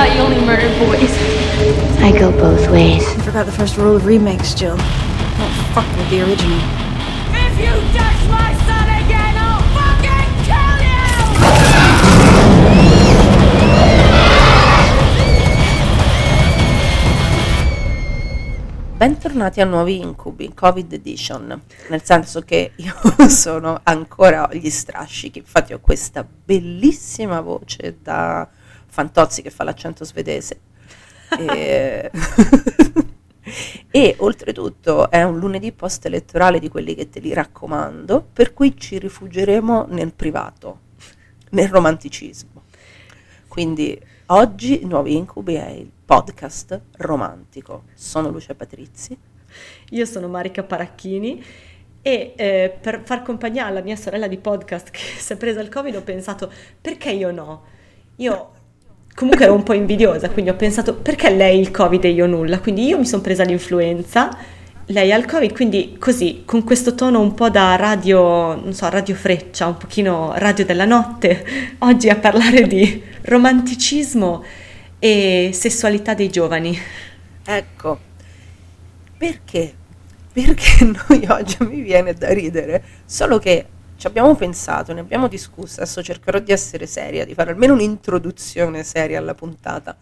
Thought you only murdered boys. I go both ways. You forgot the first rule of remakes, Jill. Don't fuck with the original. If you touch my son again, I'll fucking kill you! Bentornati a nuovi incubi, Covid Edition, nel senso che io sono ancora agli strascichi, infatti ho questa bellissima voce da Fantozzi che fa l'accento svedese. E... e oltretutto è un lunedì post elettorale di quelli che te li raccomando, per cui ci rifugieremo nel privato, nel romanticismo. Quindi oggi Nuovi Incubi è il podcast romantico. Sono Lucia Patrizi. Io sono Marica Paracchini e eh, per far compagnia alla mia sorella di podcast che si è presa il Covid ho pensato perché io no? Io comunque ero un po' invidiosa, quindi ho pensato perché lei il Covid e io nulla? Quindi io mi sono presa l'influenza, lei ha il Covid, quindi così, con questo tono un po' da radio, non so, radio freccia, un pochino radio della notte, oggi a parlare di romanticismo e sessualità dei giovani. Ecco, perché? Perché noi oggi mi viene da ridere, solo che ci abbiamo pensato, ne abbiamo discusso, adesso cercherò di essere seria, di fare almeno un'introduzione seria alla puntata.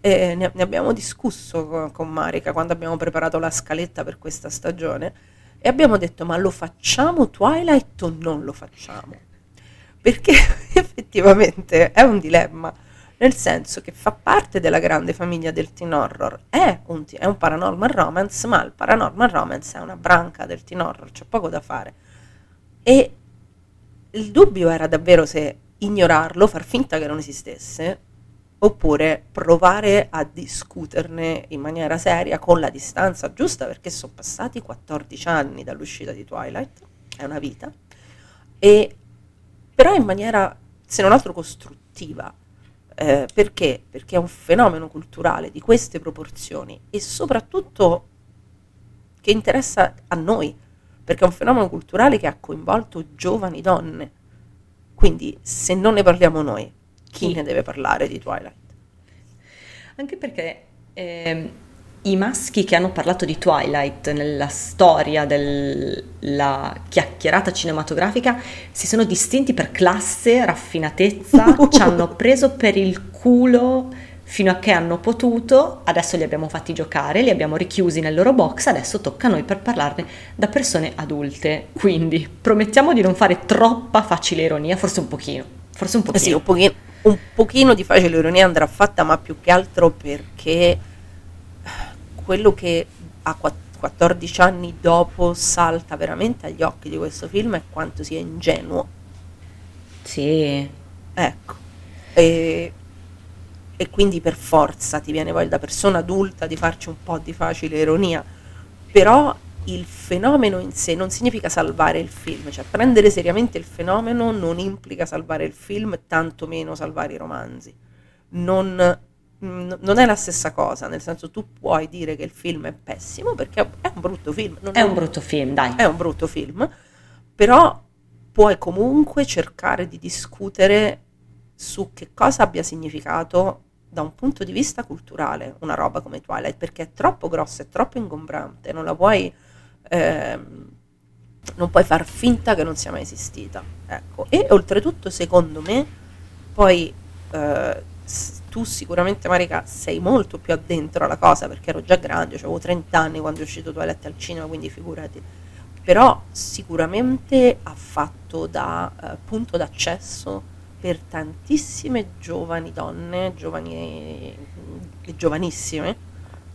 E ne, abbiamo discusso con, con Marica quando abbiamo preparato la scaletta per questa stagione e abbiamo detto ma lo facciamo Twilight o non lo facciamo? Perché effettivamente è un dilemma nel senso che fa parte della grande famiglia del teen horror, è un, è un paranormal romance, ma il paranormal romance è una branca del teen horror, c'è poco da fare. E il dubbio era davvero se ignorarlo, far finta che non esistesse, oppure provare a discuterne in maniera seria con la distanza giusta, perché sono passati 14 anni dall'uscita di Twilight, è una vita, e però in maniera, se non altro, costruttiva eh, perché? Perché è un fenomeno culturale di queste proporzioni e soprattutto che interessa a noi, perché è un fenomeno culturale che ha coinvolto giovani donne. Quindi se non ne parliamo noi, chi, chi? ne deve parlare di Twilight? Anche perché eh, i maschi che hanno parlato di Twilight nella storia della chiacchierata cinematografica si sono distinti per classe, raffinatezza, ci hanno preso per il culo fino a che hanno potuto, adesso li abbiamo fatti giocare, li abbiamo richiusi nel loro box, adesso tocca a noi per parlarne da persone adulte. Quindi promettiamo di non fare troppa facile ironia, forse un pochino, forse un pochino. Eh sì, un pochino, un pochino di facile ironia andrà fatta, ma più che altro perché quello che a 14 anni dopo salta veramente agli occhi di questo film è quanto sia ingenuo. Sì. Ecco. E, e quindi per forza ti viene voglia da persona adulta di farci un po' di facile ironia. Però il fenomeno in sé non significa salvare il film, cioè prendere seriamente il fenomeno non implica salvare il film, tantomeno salvare i romanzi. Non non è la stessa cosa, nel senso tu puoi dire che il film è pessimo perché è un brutto film. è un brutto film, dai. È un brutto film, però puoi comunque cercare di discutere su che cosa abbia significato da un punto di vista culturale una roba come Twilight, perché è troppo grossa, è troppo ingombrante, non la puoi... Ehm, non puoi far finta che non sia mai esistita. Ecco. E oltretutto, secondo me, poi eh, tu sicuramente Marica sei molto più addentro alla cosa perché ero già grande, avevo 30 anni quando è uscito Toilette al cinema, quindi figurati. Però sicuramente ha fatto da eh, punto d'accesso per tantissime giovani donne, giovani e giovanissime,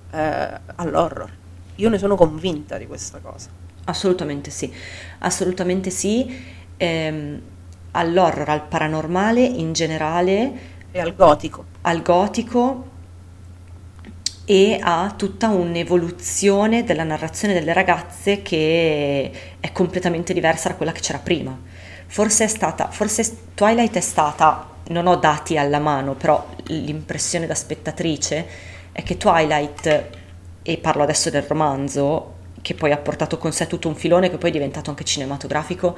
eh, all'horror. Io ne sono convinta di questa cosa. Assolutamente sì, assolutamente sì. Ehm, all'horror, al paranormale in generale E al gotico. al gotico e a tutta un'evoluzione della narrazione delle ragazze che è completamente diversa da quella che c'era prima. Forse è stata, forse Twilight è stata, non ho dati alla mano, però l'impressione da spettatrice è che Twilight, e parlo adesso del romanzo, che poi ha portato con sé tutto un filone che poi è diventato anche cinematografico,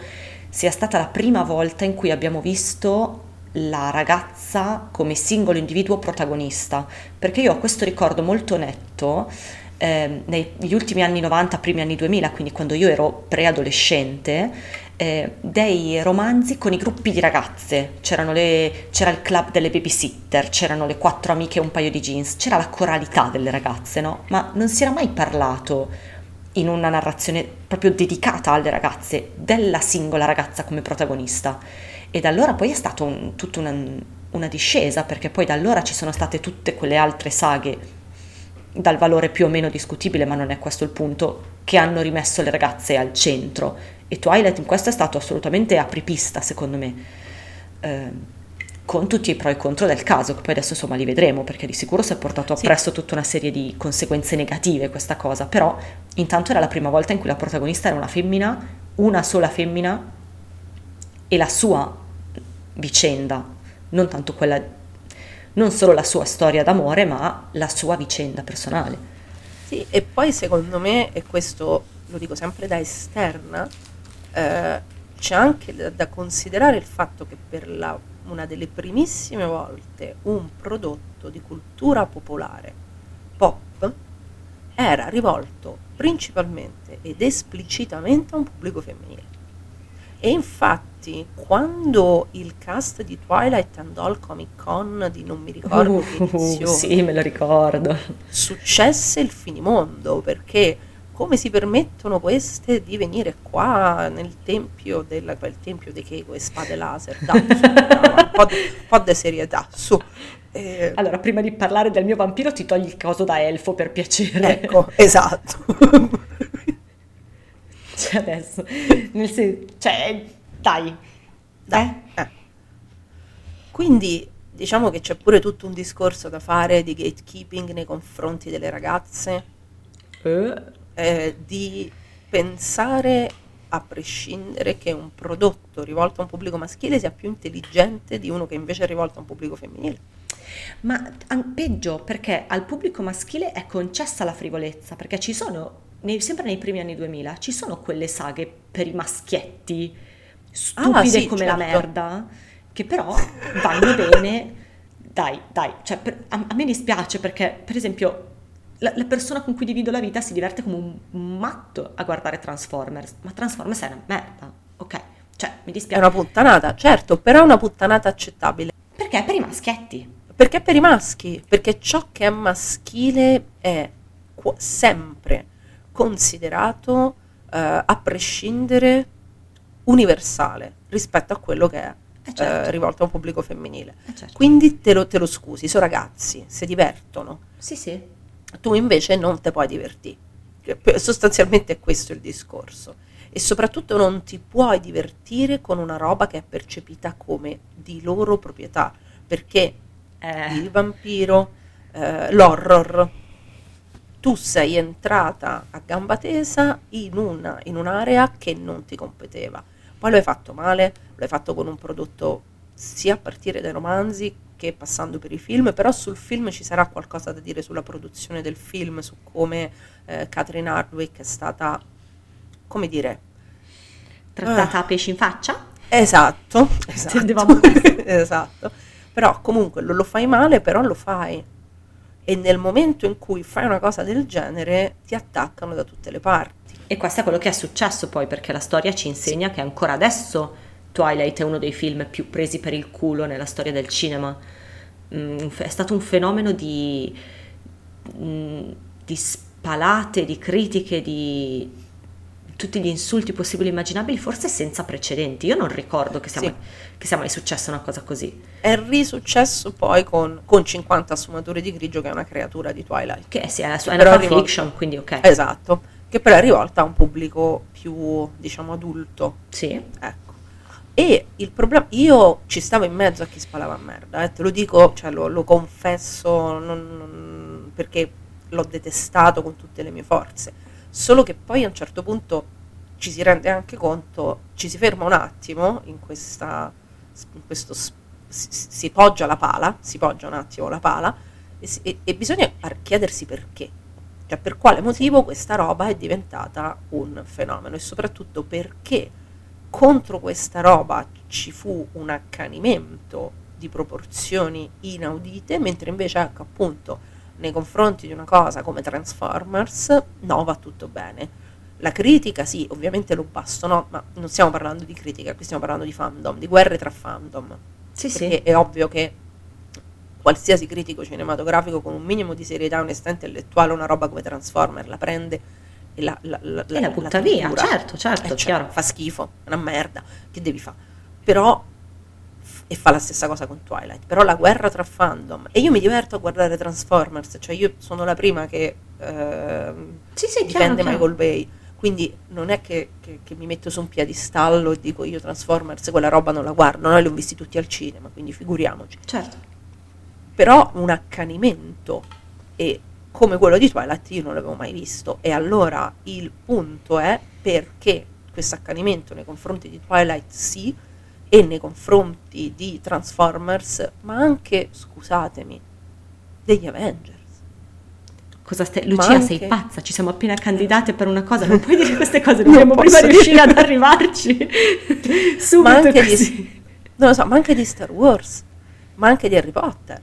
sia stata la prima volta in cui abbiamo visto la ragazza come singolo individuo protagonista, perché io ho questo ricordo molto netto eh, negli ultimi anni 90, primi anni 2000, quindi quando io ero preadolescente, eh, dei romanzi con i gruppi di ragazze, le, c'era il club delle babysitter, c'erano le quattro amiche e un paio di jeans, c'era la coralità delle ragazze, no? Ma non si era mai parlato in una narrazione proprio dedicata alle ragazze, della singola ragazza come protagonista. E da allora poi è stata un, tutta una, una discesa, perché poi da allora ci sono state tutte quelle altre saghe dal valore più o meno discutibile, ma non è questo il punto, che hanno rimesso le ragazze al centro. E Twilight in questo è stato assolutamente apripista, secondo me, eh, con tutti i pro e i contro del caso, che poi adesso insomma li vedremo, perché di sicuro si è portato appresso sì. tutta una serie di conseguenze negative questa cosa, però intanto era la prima volta in cui la protagonista era una femmina, una sola femmina, e la sua vicenda, non tanto quella, non solo la sua storia d'amore, ma la sua vicenda personale. Sì, e poi secondo me, e questo lo dico sempre da esterna, eh, c'è anche da, da, considerare il fatto che per la, una delle primissime volte un prodotto di cultura popolare pop era rivolto principalmente ed esplicitamente a un pubblico femminile. E infatti, quando il cast di Twilight andò al Comic Con di non mi ricordo uh, che edizione, sì, me lo ricordo. Successe il finimondo perché come si permettono queste di venire qua nel tempio della quel tempio di che e spade laser? Dai, un, po di, un po' di serietà, su. Eh, allora, prima di parlare del mio vampiro, ti togli il coso da elfo per piacere. Ecco, esatto. Cioè adesso, nel senso, cioè, dai. dai. Eh? Eh. Quindi diciamo che c'è pure tutto un discorso da fare di gatekeeping nei confronti delle ragazze, eh. Eh, di pensare a prescindere che un prodotto rivolto a un pubblico maschile sia più intelligente di uno che invece è rivolto a un pubblico femminile. Ma peggio perché al pubblico maschile è concessa la frivolezza, perché ci sono nei, sempre nei primi anni 2000 ci sono quelle saghe per i maschietti stupide ah, sì, come certo. la merda, che però vanno bene. Dai, dai, cioè, per, a, a, me dispiace perché, per esempio, la, la, persona con cui divido la vita si diverte come un, matto a guardare Transformers, ma Transformers è una merda, ok? Cioè, mi dispiace. È una puttanata, certo, però è una puttanata accettabile. Perché è per i maschietti. Perché è per i maschi, perché ciò che è maschile è sempre considerato eh, a prescindere universale rispetto a quello che è eh certo. eh, rivolto a un pubblico femminile. Eh certo. Quindi te lo, te lo, scusi, sono ragazzi, si divertono. Sì, sì. Tu invece non te puoi divertire. Sostanzialmente è questo il discorso. E soprattutto non ti puoi divertire con una roba che è percepita come di loro proprietà, perché eh. il vampiro, eh, l'horror, tu sei entrata a gamba tesa in, una, in un'area che non ti competeva. Poi lo hai fatto male, lo hai fatto con un prodotto sia a partire dai romanzi che passando per i film, però sul film ci sarà qualcosa da dire sulla produzione del film, su come eh, Catherine Hardwick è stata, come dire... Trattata ah. a pesci in faccia? Esatto, esatto. esatto. Però comunque lo, lo fai male, però lo fai e nel momento in cui fai una cosa del genere ti attaccano da tutte le parti. E questo è quello che è successo poi perché la storia ci insegna che ancora adesso Twilight è uno dei film più presi per il culo nella storia del cinema. Mm, è stato un fenomeno di, mm, di spalate, di critiche, di tutti gli insulti possibili e immaginabili, forse senza precedenti. Io non ricordo che sia, sì. mai, che sia mai successa una cosa così. È risuccesso poi con, con 50 sfumature di grigio, che è una creatura di Twilight. Che sì, è, è una fan fiction, quindi ok. Esatto, che però è rivolta a un pubblico più, diciamo, adulto. Sì. Ecco. E il problema, io ci stavo in mezzo a chi spalava merda, eh, te lo dico, cioè lo, lo confesso non- non- perché l'ho detestato con tutte le mie forze. Solo che poi a un certo punto ci si rende anche conto, ci si ferma un attimo in, questa, in questo, si, si poggia la pala, si poggia un attimo la pala e, si- e- e bisogna chiedersi perché. Cioè per quale motivo questa roba è diventata un fenomeno e soprattutto perché contro questa roba ci fu un accanimento di proporzioni inaudite, mentre invece ecco appunto nei confronti di una cosa come Transformers no, va tutto bene. La critica sì, ovviamente lo basto, no, ma non stiamo parlando di critica, qui stiamo parlando di fandom, di guerre tra fandom. Sì, sì. è ovvio che qualsiasi critico cinematografico con un minimo di serietà onestà intellettuale una roba come Transformer la prende la, la, la, E la butta via, certo, certo, Eh, cioè, chiaro. fa schifo, è una merda, che devi fare? Però e fa la stessa cosa con Twilight, però la guerra tra fandom e io mi diverto a guardare Transformers, cioè io sono la prima che ehm, Sì, sì, chiaro, difende chiaro. Michael Bay, quindi non è che, che- che mi metto su un piedistallo e dico io Transformers quella roba non la guardo, noi li ho visti tutti al cinema, quindi figuriamoci Certo. però un accanimento e come quello di Twilight io non l'avevo mai visto e allora il punto è perché questo accanimento nei confronti di Twilight sì e nei confronti di Transformers ma anche scusatemi degli Avengers Cosa stai... Lucia, sei anche- pazza, ci siamo appena candidate per una cosa, non puoi dire queste cose, dobbiamo prima posso riuscire dire. ad arrivarci. Subito ma anche, di, non lo so, ma anche di Star Wars ma anche di Harry Potter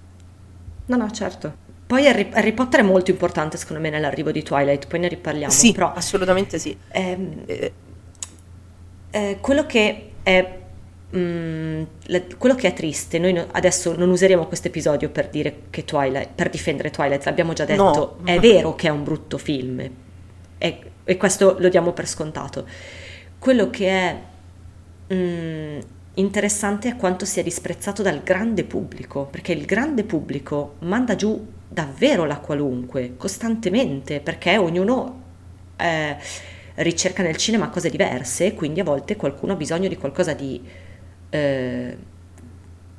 No, no, certo. Poi Harry, Harry Potter è molto importante secondo me nell'arrivo di Twilight, poi ne riparliamo. sì però assolutamente sì ehm, Eh, eh, quello che è mm, la- quello che è triste, noi no- adesso non useremo questo episodio per dire che Twilight, per difendere Twilight, l'abbiamo già detto, No. è vero che è un brutto film e, e questo lo diamo per scontato. Quello che è mm, interessante è quanto sia disprezzato dal grande pubblico, perché il grande pubblico manda giù davvero la qualunque, costantemente, perché ognuno eh, ricerca nel cinema cose diverse, quindi a volte qualcuno ha bisogno di qualcosa di... eh,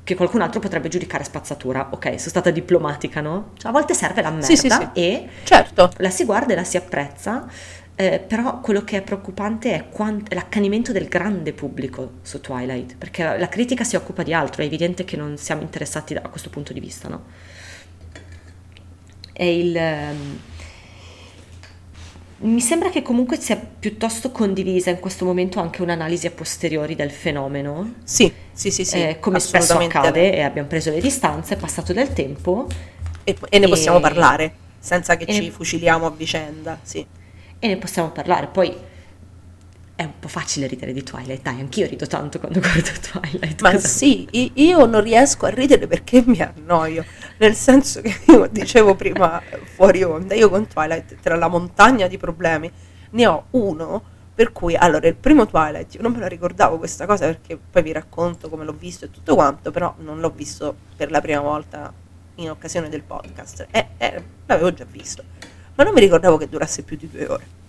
che qualcun altro potrebbe giudicare spazzatura. Ok, sono stata diplomatica, no? Cioè, a volte serve la merda Sì, sì, sì. e certo la si guarda e la si apprezza, eh, però quello che è preoccupante è, quan- è l'accanimento del grande pubblico su Twilight, perché la, la critica si occupa di altro, è evidente che non siamo interessati da, a questo punto di vista, no? E il... ehm, mi sembra che comunque sia piuttosto condivisa in questo momento anche un'analisi a posteriori del fenomeno, sì sì sì, sì eh, come spesso accade, e abbiamo preso le distanze, è passato del tempo, e, e ne possiamo E- parlare senza che e ci ne- fuciliamo a vicenda sì. E ne possiamo parlare. Poi è un po' facile ridere di Twilight, dai, anch'io rido tanto quando guardo Twilight. Ma cosa- sì, io non riesco a ridere perché mi annoio, nel senso che io dicevo prima eh, fuori onda, io con Twilight tra la montagna di problemi ne ho uno per cui allora il primo Twilight io non me la ricordavo questa cosa perché poi vi racconto come l'ho visto e tutto quanto, però non l'ho visto per la prima volta in occasione del podcast, e, e l'avevo già visto, ma non mi ricordavo che durasse più di due ore.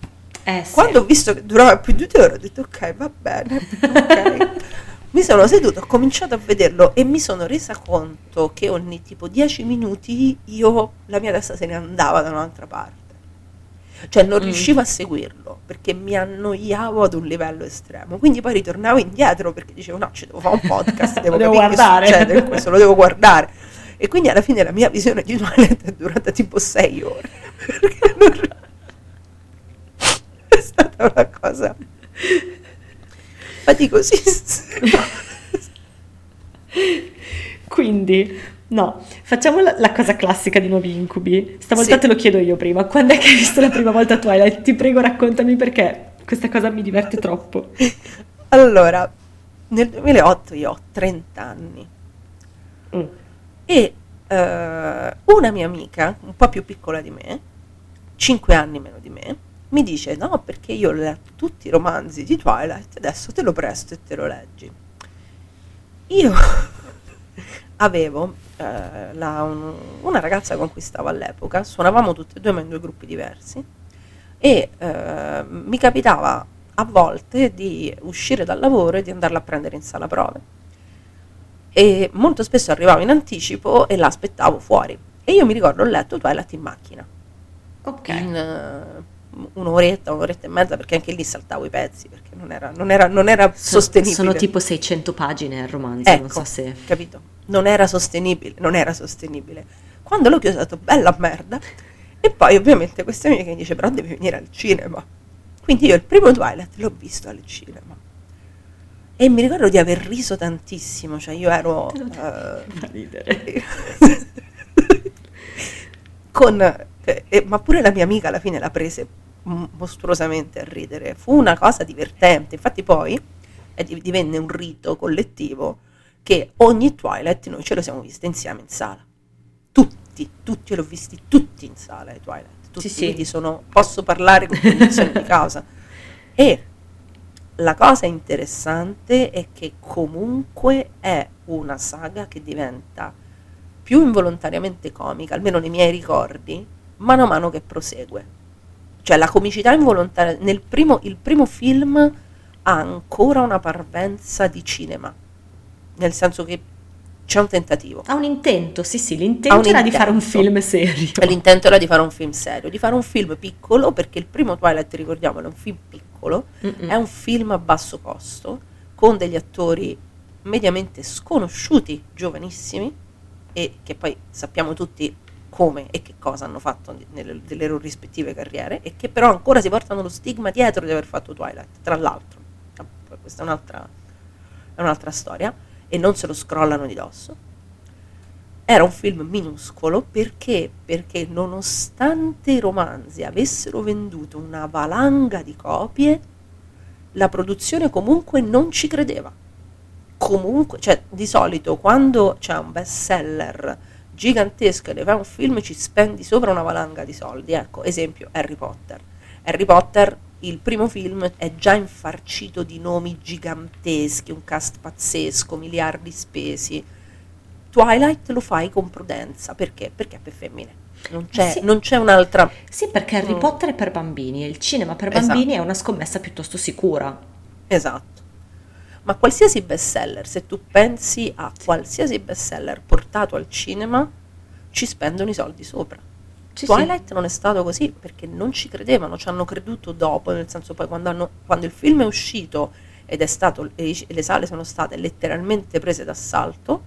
Eh, sì. Quando ho visto che durava più di due ore ho detto ok va bene, ok. mi sono seduto, ho cominciato a vederlo e mi sono resa conto che ogni tipo dieci minuti io, la mia testa se ne andava da un'altra parte. Cioè non Mm. riuscivo a seguirlo perché mi annoiavo ad un livello estremo. Quindi poi ritornavo indietro perché dicevo no, ci devo fare un podcast, devo, devo capire guardare. succede, questo lo devo guardare. E quindi alla fine la mia visione di Twilight è durata tipo sei ore. Perché non... Stata una cosa faticosissima. Quindi, no, facciamo la, la cosa classica di nuovi incubi. Stavolta Sì. te lo chiedo io prima. Quando è che hai visto la prima volta Twilight? Ti prego, raccontami perché questa cosa mi diverte troppo. Allora, nel 2008 io ho 30 anni Mm. e eh, una mia amica, un po' più piccola di me, 5 anni meno di me, mi dice no perché io ho letto tutti i romanzi di Twilight, adesso te lo presto e te lo leggi. Io avevo eh, la- un- una ragazza con cui stavo all'epoca, suonavamo tutte e due ma in due gruppi diversi e eh, mi capitava a volte di uscire dal lavoro e di andarla a prendere in sala prove. E molto spesso arrivavo in anticipo e l'aspettavo fuori. E io mi ricordo ho letto Twilight in macchina. Ok. In eh, un'oretta, un'oretta e mezza, perché anche lì saltavo i pezzi, perché non era, non era- non era So- sostenibile. Sono tipo 600 pagine il romanzo, Ecco, non so se... capito? Non era sostenibile, non era sostenibile. Quando l'ho chiuso ho detto bella merda. E poi ovviamente questa amica mi dice però devi venire al cinema. Quindi io il primo Twilight l'ho visto al cinema. E mi ricordo di aver riso tantissimo, cioè io ero... Fa ridere. con, eh, eh, ma pure la mia amica alla fine la prese mostruosamente a ridere. Fu una cosa divertente. Infatti, poi eh, di- divenne un rito collettivo che ogni Twilight noi ce lo siamo viste insieme in sala. Tutti, tutti, io l'ho visti tutti in sala i Twilight. Tutti, Sì, sì. sono, posso parlare con cognizione di causa. E la cosa interessante è che comunque è una saga che diventa più involontariamente comica, almeno nei miei ricordi, mano a mano che prosegue. Cioè la comicità involontaria, nel primo, il primo film ha ancora una parvenza di cinema, nel senso che c'è un tentativo. Ha un intento, sì sì, l'intento era di fare un intento. film serio. E L'intento era di fare un film serio, di fare un film piccolo, perché il primo Twilight, ricordiamolo, è un film piccolo, Mm-mm. è un film a basso costo, con degli attori mediamente sconosciuti, giovanissimi, e che poi sappiamo tutti come e che cosa hanno fatto nelle, delle loro rispettive carriere, e che però ancora si portano lo stigma dietro di aver fatto Twilight, tra l'altro. Questa è un'altra, è un'altra storia, e non se lo scrollano di dosso. Era un film minuscolo perché? Perché nonostante i romanzi avessero venduto una valanga di copie, la produzione comunque non ci credeva. Comunque, cioè di solito quando c'è un bestseller gigantesco e ne fai un film ci spendi sopra una valanga di soldi. Ecco, esempio Harry Potter. Harry Potter, il primo film, è già infarcito di nomi giganteschi, un cast pazzesco, miliardi spesi. Twilight lo fai con prudenza, perché? Perché è per femmine. Non c'è, Sì. non c'è un'altra... Sì, perché Harry Mm. Potter è per bambini e il cinema per Esatto. bambini è una scommessa piuttosto sicura. Esatto. Ma qualsiasi bestseller, se tu pensi a qualsiasi bestseller portato al cinema, ci spendono i soldi sopra. Sì, Twilight non è stato così perché non ci credevano, ci hanno creduto dopo, nel senso poi quando, hanno- quando il film è uscito ed è stato, e le sale sono state letteralmente prese d'assalto,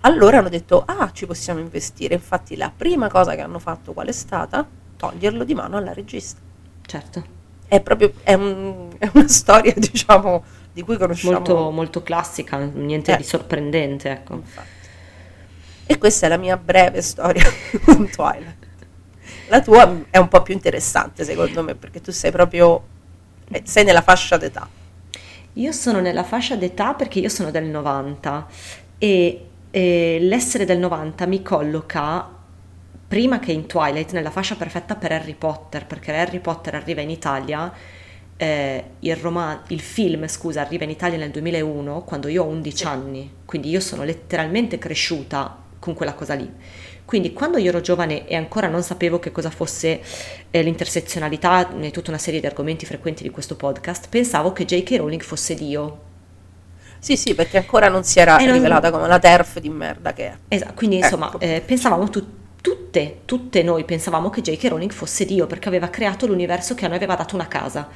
allora hanno detto ah ci possiamo investire, infatti la prima cosa che hanno fatto qual è stata? Toglierlo di mano alla regista. sì, certo. È proprio è, un- è una storia diciamo di cui conosciamo Molto, molto classica, niente Eh. di sorprendente, ecco. Infatti. E questa è la mia breve storia con Twilight. La tua è un po' più interessante secondo me perché tu sei proprio eh, sei nella fascia d'età. Io sono nella fascia d'età perché io sono del 90 e, e l'essere del 90 mi colloca prima che in Twilight nella fascia perfetta per Harry Potter, perché Harry Potter arriva in Italia, eh, il, roman- il film scusa, arriva in Italia nel 2001 quando io ho 11 anni, quindi io sono letteralmente cresciuta con quella cosa lì. Quindi quando io ero giovane e ancora non sapevo che cosa fosse eh, l'intersezionalità e tutta una serie di argomenti frequenti di questo podcast, pensavo che J.K. Rowling fosse Dio. Sì, sì, perché ancora non si era non- rivelata come la TERF di merda che è. Esatto, quindi insomma Ecco. eh, pensavamo tu- tutte, tutte noi pensavamo che J.K. Rowling fosse Dio perché aveva creato l'universo che a noi aveva dato una casa.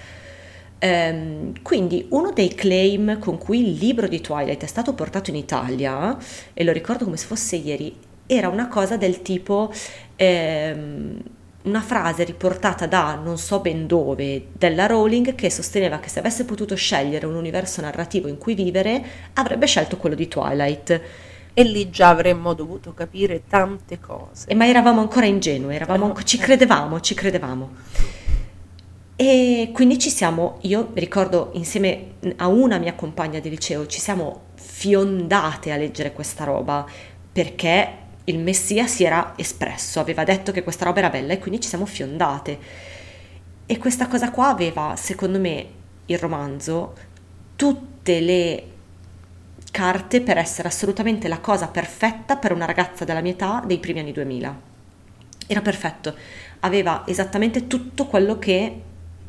Ehm, quindi uno dei claim con cui il libro di Twilight è stato portato in Italia, e lo ricordo come se fosse ieri, era una cosa del tipo ehm, una frase riportata da non so ben dove della Rowling che sosteneva che se avesse potuto scegliere un universo narrativo in cui vivere avrebbe scelto quello di Twilight. E lì già avremmo dovuto capire tante cose. E ma eravamo ancora ingenui, eravamo Eh, ci eh. credevamo, ci credevamo. E quindi ci siamo, io ricordo insieme a una mia compagna di liceo, ci siamo fiondate a leggere questa roba perché il Messia si era espresso, aveva detto che questa roba era bella e quindi ci siamo fiondate. E questa cosa qua aveva, secondo me, il romanzo, tutte le carte per essere assolutamente la cosa perfetta per una ragazza della mia età dei primi anni 2000. Era perfetto, aveva esattamente tutto quello che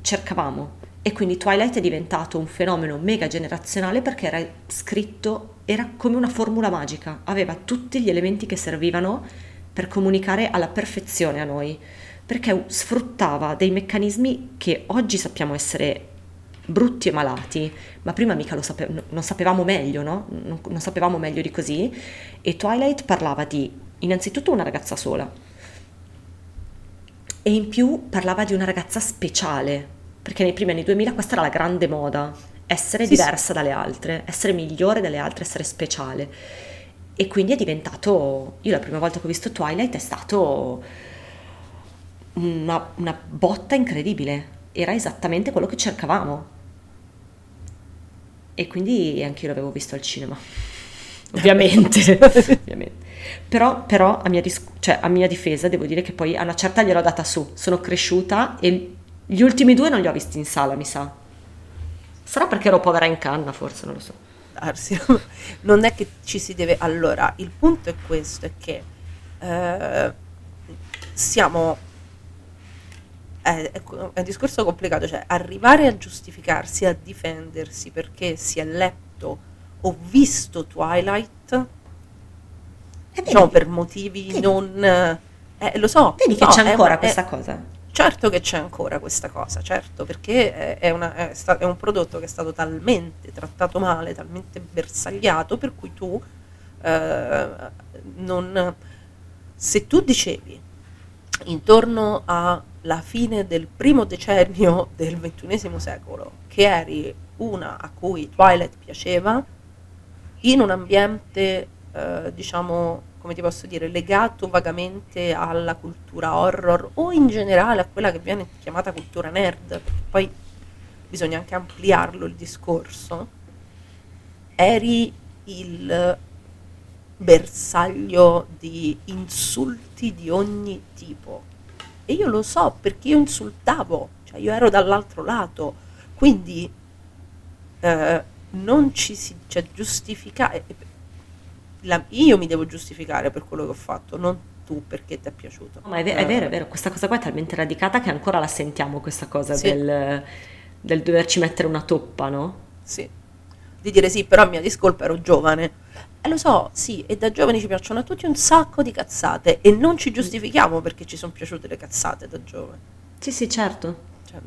cercavamo E quindi Twilight è diventato un fenomeno mega generazionale perché era scritto, era come una formula magica, aveva tutti gli elementi che servivano per comunicare alla perfezione a noi, perché sfruttava dei meccanismi che oggi sappiamo essere brutti e malati, ma prima mica lo sape- non sapevamo meglio, no? Non, non sapevamo meglio di così. E Twilight parlava di innanzitutto una ragazza sola e in più parlava di una ragazza speciale, perché nei primi anni 2000 questa era la grande moda, essere Sì, sì. diversa dalle altre, essere migliore delle altre, essere speciale. E quindi è diventato, io la prima volta che ho visto Twilight è stato una, una botta incredibile, era esattamente quello che cercavamo. E quindi anch'io l'avevo visto al cinema, ovviamente. ovviamente. Però, però a, mia dis- cioè, a mia difesa devo dire che poi a una certa gliel'ho data su, sono cresciuta e gli ultimi due non li ho visti in sala, mi sa. Sarà perché ero povera in canna, forse, non lo so. Non è che ci si deve... Allora, il punto è questo, è che eh, siamo... È, è è un discorso complicato, cioè arrivare a giustificarsi, a difendersi perché si è letto o visto Twilight, E diciamo per motivi vedi. non... eh, lo so, vedi che so, c'è è ancora è- questa cosa. Certo che c'è ancora questa cosa, certo, perché è, una- è sta- è un prodotto che è stato talmente trattato male, talmente bersagliato, per cui tu eh, non... Se tu dicevi intorno alla fine del primo decennio del ventunesimo secolo che eri una a cui Twilight piaceva, in un ambiente, eh, diciamo, come ti posso dire, legato vagamente alla cultura horror o in generale a quella che viene chiamata cultura nerd, perché poi bisogna anche ampliarlo il discorso, eri il bersaglio di insulti di ogni tipo. E io lo so perché io insultavo, cioè io ero dall'altro lato, quindi eh, non ci si cioè, giustificare. La- io mi devo giustificare per quello che ho fatto, non tu perché ti è piaciuto. No, ma è, ve- è vero, è vero, questa cosa qua è talmente radicata che ancora la sentiamo, questa cosa Sì. del, del doverci mettere una toppa, no? Sì. Di dire sì, però a mia discolpa ero giovane. E lo so, sì, e da giovani ci piacciono a tutti un sacco di cazzate e non ci giustifichiamo perché ci sono piaciute le cazzate da giovane. Sì, sì, certo. Cioè,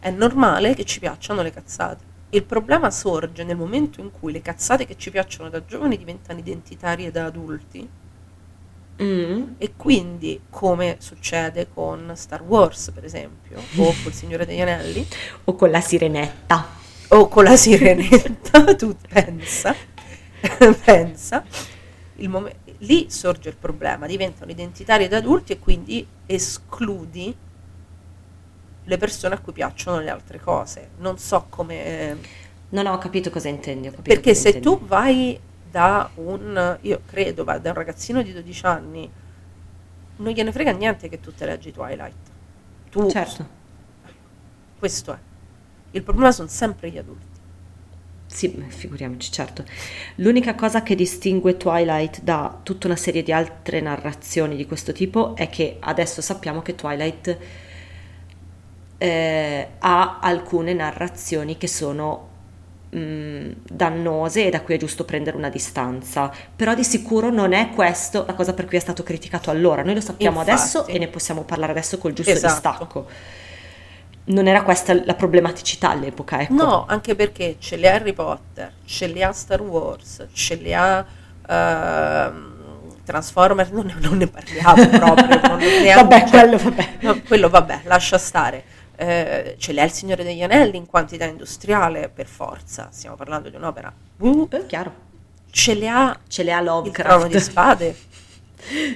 è normale che ci piacciono le cazzate. Il problema sorge nel momento in cui le cazzate che ci piacciono da giovani diventano identitarie da adulti Mm. e quindi, come succede con Star Wars, per esempio, o col Signore degli Anelli, O con la sirenetta. o con la sirenetta, tu pensa, pensa, mom- lì sorge il problema, diventano identitari da adulti e quindi escludi le persone a cui piacciono le altre cose. Non so come... Non ho capito cosa intendi. capito Perché cosa se intendi. tu vai da un, io credo, vai da un ragazzino di 12 anni, non gliene frega niente che tu te leggi Twilight. Tu, Certo. questo è. Il problema sono sempre gli adulti. Sì, figuriamoci, certo. L'unica cosa che distingue Twilight da tutta una serie di altre narrazioni di questo tipo è che adesso sappiamo che Twilight eh, ha alcune narrazioni che sono mh, dannose e da cui è giusto prendere una distanza, però di sicuro non è questo la cosa per cui è stato criticato allora. Noi lo sappiamo Infatti. adesso e ne possiamo parlare adesso col giusto Esatto. distacco. Non era questa la problematicità all'epoca, ecco. No, anche perché ce li ha Harry Potter, ce li ha Star Wars, ce li ha ehm, Transformers, non ne, non ne parliamo proprio. non neanche- Vabbè, cioè, quello vabbè. no, quello vabbè, lascia stare. Eh, ce li ha il Signore degli Anelli in quantità industriale, per forza, stiamo parlando di un'opera. Uh, Eh, chiaro. ce li ha Ce le ha il trono di spade.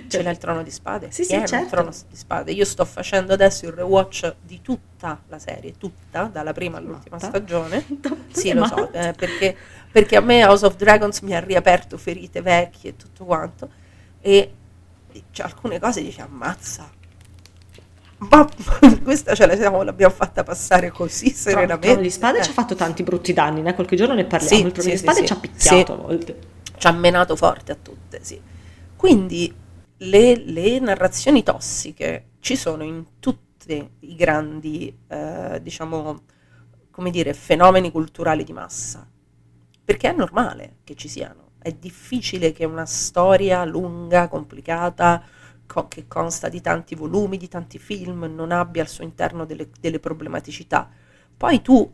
Ce l'ha il trono di spade. Sì, sì, pieno il certo. trono di spade. Io sto facendo adesso il rewatch di tutta la serie, tutta, dalla prima all'ultima Matta. stagione. Sì, lo so, eh, perché, perché a me House of Dragons mi ha riaperto ferite vecchie e tutto quanto. E cioè, alcune cose dici ammazza. Ma questa ce la siamo, l'abbiamo fatta passare così Il serenamente. trono di spade Eh, ci ha fatto tanti brutti danni, né? qualche giorno ne parliamo. Sì, il trono sì, di spade sì. ci ha picchiato a volte. ci ha menato forte a tutte, sì. Quindi le, le narrazioni tossiche ci sono in tutti i grandi, eh, diciamo, come dire, fenomeni culturali di massa. Perché è normale che ci siano. È difficile che una storia lunga, complicata, co- che consta di tanti volumi, di tanti film, non abbia al suo interno delle, delle problematicità. Poi tu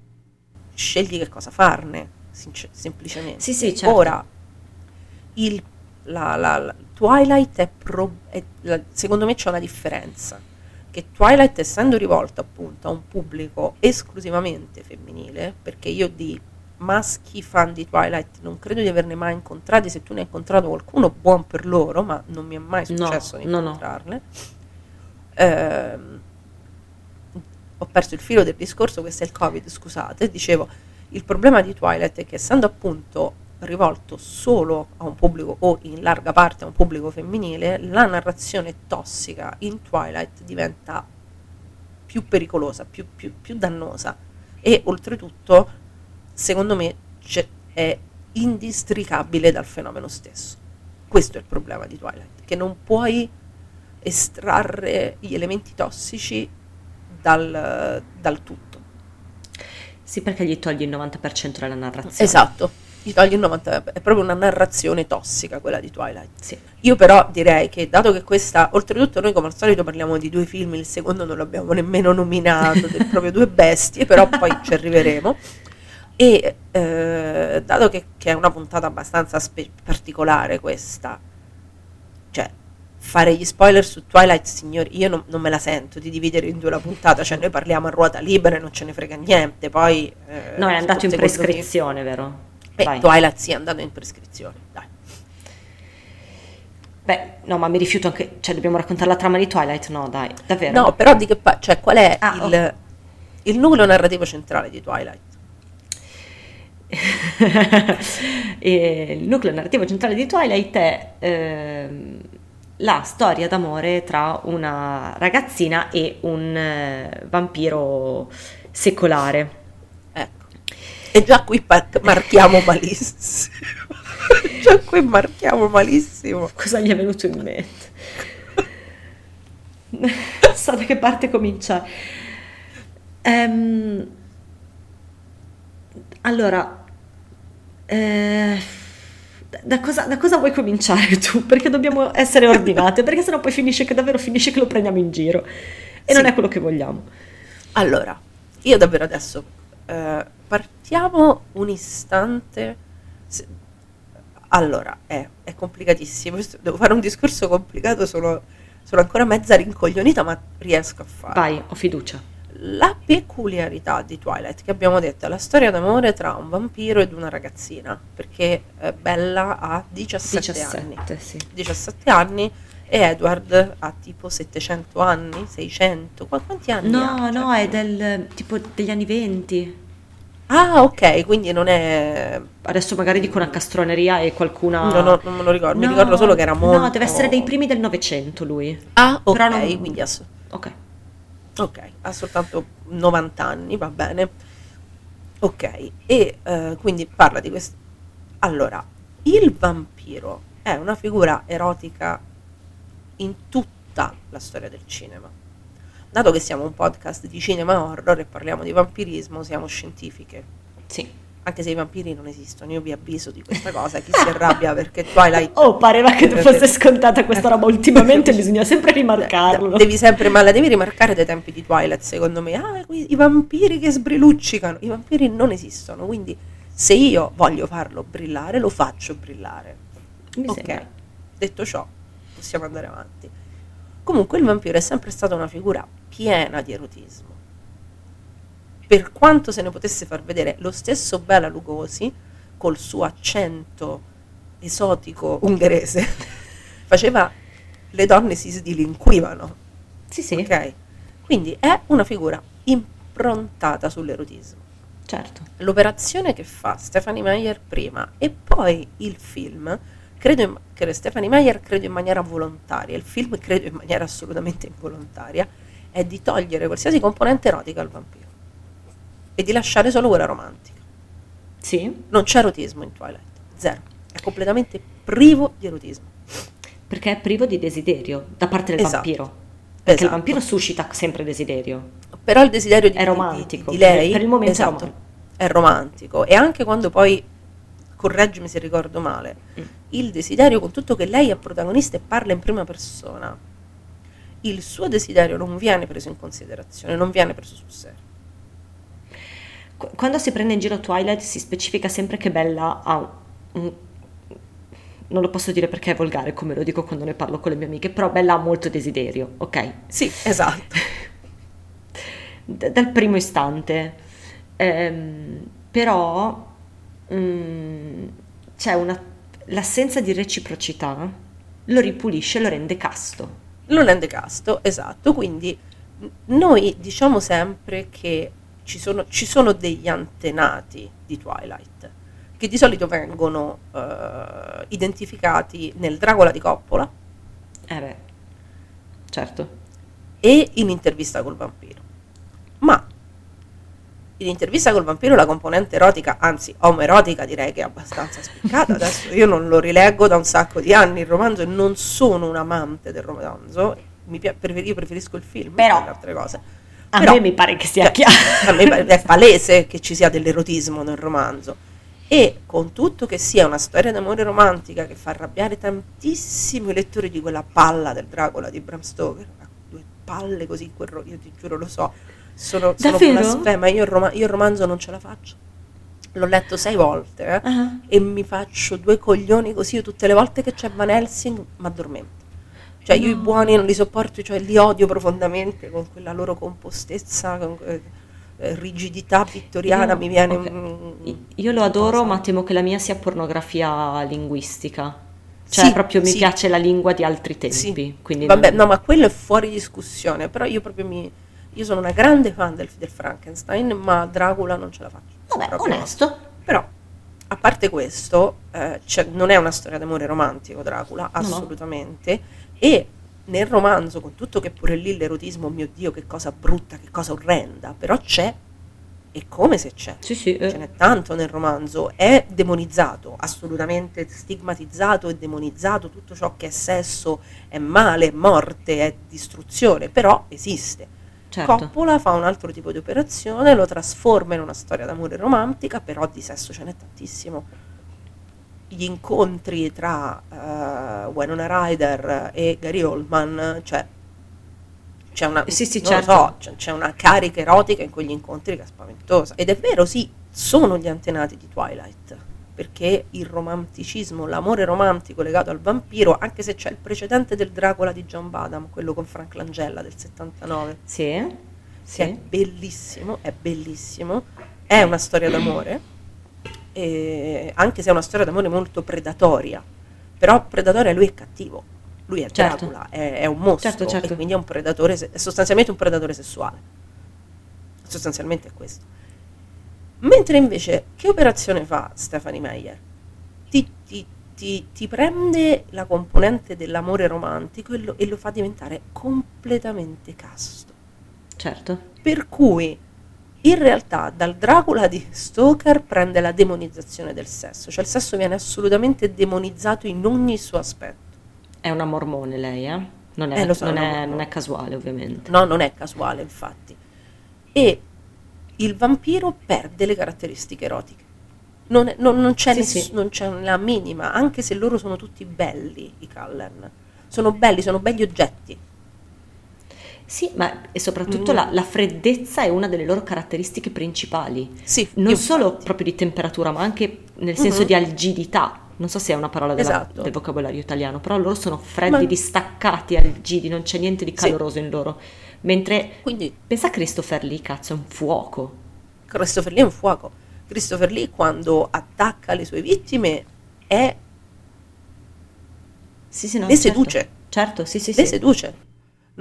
scegli che cosa farne, sincer- semplicemente. Sì, sì, certo. Ora, il, la, la- la- Twilight è, pro- è- secondo me c'è una differenza che Twilight essendo rivolto appunto a un pubblico esclusivamente femminile perché io di maschi fan di Twilight. Non credo di averne mai incontrati. Se tu ne hai incontrato qualcuno buon per loro ma non mi è mai No, successo di no, no. incontrarne Ehm, ho perso il filo del discorso questo è il covid scusate. Dicevo il problema di Twilight è che essendo appunto rivolto solo a un pubblico o in larga parte a un pubblico femminile, la narrazione tossica in Twilight diventa più pericolosa, più, più- più dannosa. E oltretutto, secondo me, c'è- è indistricabile dal fenomeno stesso. Questo è il problema di Twilight, che non puoi estrarre gli elementi tossici dal, dal tutto. Sì, perché gli togli il 90% della narrazione. Esatto, gli togli il 90%, è proprio una narrazione tossica quella di Twilight. Sì. Io però direi che dato che questa, oltretutto noi come al solito parliamo di due film, il secondo non l'abbiamo nemmeno nominato, proprio due bestie, però poi ci arriveremo. E eh, dato che, che è una puntata abbastanza spe- particolare questa, cioè fare gli spoiler su Twilight, signori, io non, non me la sento di dividere in due la puntata, cioè noi parliamo a ruota libera e non ce ne frega niente, poi... eh, No, è andato in secondo me- prescrizione, vero? eh, Vai. Twilight sì, è andato in prescrizione, dai. Beh, no, ma mi rifiuto anche... Cioè, dobbiamo raccontare la trama di Twilight? No, dai, davvero. No, però di che pa- cioè, qual è Ah, il, ok. il nucleo narrativo centrale di Twilight? Il nucleo narrativo centrale di Twilight è ehm, la storia d'amore tra una ragazzina e un eh, vampiro secolare. Ecco. E già qui marchiamo malissimo. già qui marchiamo malissimo. Cosa gli è venuto in mente? so da che parte cominciare. Ehm, allora, eh, da, cosa, da cosa vuoi cominciare tu? Perché dobbiamo essere ordinate, perché sennò poi finisce che davvero finisce che lo prendiamo in giro e non Sì. è quello che vogliamo. Allora, io davvero adesso eh, partiamo un istante. Se- allora, è, è complicatissimo. Devo fare un discorso complicato, sono, sono ancora mezza rincoglionita, ma riesco a farlo. Vai, ho fiducia. La peculiarità di Twilight, che abbiamo detto, è la storia d'amore tra un vampiro ed una ragazzina, perché eh, Bella ha 17, anni. 17, sì. 17 anni e Edward ha tipo 700 anni, 600, qua- quanti anni No, ha? Cioè, no, è del tipo degli anni 20. Ah, ok, quindi non è... Adesso magari dico una castroneria e qualcuna... No, no, non me lo ricordo, mi No, ricordo solo che era molto... No, deve essere dei primi del Novecento lui. Ah, ok, Però non- quindi so- Ok. Ok, ha soltanto 90 anni, va bene. Ok, e eh, quindi parla di questo... Allora, il vampiro è una figura erotica in tutta la storia del cinema. Dato che siamo un podcast di cinema horror e parliamo di vampirismo, siamo scientifiche. Sì. Anche se i vampiri non esistono, io vi avviso di questa cosa. Chi si arrabbia perché Twilight. Oh, pareva che fosse scontata questa roba. Ultimamente bisogna sempre rimarcarlo. Devi sempre, ma la devi rimarcare dai tempi di Twilight, secondo me. Ah, i vampiri che sbriluccicano. I vampiri non esistono, quindi se io voglio farlo brillare, lo faccio brillare. Mi ok, sembra. detto ciò, possiamo andare avanti. Comunque il vampiro è sempre stata una figura piena di erotismo. Per quanto se ne potesse far vedere lo stesso Bela Lugosi, col suo accento esotico ungherese, faceva le donne si sdilinquivano. Sì, sì, Ok? Quindi è una figura improntata sull'erotismo. certo. L'operazione che fa Stephanie Meyer prima e poi il film, credo in, che Stephanie Meyer credo in maniera volontaria, il film credo in maniera assolutamente involontaria, è di togliere qualsiasi componente erotica al vampiro e di lasciare solo quella romantica. Sì, Non c'è erotismo in Twilight, zero. È completamente privo di erotismo. perché è privo di desiderio da parte del Esatto. vampiro. Perché Esatto. il vampiro suscita sempre desiderio. Però il desiderio di, È romantico. di, di lei Per il momento è esatto, romantico. è romantico. E anche quando poi, correggimi se ricordo male, Mm. il desiderio, con tutto che lei è protagonista e parla in prima persona, il suo desiderio non viene preso in considerazione, non viene preso sul serio. Qu- Quando si prende in giro Twilight si specifica sempre che Bella ha un... Non lo posso dire perché è volgare, come lo dico quando ne parlo con le mie amiche, però Bella ha molto desiderio, ok? Sì, esatto. D- dal primo istante. Ehm, però mm, c'è una... l'assenza di reciprocità lo ripulisce, lo rende casto. lo rende casto, esatto. Quindi noi diciamo sempre che ci sono, ci sono degli antenati di Twilight che di solito vengono eh, identificati nel Dracula di Coppola Eh beh, certo. e in intervista col vampiro. Ma in intervista col vampiro la componente erotica, anzi omoerotica direi che è abbastanza spiccata. Adesso io non lo rileggo da un sacco di anni il romanzo e non sono un amante del romanzo. Mi prefer- io preferisco il film Però- le altre cose. A Però- me mi pare che sia Cioè, chiaro. a me è palese che ci sia dell'erotismo nel romanzo. E con tutto che sia una storia d'amore romantica che fa arrabbiare tantissimo i lettori di quella palla del Dracula di Bram Stoker, due palle così, ro- io ti giuro lo so, sono, sono blasfema, io il, roma- io il romanzo non ce la faccio. L'ho letto sei volte eh, Ah. e mi faccio due coglioni così io tutte le volte che c'è Van Helsing mi addormento. Cioè io i buoni non li sopporto, cioè li odio profondamente con quella loro compostezza, con que- eh, rigidità vittoriana, Io- mi viene... ok. un- Io lo adoro, cosa. ma temo che la mia sia pornografia linguistica. Cioè, Sì, proprio mi sì. piace la lingua di altri tempi. Sì. Quindi Vabbè, non- no, ma quello è fuori discussione, però io proprio mi... Io sono una grande fan del, del Frankenstein, ma Dracula non ce la faccio. Vabbè, Proprio- onesto. Però, a parte questo, eh, c'è- non è una storia d'amore romantico Dracula, no. assolutamente. E nel romanzo, con tutto che pure lì l'erotismo, mio Dio, che cosa brutta, che cosa orrenda, però c'è, e come se c'è. Sì, sì. eh. Ce n'è tanto nel romanzo, è demonizzato, assolutamente stigmatizzato e demonizzato, tutto ciò che è sesso è male, è morte, è distruzione, però esiste. certo. Coppola fa un altro tipo di operazione, lo trasforma in una storia d'amore romantica, però di sesso ce n'è tantissimo. Gli incontri tra eh, Winona Ryder e Gary Oldman, cioè c'è una, Sì, sì, certo. so, c'è, c'è una carica erotica in quegli incontri che è spaventosa. Ed è vero, sì, sono gli antenati di Twilight, perché il romanticismo, l'amore romantico legato al vampiro, anche se c'è il precedente del Dracula di John Badham, quello con Frank Langella del 79, Sì. Sì. è bellissimo, è bellissimo, è una storia d'amore, e anche se è una storia d'amore molto predatoria, però predatoria lui è cattivo, lui è Certo. Dracula, è, è un mostro, Certo, certo. e quindi è un predatore, è sostanzialmente un predatore sessuale, sostanzialmente è questo. Mentre invece, che operazione fa Stephanie Meyer? Ti, ti- ti- ti prende la componente dell'amore romantico e lo- e lo fa diventare completamente casto. Certo. Per cui in realtà dal Dracula di Stoker prende la demonizzazione del sesso, cioè il sesso viene assolutamente demonizzato in ogni suo aspetto. È una mormone lei, eh? Non è, Eh, so, non è non è casuale, ovviamente. No, non è casuale, infatti. E il vampiro perde le caratteristiche erotiche. Non, è- non- non c'è Sì, ness- sì. non c'è la minima, anche se loro sono tutti belli, i Cullen. Sono belli, sono belli oggetti. Sì, ma e soprattutto Mm. la, la freddezza è una delle loro caratteristiche principali. Sì, Non infatti. solo proprio di temperatura, ma anche nel senso Mhm. di algidità. Non so se è una parola della- Esatto. del vocabolario italiano, però loro sono freddi, Ma- distaccati, algidi, non c'è niente di Sì. caloroso in loro. Mentre Quindi pensa a Christopher Lee, cazzo, è un fuoco. Christopher Lee è un fuoco. Christopher Lee quando attacca le sue vittime è Sì, sì, no, Le certo. seduce. Certo, sì, sì, le sì. seduce.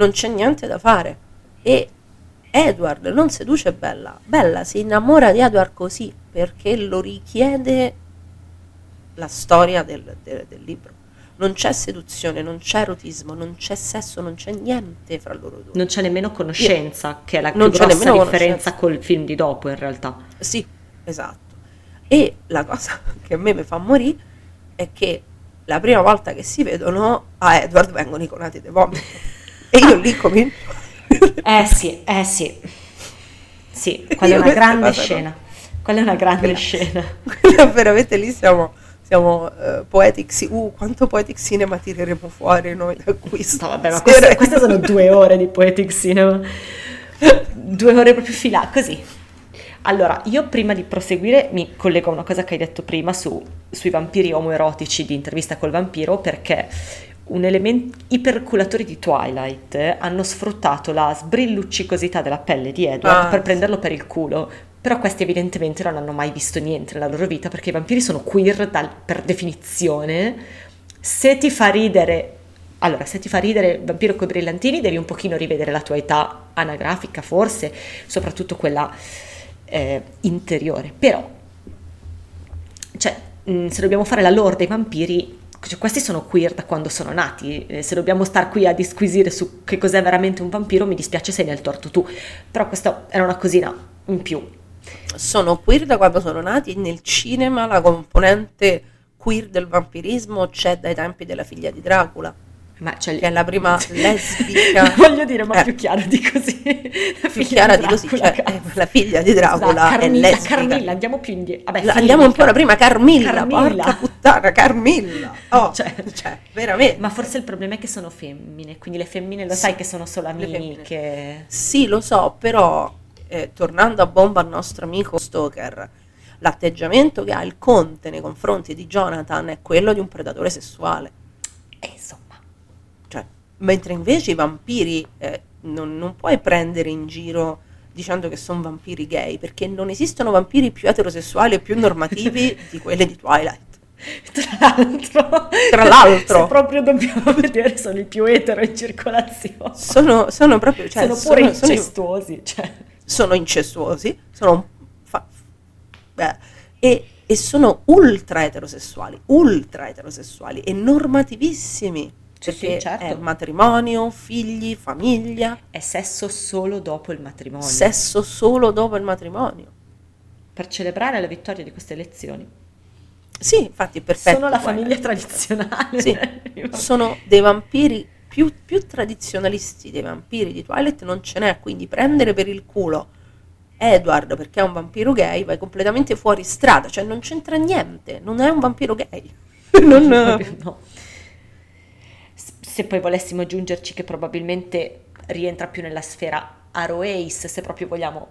Non c'è niente da fare. E Edward non seduce Bella. Bella si innamora di Edward così perché lo richiede la storia del, del- del libro. Non c'è seduzione, non c'è erotismo, non c'è sesso, non c'è niente fra loro due. Non c'è nemmeno conoscenza, che è la più grossa nemmeno differenza col film di dopo, in realtà. Sì, esatto. E la cosa che a me mi fa morire è che la prima volta che si vedono a Edward vengono i conati dei vomiti. E io lì comincio. Eh sì, eh sì. Sì, quella è una grande cose no. scena. Quella è una grande Quella- scena. Quella veramente lì siamo, siamo eh, poetic, ci- uh, quanto poetic cinema tireremo fuori noi da qui. No, vabbè, ma queste, queste sono due ore di Poetic Cinema. Due ore proprio fila, così. Allora, io prima di proseguire mi collego a una cosa che hai detto prima su- sui vampiri omoerotici di intervista col vampiro, perché un elemento, i perculatori di Twilight eh, hanno sfruttato la sbrilluccicosità della pelle di Edward Ah, per prenderlo per il culo. Però questi evidentemente non hanno mai visto niente nella loro vita perché i vampiri sono queer dal- per definizione. Se ti fa ridere, allora, se ti fa ridere il vampiro con i brillantini, devi un pochino rivedere la tua età anagrafica, forse, soprattutto quella eh, interiore. Però, cioè, mh, se dobbiamo fare la lore dei vampiri, cioè, questi sono queer da quando sono nati. Eh, se dobbiamo star qui a disquisire su che cos'è veramente un vampiro, mi dispiace sei nel torto tu. Però questa era una cosina in più. sono queer da quando sono nati nel cinema la componente queer del vampirismo c'è dai tempi della figlia di Dracula, Ma cioè, è la prima lesbica. Voglio dire, ma Eh. più chiaro di così. più chiara di così, cioè, eh, la figlia di Dracula è Carmilla, lesbica. Carmilla, andiamo più indietro. Vabbè, La- andiamo ancora prima, Carmilla, Carmilla. porca puttana, Carmilla. Oh, Cioè. cioè, veramente. Ma forse il problema è che sono femmine, quindi le femmine lo sai che sono solo amiche. Sì, lo so, però eh, tornando a bomba al nostro amico Stoker, l'atteggiamento che ha il conte nei confronti di Jonathan è quello di un predatore sessuale. E insomma, Cioè, mentre invece i vampiri eh, non, non puoi prendere in giro dicendo che sono vampiri gay, perché non esistono vampiri più eterosessuali e più normativi di quelli di Twilight. tra l'altro, Tra l'altro. se proprio dobbiamo vedere, sono i più etero in circolazione. Sono, sono proprio, cioè, sono pure sono, sono- incestuosi. Cioè. sono incestuosi, sono fa- beh, e, e sono ultra eterosessuali, ultra eterosessuali e normativissimi. Sì, sì, perché certo. è matrimonio, figli, famiglia, È sesso solo dopo il matrimonio. sesso solo dopo il matrimonio. per celebrare la vittoria di queste elezioni. Sì, infatti è perfetto. sono la guarda. famiglia tradizionale. Sì, sono dei vampiri più, più tradizionalisti dei vampiri di Twilight non ce n'è, quindi prendere per il culo Edward perché è un vampiro gay vai completamente fuori strada, cioè non c'entra niente, non è un vampiro gay. Non- no. Se poi volessimo aggiungerci che probabilmente rientra più nella sfera Ace, se proprio vogliamo,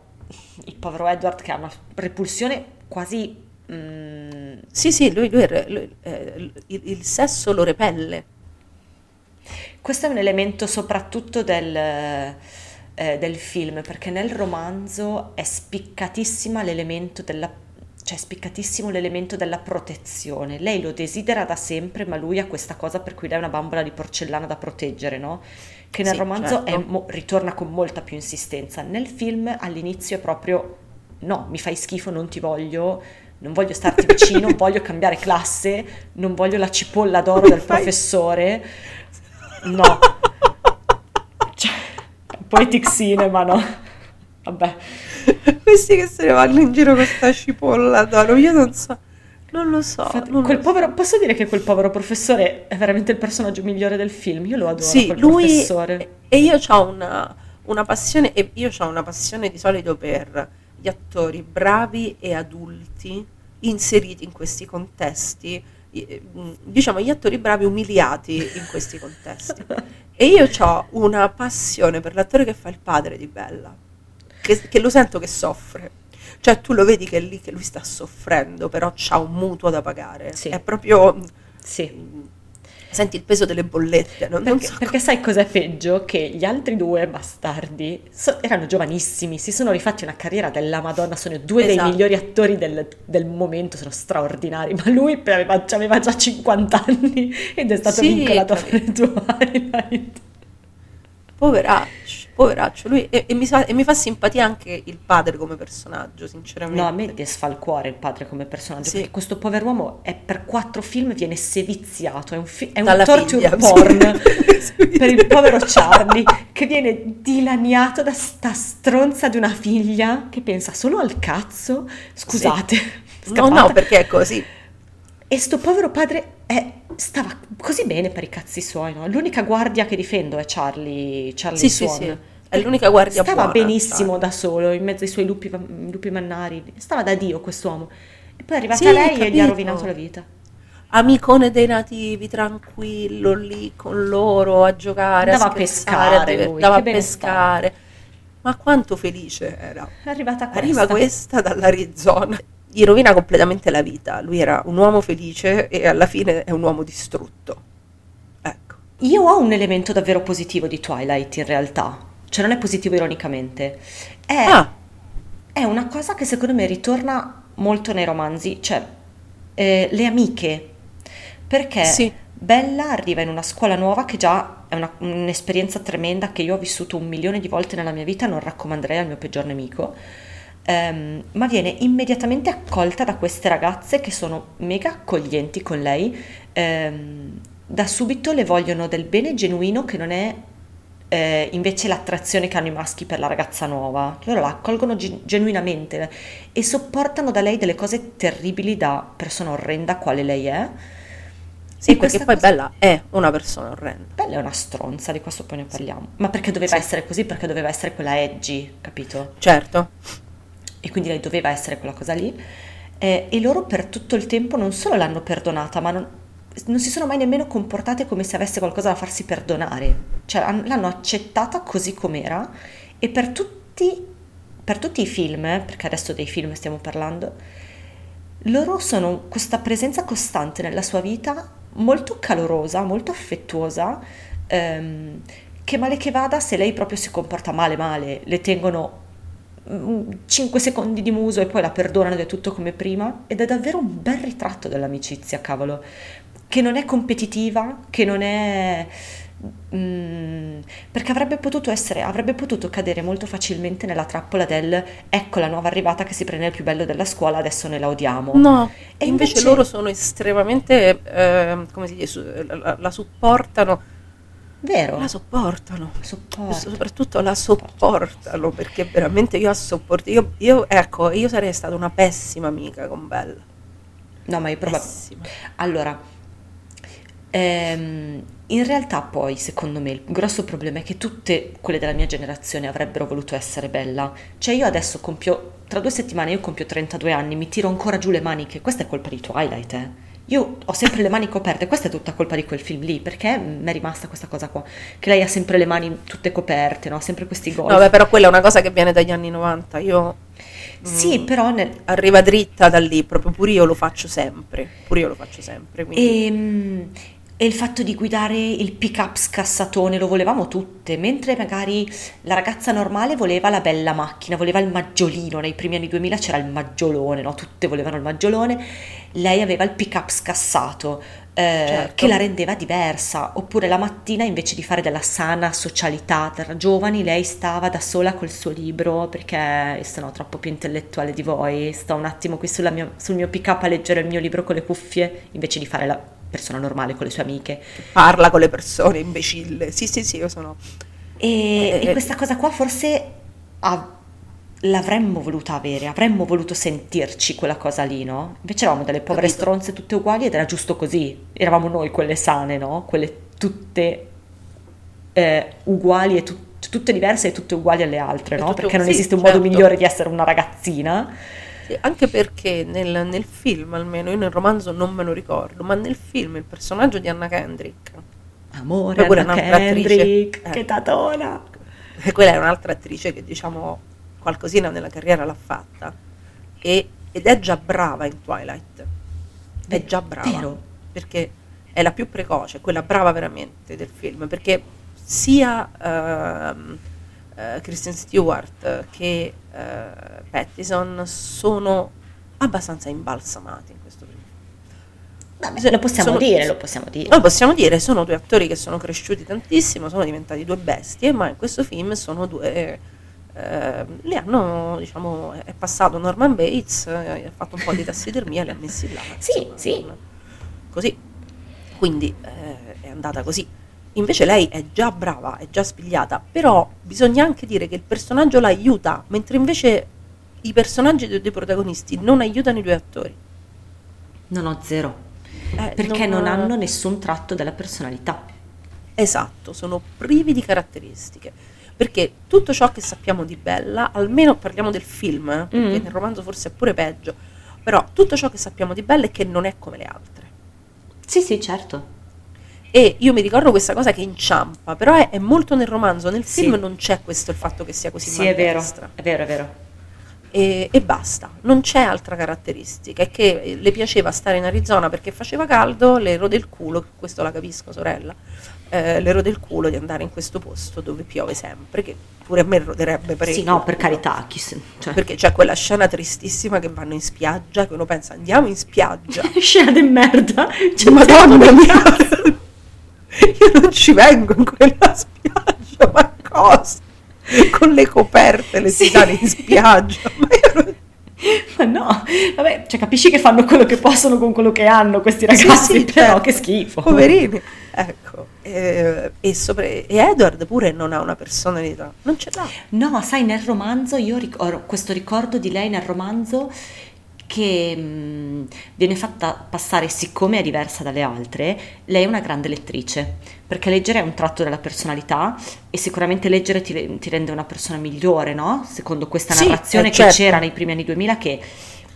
il povero Edward che ha una repulsione quasi... mm, Sì, sì, lui, lui lui- eh, il, il sesso lo repelle. Questo è un elemento soprattutto del, eh, del film, perché nel romanzo è spiccatissima l'elemento della, cioè è spiccatissimo l'elemento della protezione. Lei lo desidera da sempre, ma lui ha questa cosa per cui lei è una bambola di porcellana da proteggere, no? Che nel Sì, romanzo è certo. mo- ritorna con molta più insistenza. Nel film all'inizio è proprio no, mi fai schifo, non ti voglio, non voglio starti vicino, voglio cambiare classe, non voglio la cipolla d'oro del professore. No. Cioè, poetic cinema, no? Vabbè. Questi che se ne vanno in giro con sta cipolla d'oro, io non so, non lo so. Infatti, non quel lo so. povero, posso dire che quel povero professore è veramente il personaggio migliore del film? Io lo adoro, Sì, lui professore. e io ho una, una passione e io ho una passione di solito per gli attori bravi e adulti inseriti in questi contesti, mm, diciamo gli attori bravi umiliati in questi contesti. E io ho una passione per l'attore che fa il padre di Bella, che, che lo sento che soffre. Cioè tu lo vedi che è lì che lui sta soffrendo, però c'ha un mutuo da pagare. Sì. È proprio Sì. senti il peso delle bollette, non, non Perché, so perché sai cos'è peggio? Che gli altri due bastardi so- erano giovanissimi, si sono rifatti una carriera della Madonna, sono due dei Esatto. migliori attori del, del momento, sono straordinari, ma lui aveva, aveva già 50 anni ed è stato Sì, vincolato a fare Twilight. Poveraccio, poveraccio, lui e, e mi sa- e mi fa simpatia anche il padre come personaggio, sinceramente. No, a me desfa il cuore il padre come personaggio, Sì. perché questo pover'uomo è per quattro film viene seviziato, è un, fi- è un torture figlia, porn sì. per il povero Charlie che viene dilaniato da sta stronza di una figlia che pensa solo al cazzo, scusate, No, no, scappata. perché è così. E sto povero padre eh, stava così bene per i cazzi suoi, no? L'unica guardia che difendo è Charlie, Charlie Sì, sì, Swan. sì. È l'unica guardia Stava buona, benissimo sai. da solo, in mezzo ai suoi lupi, lupi mannari. Stava da Dio quest'uomo. E poi è arrivata Sì, lei e gli ha capito. rovinato la vita. Amicone dei nativi, tranquillo lì con loro a giocare, Dava a a pescare a diver- lui, dava che a pescare. Ma quanto felice era. È arrivata questa. Arriva questa dall'Arizona. Gli rovina completamente la vita. Lui era un uomo felice e alla fine è un uomo distrutto. Ecco. Io ho un elemento davvero positivo di Twilight in realtà, cioè non è positivo ironicamente, è, Ah, è una cosa che secondo me ritorna molto nei romanzi, cioè eh, le amiche, perché Sì. Bella arriva in una scuola nuova che già è una- un'esperienza tremenda che io ho vissuto un milione di volte nella mia vita, non raccomanderei al mio peggior nemico. Ehm, ma viene immediatamente accolta da queste ragazze che sono mega accoglienti con lei, ehm, da subito le vogliono del bene genuino che non è eh, invece l'attrazione che hanno i maschi per la ragazza nuova. Loro la accolgono ge- genuinamente e sopportano da lei delle cose terribili da persona orrenda quale lei è. sì, E perché poi cosa- Bella è una persona orrenda. Bella è una stronza, di questo poi ne parliamo. Ma perché doveva Sì. essere così? Perché doveva essere quella edgy, capito? Certo. E quindi lei doveva essere quella cosa lì. Eh, e loro per tutto il tempo non solo l'hanno perdonata, ma non, non si sono mai nemmeno comportate come se avesse qualcosa da farsi perdonare. Cioè han- l'hanno accettata così com'era e per tutti, per tutti i film, perché adesso dei film stiamo parlando, loro sono questa presenza costante nella sua vita, molto calorosa, molto affettuosa, ehm, che male che vada, se lei proprio si comporta male male, le tengono 5 secondi di muso e poi la perdonano ed è tutto come prima ed è davvero un bel ritratto dell'amicizia, cavolo, che non è competitiva, che non è... mm, perché avrebbe potuto essere, avrebbe potuto cadere molto facilmente nella trappola del ecco la nuova arrivata che si prende il più bello della scuola, adesso noi la odiamo. No, E invece, invece- loro sono estremamente, ehm, come si dice, la- la supportano, Vero? la sopportano. Sopporto. Soprattutto la sopportano perché veramente io a sopporto. Io, io, ecco, io sarei stata una pessima amica con Bella. No, ma io probabilmente... Allora, ehm, in realtà poi, secondo me, il grosso problema è che tutte quelle della mia generazione avrebbero voluto essere bella. Cioè io adesso compio, tra due settimane io compio 32 anni, mi tiro ancora giù le maniche, questa è colpa di Twilight, eh. Io ho sempre le mani coperte, questa è tutta colpa di quel film lì, perché mi è rimasta questa cosa qua, che lei ha sempre le mani tutte coperte, no? Sempre questi golf. No, beh, però quella è una cosa che viene dagli anni 90. Io Sì, mm, però nel, arriva dritta da lì, proprio pure io lo faccio sempre. Pure io lo faccio sempre. Quindi... E, mm, e il fatto di guidare il pick-up scassatone lo volevamo tutte, mentre magari la ragazza normale voleva la bella macchina, voleva il maggiolino, nei primi anni 2000 c'era il maggiolone, no? tutte volevano il maggiolone, lei aveva il pick-up scassato, eh, Certo. che la rendeva diversa, oppure la mattina invece di fare della sana socialità tra giovani, lei stava da sola col suo libro, perché sono troppo più intellettuale di voi, sto un attimo qui mia- sul mio pick-up a leggere il mio libro con le cuffie, invece di fare la persona normale con le sue amiche. Parla con le persone, imbecille. Sì, sì, sì, io sono... E, Eh, e questa cosa qua forse ha- l'avremmo voluta avere, avremmo voluto sentirci quella cosa lì, no? Invece eravamo delle povere Capito. stronze tutte uguali ed era giusto così. Eravamo noi quelle sane, no? Quelle tutte eh, uguali e tut- tutte diverse e tutte uguali alle altre, E no? Perché non sì, esiste un certo. modo migliore di essere una ragazzina. Anche perché nel, nel film, almeno io nel romanzo non me lo ricordo, ma nel film il personaggio di Anna Kendrick, Amore, Anna un'altra attrice. Kendrick, Eh. che tatona! e quella è un'altra attrice che diciamo qualcosina nella carriera l'ha fatta, e- ed è già brava in Twilight. È già brava. Vero. Perché è la più precoce, quella brava veramente del film, perché sia ehm, eh, Kristen Stewart che eh, Pattison sono abbastanza imbalsamati in questo film. Vabbè, lo possiamo Sono- dire, lo possiamo dire. Noi possiamo dire, sono due attori che sono cresciuti tantissimo, sono diventati due bestie, ma in questo film sono due... eh, li hanno, diciamo, è passato Norman Bates, eh, ha fatto un po' di tassidermia e li ha messi là. Sì, insomma, sì. Così. Quindi eh, è andata così. Invece lei è già brava, è già spigliata, però bisogna anche dire che il personaggio la aiuta, mentre invece i personaggi dei due protagonisti non aiutano i due attori. Non ho zero. Eh, perché non hanno nessun tratto della personalità. Esatto, sono privi di caratteristiche. Perché tutto ciò che sappiamo di Bella, almeno parliamo del film, eh, perché Mm. nel romanzo forse è pure peggio, però tutto ciò che sappiamo di Bella è che non è come le altre. Sì, sì, certo. E io mi ricordo questa cosa che inciampa, però è, è molto nel romanzo, nel Sì. film non c'è questo il fatto che sia così Sì, è vero, è vero, è vero. E, e basta, non c'è altra caratteristica, è che le piaceva stare in Arizona perché faceva caldo, le rode il culo, questo la capisco sorella, eh, le rode il culo di andare in questo posto dove piove sempre, che pure a me roderebbe parecchio. Sì, no, per carità, chi se... cioè... Perché c'è quella scena tristissima che vanno in spiaggia, che uno pensa andiamo in spiaggia. Scena di merda. Cioè, Madonna mia! Io non ci vengo in quella spiaggia, ma cosa? Con le coperte, le Sì. tisane in spiaggia. Ma io non- Ma no, vabbè, cioè capisci che fanno quello che possono con quello che hanno questi Sì, ragazzi, sì, però certo. che schifo. Poverini. Ecco. eh, e, sopra- e Edward pure non ha una personalità. Non ce l'ha. No, sai, nel romanzo io ric- ho questo ricordo di lei nel romanzo che mh, viene fatta passare, siccome è diversa dalle altre, lei è una grande lettrice, perché leggere è un tratto della personalità e sicuramente leggere ti, ti rende una persona migliore, no? Secondo questa Sì, narrazione eh, che certo. c'era nei primi anni 2000 che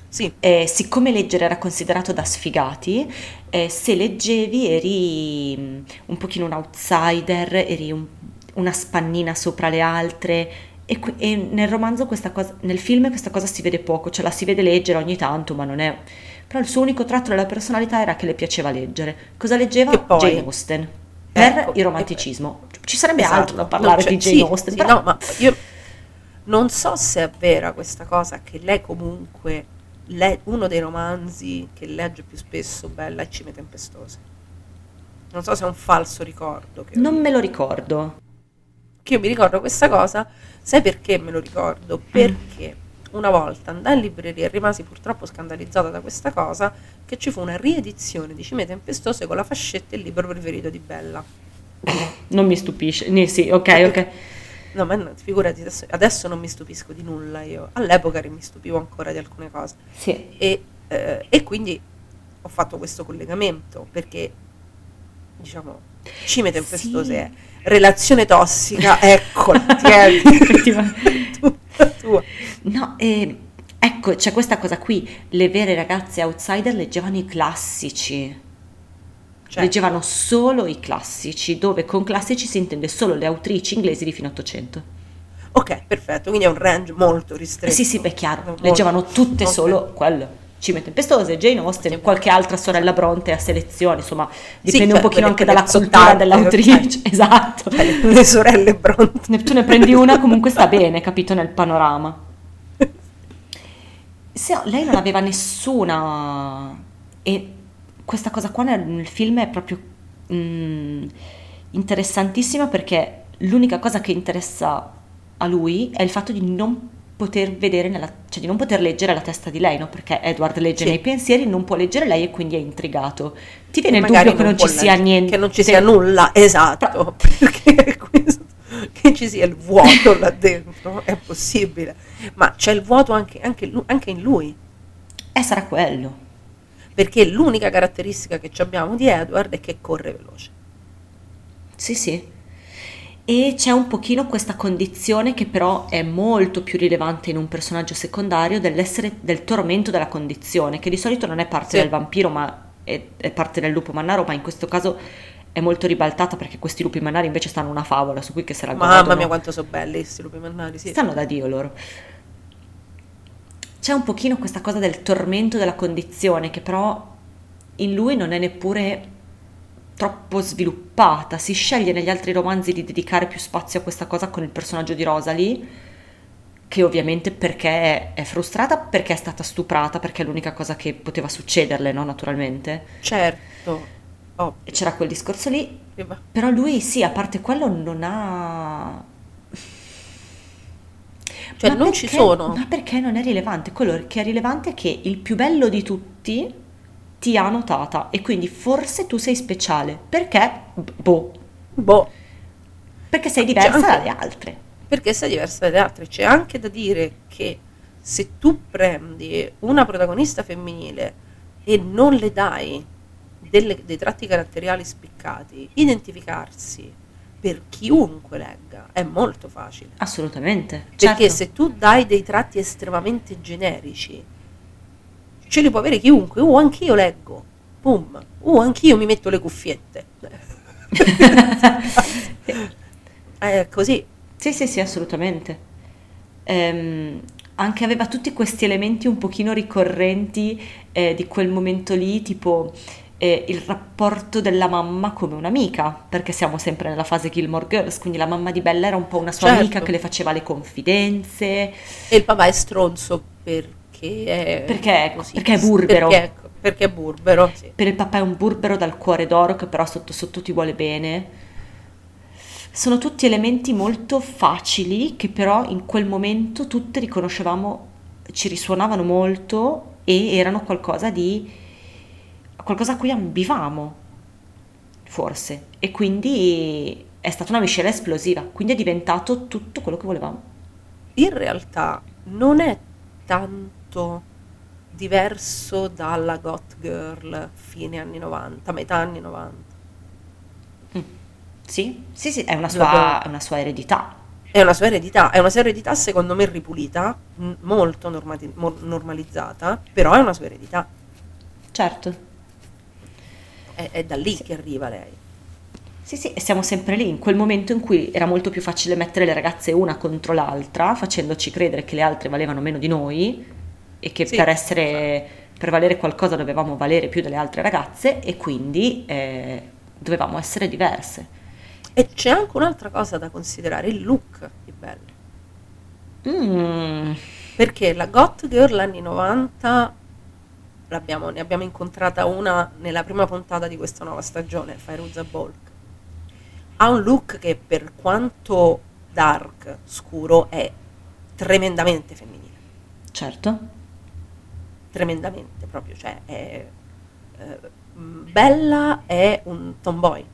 Sì. eh, siccome leggere era considerato da sfigati, eh, se leggevi eri mm, un pochino un outsider, eri un- una spannina sopra le altre. E, e nel romanzo questa cosa, nel film questa cosa si vede poco, cioè la si vede leggere ogni tanto, ma non è. Però il suo unico tratto della personalità era che le piaceva leggere. Cosa leggeva? Poi- Jane Austen. Per Ecco, il romanticismo. Ci sarebbe Esatto, altro da parlare c'è- di Jane sì, Austen. sì, però- no, ma io non so se è vera questa cosa che lei comunque le- uno dei romanzi che legge più spesso Bella è Cime Tempestose. Non so se è un falso ricordo. Non me lo ricordo. che io mi ricordo questa cosa, sai perché me lo ricordo? Mm. Perché una volta andai in libreria e rimasi purtroppo scandalizzata da questa cosa, che ci fu una riedizione di Cime Tempestose con la fascetta e il libro preferito di Bella. Non mi stupisce. Né, sì, ok, ok. No, ma no, figurati, adesso, adesso non mi stupisco di nulla io. All'epoca mi stupivo ancora di alcune cose. Sì. E, eh, e quindi ho fatto questo collegamento perché, diciamo, cime tempestose Sì. è relazione tossica, eccola, tieni, tutta tua. No, eh, ecco, c'è questa cosa qui. Le vere ragazze outsider leggevano i classici. Cioè, Leggevano solo i classici, dove con classici si intende solo le autrici inglesi di fine 800. ok, perfetto, quindi è un range molto ristretto. sì, sì, beh, chiaro. Molto- Leggevano tutte ok. solo quello. Cime Tempestose, Jane Austen, qualche altra sorella Bronte a selezione, insomma, dipende cioè, un pochino anche dalla cultura dell'autrice. Esatto. Cioè, le, le sorelle Bronte. Tu ne prendi una, comunque sta bene, capito, nel panorama. Se lei non aveva nessuna... E questa cosa qua nel, nel film è proprio mm, interessantissima perché l'unica cosa che interessa a lui è il fatto di non poter vedere, nella, cioè di non poter leggere la testa di lei, no? Perché Edward legge Sì. nei pensieri, non può leggere lei e quindi è intrigato. Ti viene il Magari dubbio che non ci sia niente. Che non ci sia nulla, esatto, perché questo- che ci sia il vuoto là dentro, è possibile, ma c'è il vuoto anche, anche anche in lui, Eh, sarà quello. perché l'unica caratteristica che abbiamo di Edward è che corre veloce. Sì, sì. E c'è un pochino questa condizione che però è molto più rilevante in un personaggio secondario dell'essere del tormento della condizione, che di solito non è parte Sì. del vampiro, ma è, è parte del lupo mannaro, ma in questo caso è molto ribaltata perché questi lupi mannari invece stanno una favola su cui che se la Mamma godono. mia quanto sono belli questi lupi mannari, sì. Stanno da Dio loro. C'è un pochino questa cosa del tormento della condizione che però in lui non è neppure troppo sviluppata. Si sceglie negli altri romanzi di dedicare più spazio a questa cosa con il personaggio di Rosalie, che ovviamente perché è, frustrata, perché è stata stuprata, perché è l'unica cosa che poteva succederle, no? Naturalmente. Certo, oh, E c'era quel discorso lì. Però lui sì, a parte quello non ha... Cioè, Ma non ci perché- sono. Ma perché non è rilevante? Quello che è rilevante è che il più bello di tutti ti ha notata e quindi forse tu sei speciale. Perché? Boh. boh, Perché sei diversa anche- dalle altre. perché sei diversa dalle altre. C'è anche da dire che se tu prendi una protagonista femminile e non le dai delle- dei tratti caratteriali spiccati, identificarsi per chiunque legga è molto facile. Assolutamente. Perché certo. se tu dai dei tratti estremamente generici, ce li può avere chiunque. Uh, anch'io leggo. Boom. Uh, anch'io mi metto le cuffiette. È così. Sì, sì, sì, assolutamente. Ehm, anche aveva tutti questi elementi un pochino ricorrenti eh, di quel momento lì, tipo eh, il rapporto della mamma come un'amica, perché siamo sempre nella fase Gilmore Girls, quindi la mamma di Bella era un po' una sua Certo. amica che le faceva le confidenze. E il papà è stronzo perché è, Perché- così. perché è burbero. Perché, perché è burbero, sì. Per il papà è un burbero dal cuore d'oro che però sotto sotto ti vuole bene. Sono tutti elementi molto facili che però in quel momento tutte riconoscevamo, ci risuonavano molto e erano qualcosa di qualcosa a cui ambivamo, forse. E quindi è stata una miscela esplosiva, quindi è diventato tutto quello che volevamo. In realtà non è tanto diverso dalla Goth Girl fine anni 90, metà anni 90. Sì, sì, sì, è una sua, è una sua eredità. È una sua eredità, è una sua eredità secondo me ripulita, m- molto normati- mo- normalizzata, però è una sua eredità, Certo. è, è da lì che arriva lei. Sì, sì, e siamo sempre lì, in quel momento in cui era molto più facile mettere le ragazze una contro l'altra, facendoci credere che le altre valevano meno di noi e che Sì, per essere, per valere qualcosa dovevamo valere più delle altre ragazze e quindi eh, dovevamo essere diverse. E c'è anche un'altra cosa da considerare, il look di Belle. Mm, Perché la Goth Girl anni 90 l'abbiamo- ne abbiamo incontrata una nella prima puntata di questa nuova stagione, Fairuza Bolk. Ha un look che per quanto dark, scuro, è tremendamente femminile. certo, Tremendamente proprio, cioè è, eh, mh, Bella è un tomboy,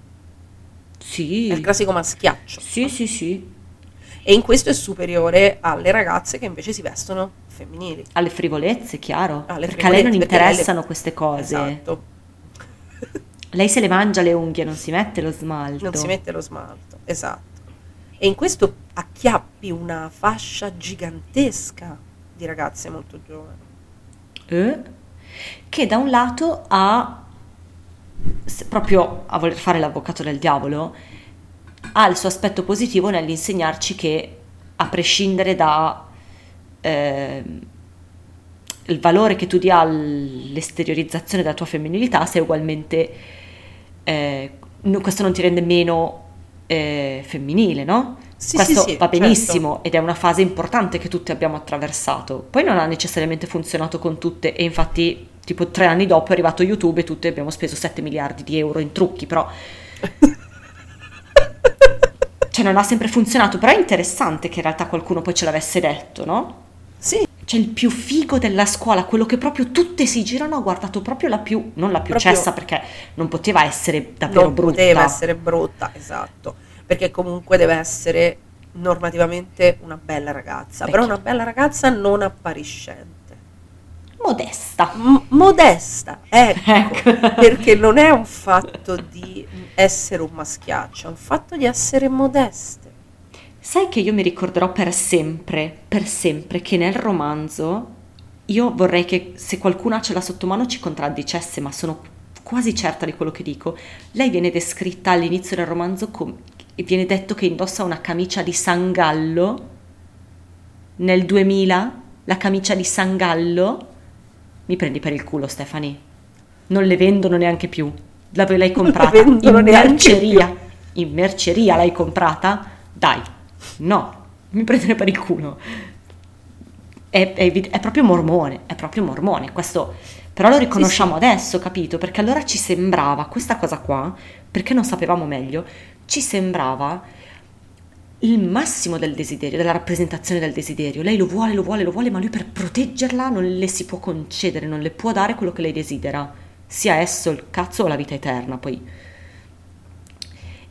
sì, è il classico maschiaccio. sì, sì, sì, E in questo è superiore alle ragazze che invece si vestono femminili. alle frivolezze, chiaro, Alle perché a lei non lei le- interessano queste cose. Esatto. Lei se le mangia le unghie, non si mette lo smalto. non si mette lo smalto, esatto. E in questo acchiappi una fascia gigantesca di ragazze molto giovani. Eh? che da un lato ha proprio a voler fare l'avvocato del diavolo ha il suo aspetto positivo nell'insegnarci che a prescindere da ehm, il valore che tu dia all'esteriorizzazione della tua femminilità sei ugualmente eh, questo non ti rende meno eh, femminile no? Sì, questo sì, sì, va certo. benissimo ed è una fase importante che tutti abbiamo attraversato. Poi non ha necessariamente funzionato con tutte e infatti tipo tre anni dopo è arrivato YouTube e tutte abbiamo speso 7 miliardi di euro in trucchi, però cioè non ha sempre funzionato, però è interessante che in realtà qualcuno poi ce l'avesse detto, no? Sì, C'è il più figo della scuola, quello che proprio tutte si girano, ha guardato proprio la più, non la più Proprio- cessa perché non poteva essere davvero non brutta. poteva essere brutta, esatto, perché comunque deve essere normativamente una bella ragazza, Beh, però una bella ragazza non appariscente. modesta. M- modesta, ecco, Ecco. perché non è un fatto di essere un maschiaccio, è un fatto di essere modeste. Sai che io mi ricorderò per sempre, per sempre, che nel romanzo io vorrei che se qualcuna ce l'ha sotto mano ci contraddicesse, ma sono quasi certa di quello che dico. Lei viene descritta all'inizio del romanzo come e viene detto che indossa una camicia di sangallo. Nel 2000 la camicia di sangallo mi prendi per il culo, Stefani. Non le vendono neanche più. L'hai comprata? In merceria. In merceria l'hai comprata? Dai, no, mi prendere per il culo. È, è è proprio mormone, è proprio mormone. Questo, però lo riconosciamo adesso, capito? Perché allora ci sembrava questa cosa qua, perché non sapevamo meglio, ci sembrava il massimo del desiderio, della rappresentazione del desiderio. Lei lo vuole, lo vuole, lo vuole, ma lui per proteggerla non le si può concedere, non le può dare quello che lei desidera, sia esso il cazzo o la vita eterna. Poi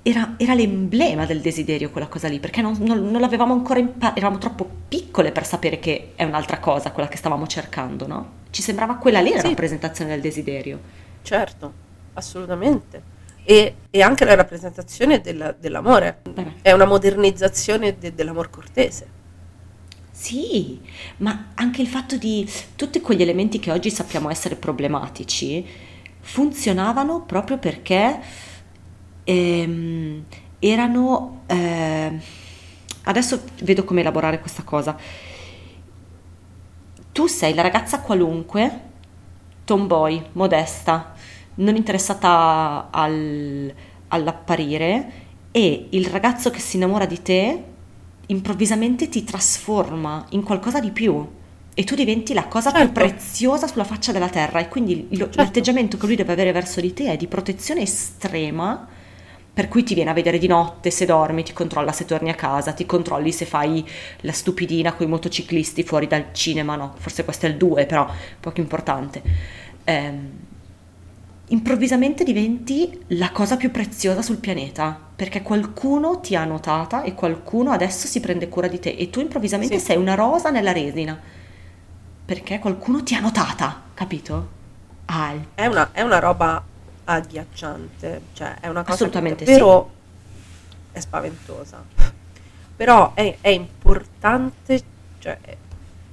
era, era l'emblema del desiderio quella cosa lì, perché non, non- non l'avevamo ancora imparato, eravamo troppo piccole per sapere che è un'altra cosa quella che stavamo cercando, no? Ci sembrava quella lì la Sì. rappresentazione del desiderio. Certo, assolutamente. E, e anche la rappresentazione della- dell'amore. Beh. È una modernizzazione de- dell'amor cortese. Sì, ma anche il fatto di tutti quegli elementi che oggi sappiamo essere problematici funzionavano proprio perché ehm, erano... eh, adesso vedo come elaborare questa cosa. Tu sei la ragazza qualunque, tomboy, modesta, non interessata al- all'apparire e il ragazzo che si innamora di te improvvisamente ti trasforma in qualcosa di più e tu diventi la cosa più Certo. preziosa sulla faccia della terra e quindi lo- Certo. l'atteggiamento che lui deve avere verso di te è di protezione estrema per cui ti viene a vedere di notte se dormi, ti controlla se torni a casa, ti controlli se fai la stupidina con i motociclisti fuori dal cinema, no, forse questo è il 2, però poco importante. Ehm, improvvisamente diventi la cosa più preziosa sul pianeta, perché qualcuno ti ha notata e qualcuno adesso si prende cura di te e tu improvvisamente Sì. sei una rosa nella resina, perché qualcuno ti ha notata, capito? Ah, È una, è una roba agghiacciante, cioè è una cosa Assolutamente che davvero è spaventosa. Però è, è importante cioè,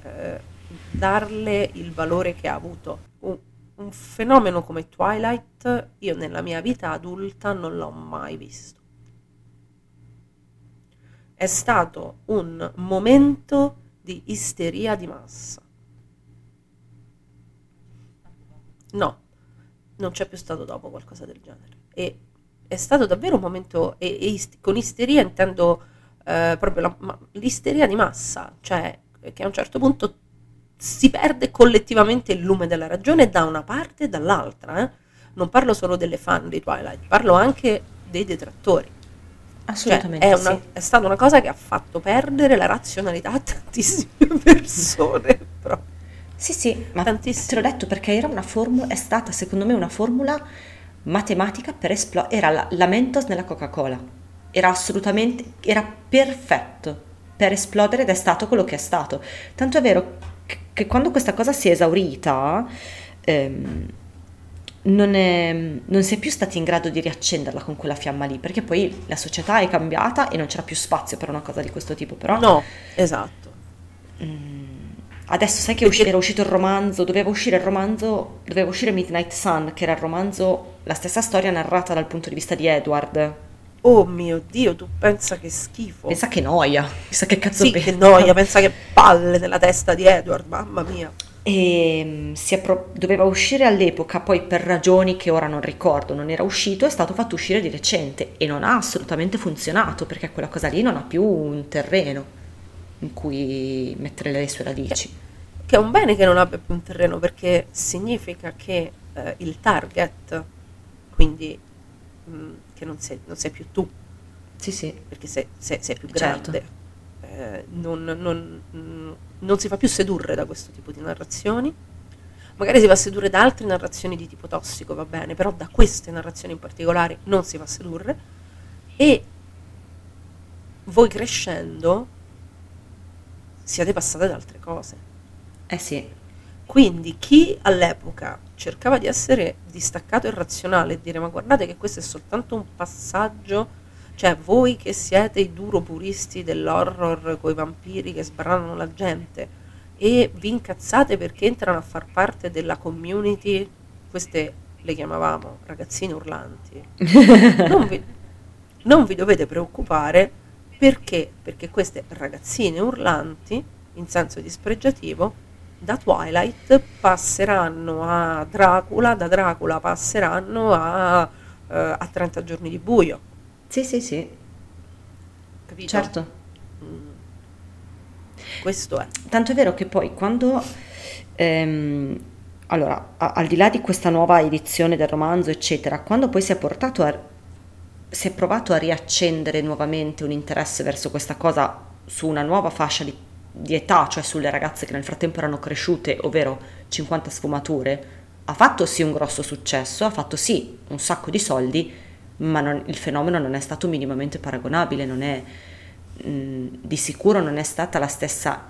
eh, darle il valore che ha avuto. Un, un fenomeno come Twilight io nella mia vita adulta non l'ho mai visto. È stato un momento di isteria di massa. No, non c'è più stato dopo qualcosa del genere. E è stato davvero un momento, e, e ist- con isteria intendo eh, proprio la- ma- l'isteria di massa, cioè che a un certo punto si perde collettivamente il lume della ragione da una parte e dall'altra. eh. Non parlo solo delle fan di Twilight, parlo anche dei detrattori. Cioè, assolutamente è, sì. una- è stata una cosa che ha fatto perdere la razionalità a tantissime persone. proprio. Sì, sì, ma Tantissimo. te l'ho detto perché era una formula, è stata secondo me una formula matematica per esplodere, era la, la Mentos nella Coca-Cola, era assolutamente, era perfetto per esplodere ed è stato quello che è stato. Tanto è vero che, quando questa cosa si è esaurita, ehm, non, è- non si è più stati in grado di riaccenderla con quella fiamma lì, perché poi la società è cambiata e non c'era più spazio per una cosa di questo tipo, però... No, esatto. Adesso sai che usci- era uscito il romanzo, doveva uscire il romanzo, doveva uscire Midnight Sun, che era il romanzo, la stessa storia narrata dal punto di vista di Edward. Oh mio Dio, tu pensa che schifo. Pensa che noia, pensa che cazzo sì, pensa. che noia, pensa che palle nella testa di Edward, mamma mia. E mm, si è pro- doveva uscire all'epoca, poi per ragioni che ora non ricordo, non era uscito, è stato fatto uscire di recente e non ha assolutamente funzionato perché quella cosa lì non ha più un terreno in cui mettere le sue radici. Che è un bene che non abbia più un terreno perché significa che eh, il target, quindi mh, che non sei, non sei più tu, Sì, sì, perché sei, sei- sei più Certo. grande, eh, non, non- non si fa più sedurre da questo tipo di narrazioni. Magari si va a sedurre da altre narrazioni di tipo tossico, va bene, però da queste narrazioni in particolare non si va a sedurre. E voi crescendo siete passate ad altre cose. eh sì, Quindi chi all'epoca cercava di essere distaccato e razionale e dire ma guardate che questo è soltanto un passaggio, cioè voi che siete i duro puristi dell'horror con i vampiri che sbranano la gente e vi incazzate perché entrano a far parte della community, queste le chiamavamo ragazzine urlanti, non vi, non vi dovete preoccupare perché? Perché queste ragazzine urlanti, in senso dispregiativo, da Twilight passeranno a Dracula, da Dracula passeranno a, eh, a 30 giorni di buio. sì, sì, sì, Capito? certo. Questo è. Tanto è vero che poi quando, ehm, allora, a- al di là di questa nuova edizione del romanzo, eccetera, quando poi si è portato a, si è provato a riaccendere nuovamente un interesse verso questa cosa su una nuova fascia di, di età, cioè sulle ragazze che nel frattempo erano cresciute, ovvero 50 sfumature, ha fatto sì un grosso successo, ha fatto sì un sacco di soldi, ma non- il fenomeno non è stato minimamente paragonabile, non è, mh, di sicuro non è stata la stessa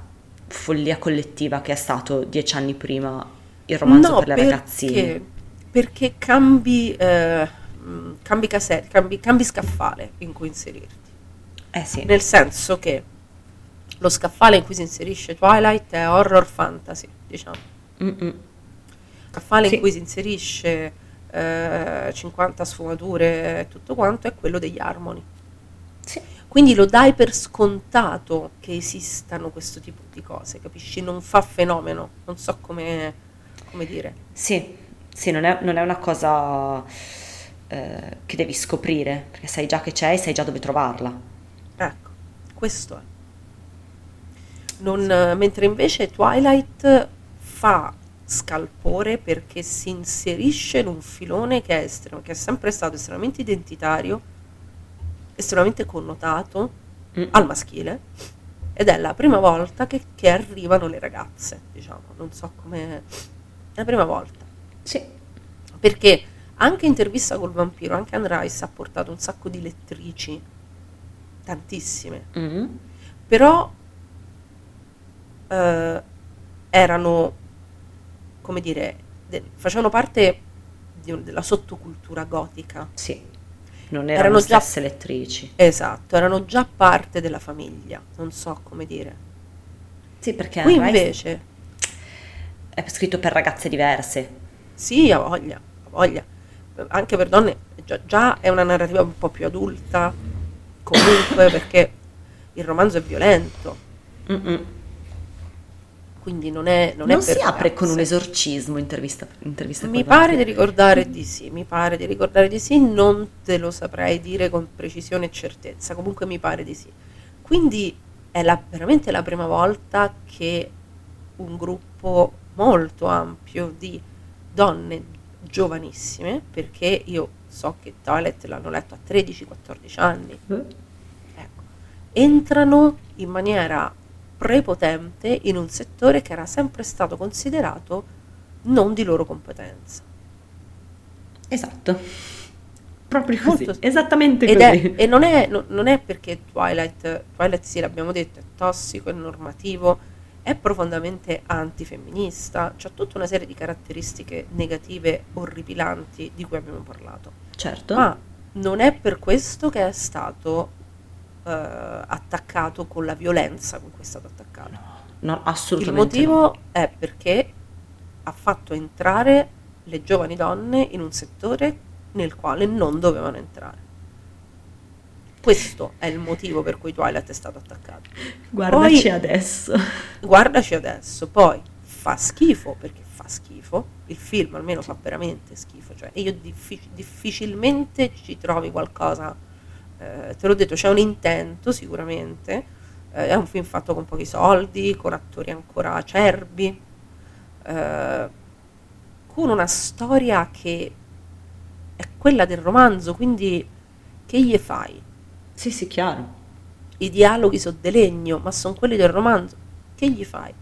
follia collettiva che è stato dieci anni prima il romanzo No, per le perché- ragazzine. perché cambi, eh, cambi cassette, cambi, cambi scaffale in cui inserirti. Eh sì. Nel senso che lo scaffale in cui si inserisce Twilight è horror fantasy, diciamo. Mm-mm. scaffale Sì. in cui si inserisce eh, 50 sfumature e tutto quanto è quello degli Harmony. Sì. Quindi lo dai per scontato che esistano questo tipo di cose, capisci? Non fa fenomeno, non so come, come dire. Sì, sì, non è, non è una cosa eh, che devi scoprire, perché sai già che c'è e sai già dove trovarla. Ecco, questo è. Non- mentre invece Twilight fa scalpore perché si inserisce in un filone che è, estremo- che è sempre stato estremamente identitario, estremamente connotato Mm. al maschile ed è la prima volta che, che arrivano le ragazze, diciamo, non so come... È la prima volta. Sì, Perché anche intervista col vampiro, anche Anne Rice ha portato un sacco di lettrici, tantissime, Mm. però eh, erano, come dire, de- facevano parte di della sottocultura gotica. sì, non Erano erano già- stesse lettrici. Esatto, erano già parte della famiglia, non so come dire. Sì, perché Qui invece, è scritto per ragazze diverse. sì, ha voglia, ha voglia. Anche per donne, già, già è una narrativa un po' più adulta, comunque, perché il romanzo è violento, Mm-mm. Quindi non è, non Non, è si apre con un esorcismo intervista, intervista Mi pare di ricordare di sì, mi pare di ricordare di sì, non te lo saprei dire con precisione e certezza, comunque mi pare di sì. Quindi è la- veramente la prima volta che un gruppo molto ampio di donne giovanissime, perché io so che Twilight l'hanno letto a 13-14 anni, Eh, ecco, entrano in maniera prepotente in un settore che era sempre stato considerato non di loro competenza. Esatto. Proprio così. Molto- Esattamente Ed così. è, e non è, no- non è perché Twilight, Twilight sì l'abbiamo detto, è tossico, è normativo, è profondamente antifemminista, c'ha tutta una serie di caratteristiche negative orripilanti di cui abbiamo parlato. Certo. Ma non è per questo che è stato attaccato con la violenza con cui è stato attaccato. No, Il assolutamente no. motivo è perché ha fatto entrare le giovani donne in un settore nel quale non dovevano entrare. Questo è il motivo per cui Twilight è stato attaccato. Guardaci Poi- adesso. Guardaci adesso, poi fa schifo perché fa schifo, il film almeno fa veramente schifo, cioè io diffi- difficilmente ci trovi qualcosa, eh, te l'ho detto, c'è un intento sicuramente, eh, è un film fatto con pochi soldi, con attori ancora acerbi, eh, con una storia che è quella del romanzo, quindi che gli fai? Sì, sì, chiaro. i dialoghi sono di legno, ma sono quelli del romanzo. Che gli fai?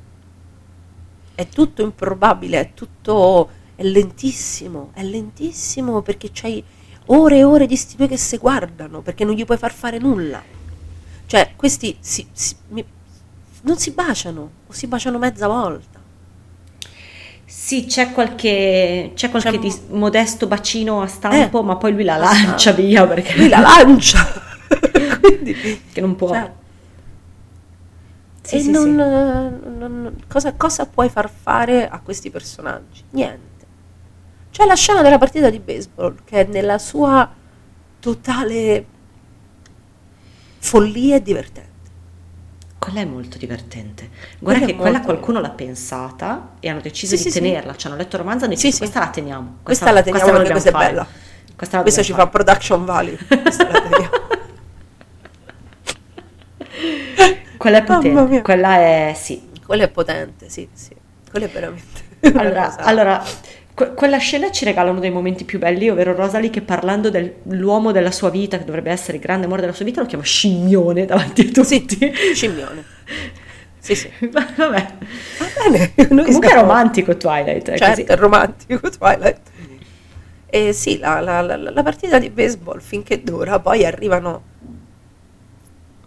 È tutto improbabile, è tutto. è lentissimo, è lentissimo perché c'hai ore e ore di sti due che si guardano, perché non gli puoi far fare nulla. Cioè, questi si- si- mi- non si baciano, o si baciano mezza volta. Sì, c'è qualche, c'è qualche C'è- dis- modesto bacino a stampo, Eh. ma poi lui la lancia stampo. via perché Lui la lancia! Quindi, che non può. cioè, Sì, e sì, non, sì. non- non- cosa, cosa puoi far fare a questi personaggi? Niente. C'è la scena della partita di baseball che è nella sua totale follia e divertente. Quella è molto divertente. Guarda Quella che è quella qualcuno l'ha pensata e hanno deciso Sì, di sì, sì. tenerla. Ci hanno letto il romanzo e hanno Sì, sì. questa la teniamo. Questa la teniamo perché dobbiamo questa è fare. bella. Questa, la Questo ci dobbiamo fa production value. Questa la teniamo. fare. Quella è potente. Quella è sì. Quello è potente, sì, sì. Quello è veramente Allora, allora, que- quella scena ci regala uno dei momenti più belli, ovvero Rosalie che parlando dell'uomo della sua vita, che dovrebbe essere il grande amore della sua vita, lo chiama scimmione davanti a Sì, tutti. scimmione. Sì, sì. Vabbè, Va bene. comunque è siamo- romantico Twilight, è certo, così. è romantico Twilight. E sì, la, la- la- la partita di baseball finché dura, poi arrivano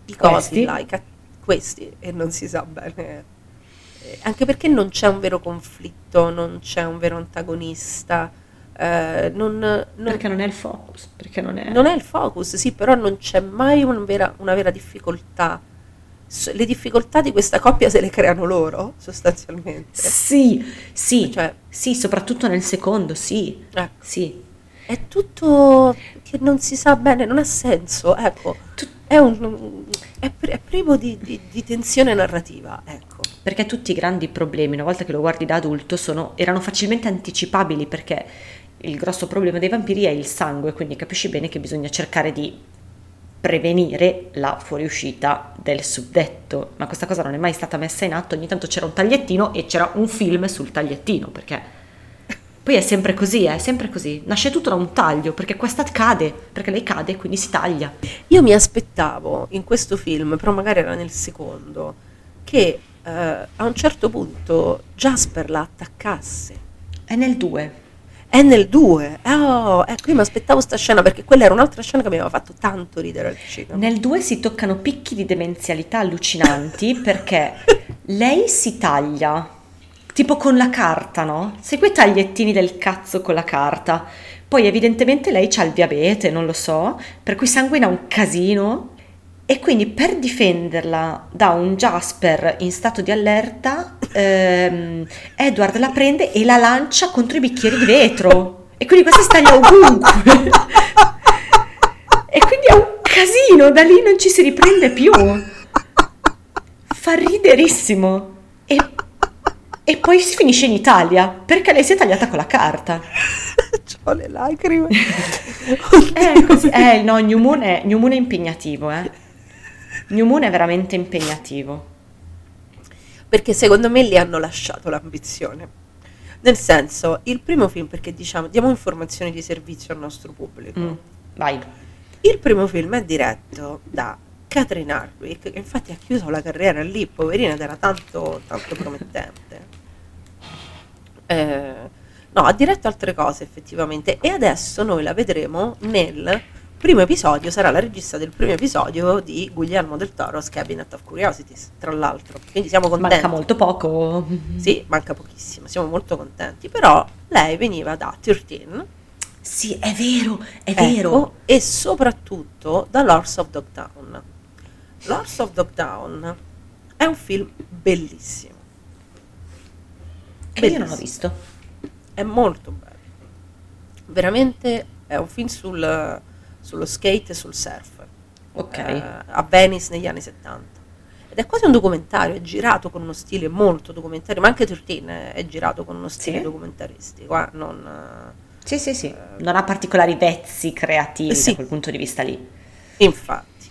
i cosi Questi? ca- questi, e non si sa bene. Anche perché non c'è un vero conflitto, non c'è un vero antagonista. eh, non, non- Perché non è il focus, perché non è... non è il focus, sì, però non c'è mai un vera- una vera difficoltà. Le difficoltà di questa coppia se le creano loro, sostanzialmente. Sì, sì, Cioè- sì, soprattutto nel secondo, sì, Ecco. sì. È tutto che non si sa bene, non ha senso, ecco. È, un, è, è privo di, di- di tensione narrativa, ecco. Perché tutti i grandi problemi, una volta che lo guardi da adulto, sono- erano facilmente anticipabili perché il grosso problema dei vampiri è il sangue, quindi capisci bene che bisogna cercare di prevenire la fuoriuscita del suddetto. Ma questa cosa non è mai stata messa in atto, ogni tanto c'era un tagliettino e c'era un film sul tagliettino, perché poi è sempre così, è sempre così. Nasce tutto da un taglio, perché questa cade, perché lei cade e quindi si taglia. Io mi aspettavo in questo film, però magari era nel secondo, che eh, a un certo punto Jasper la attaccasse. È nel 2. È nel 2. Oh, ecco, io mi aspettavo sta scena perché quella era un'altra scena che mi aveva fatto tanto ridere al cinema. Nel 2 si toccano picchi di demenzialità allucinanti perché lei si taglia, tipo con la carta, no? Sai quei tagliettini del cazzo con la carta. Poi evidentemente lei ha il diabete, non lo so, per cui sanguina un casino. E quindi per difenderla da un Jasper in stato di allerta, ehm, Edward la prende e la lancia contro i bicchieri di vetro. E quindi questa si taglia ovunque. E quindi è un casino, da lì non ci si riprende più. Fa riderissimo. E, e poi si finisce in Italia, perché lei si è tagliata con la carta. Ho le lacrime. Eh, così- eh, no, New Moon è, New Moon è impegnativo, eh. New Moon è veramente impegnativo. perché secondo me gli hanno lasciato l'ambizione. Nel senso, il primo film, perché diciamo, diamo informazioni di servizio al nostro pubblico. Mm, Vai. Il primo film è diretto da Catherine Hardwick, che infatti ha chiuso la carriera lì, poverina, ed era tanto, tanto promettente. Eh, no, ha diretto altre cose effettivamente e adesso noi la vedremo nel primo episodio, sarà la regista del primo episodio di Guglielmo del Toro's Cabinet of Curiosities, tra l'altro. Quindi siamo contenti. Manca molto poco. Sì, manca pochissimo, siamo molto contenti, però lei veniva da 13 Sì, è vero, è Ecco, vero. e soprattutto da Lords of Dogtown. Lords of Dogtown è un film bellissimo. Che io non ho bellissimo. visto. È molto bello. Veramente è un film sul- sullo skate e sul surf. Ok. eh, a Venice negli anni 70. Ed è quasi un documentario, è girato con uno stile molto documentario, ma anche 13 è, girato con uno stile Sì? documentaristico. eh, non, eh, Sì, sì, sì. Non ha particolari vezzi creativi Sì. da quel punto di vista lì. Infatti,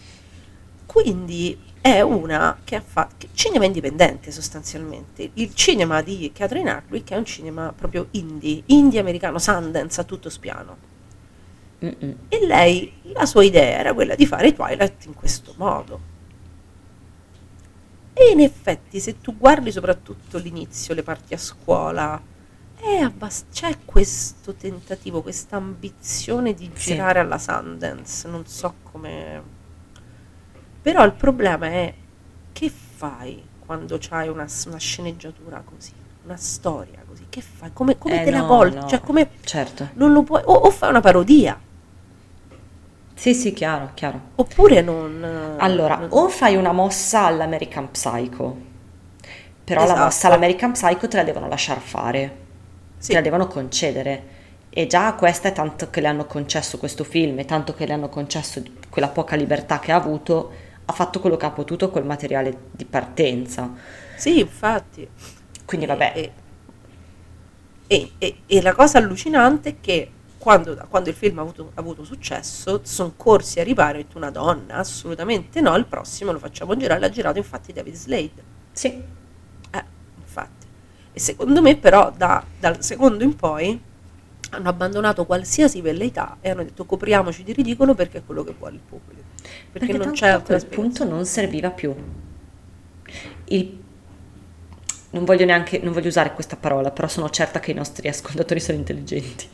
quindi è una che ha fatto cinema indipendente sostanzialmente. Il cinema di Catherine Hardwick è un cinema proprio indie, indie americano, Sundance a tutto spiano. Mm-mm. E lei, la sua idea era quella di fare Twilight in questo modo. E in effetti, se tu guardi soprattutto l'inizio, le parti a scuola, abbast- c'è questo tentativo, questa ambizione di Sì. girare alla Sundance, non so come... Però il problema è che fai quando c'hai una, una sceneggiatura così, una storia così? Che fai? Come, come Eh, te la no, volti? no. Cioè, come... Certo. Non lo puoi... O, o fai una parodia, Sì, sì, chiaro, chiaro. oppure non... Allora, non- o fai una mossa all'American Psycho, però la Esatto. mossa all'American Psycho te la devono lasciare fare, Sì. te la devono concedere. E già questa è tanto che le hanno concesso questo film, e tanto che le hanno concesso quella poca libertà che ha avuto, ha fatto quello che ha potuto col materiale di partenza. Sì, infatti. Quindi vabbè, E, e- e- e la cosa allucinante è che quando, quando il film ha avuto, ha avuto successo, sono corsi a riparo e tu una donna, assolutamente no, il prossimo lo facciamo girare, l'ha girato infatti David Slade. sì, Eh, infatti. E secondo me però da- dal secondo in poi hanno abbandonato qualsiasi velleità e hanno detto copriamoci di ridicolo perché è quello che vuole il pubblico. Perché, non tanto c'è a quel punto non serviva più. Il- non voglio neanche, non voglio usare questa parola, però sono certa che i nostri ascoltatori sono intelligenti.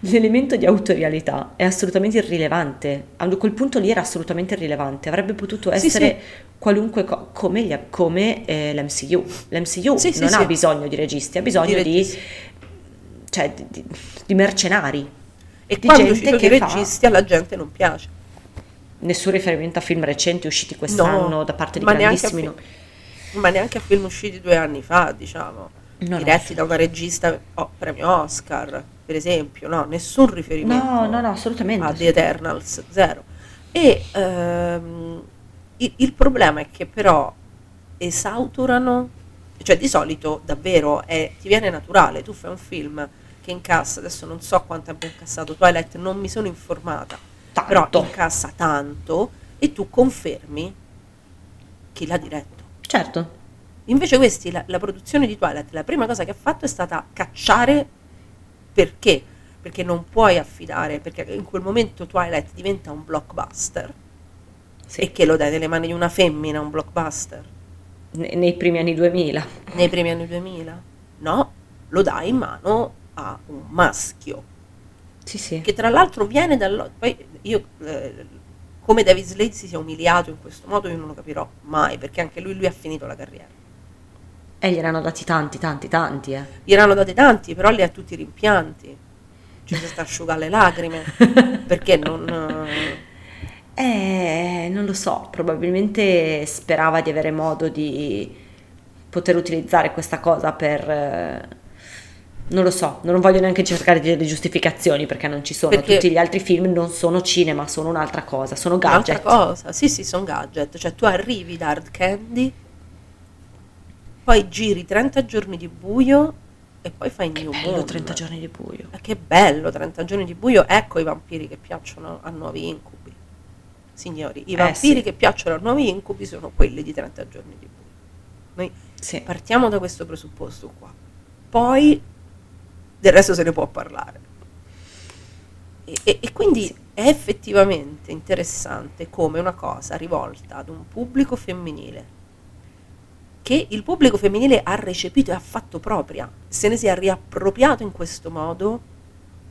L'elemento di autorialità è assolutamente irrilevante. A quel punto lì era assolutamente irrilevante. Avrebbe potuto Sì, essere qualunque cosa, come, gli- come, eh, l'MCU. L'MCU Sì, sì, non sì. ha bisogno di registi, ha bisogno Di di. Cioè, di, di- mercenari. E di quando gente sono i che fa- registi alla gente non piace. Nessun riferimento a film recenti usciti quest'anno da parte di ma neanche, grandissimi. fi- ma neanche a film usciti due anni fa, diciamo, No, no. diretti da una regista oh, premio Oscar, per esempio, no, nessun riferimento No, no, no, assolutamente. a The Eternals, zero. E ehm, il, il problema è che però esautorano, cioè di solito davvero è- ti viene naturale, tu fai un film che incassa, adesso non so quanto abbia incassato Twilight, non mi sono informata, però Tanto. incassa tanto e tu confermi chi l'ha diretto. Certo. Invece questi, la, la produzione di Twilight, la prima cosa che ha fatto è stata cacciare perché? Perché non puoi affidare, perché in quel momento Twilight diventa un blockbuster Sì. e che lo dai nelle mani di una femmina un blockbuster Ne- nei primi anni 2000. nei primi anni 2000? No, lo dai in mano a un maschio Sì, sì. che tra l'altro viene dal... Poi io, eh, come David Slade si sia umiliato in questo modo io non lo capirò mai, perché anche lui, lui ha finito la carriera. E gliene hanno dati tanti, tanti, tanti, eh. Gli erano dati tanti, però li ha tutti rimpianti. Ci si sta asciugando le lacrime, perché non... eh, Eh, non lo so, probabilmente sperava di avere modo di poter utilizzare questa cosa per... eh, non lo so, non voglio neanche cercare delle giustificazioni perché non ci sono. Perché- Tutti gli altri film non sono cinema, sono un'altra cosa, sono Un'altra gadget. cosa, sì sì, sono gadget, cioè tu arrivi da Hard Candy, poi giri 30 giorni di buio e poi fai New Bello Moon. 30 giorni di buio. Ma che bello, 30 giorni di buio, ecco i vampiri che piacciono a nuovi incubi. Signori, i Eh, vampiri sì. che piacciono a nuovi incubi sono quelli di 30 giorni di buio. Noi Sì. partiamo da questo presupposto qua. Poi del resto se ne può parlare. E, e- e quindi Sì. è effettivamente interessante come una cosa rivolta ad un pubblico femminile che il pubblico femminile ha recepito e ha fatto propria, se ne sia riappropriato in questo modo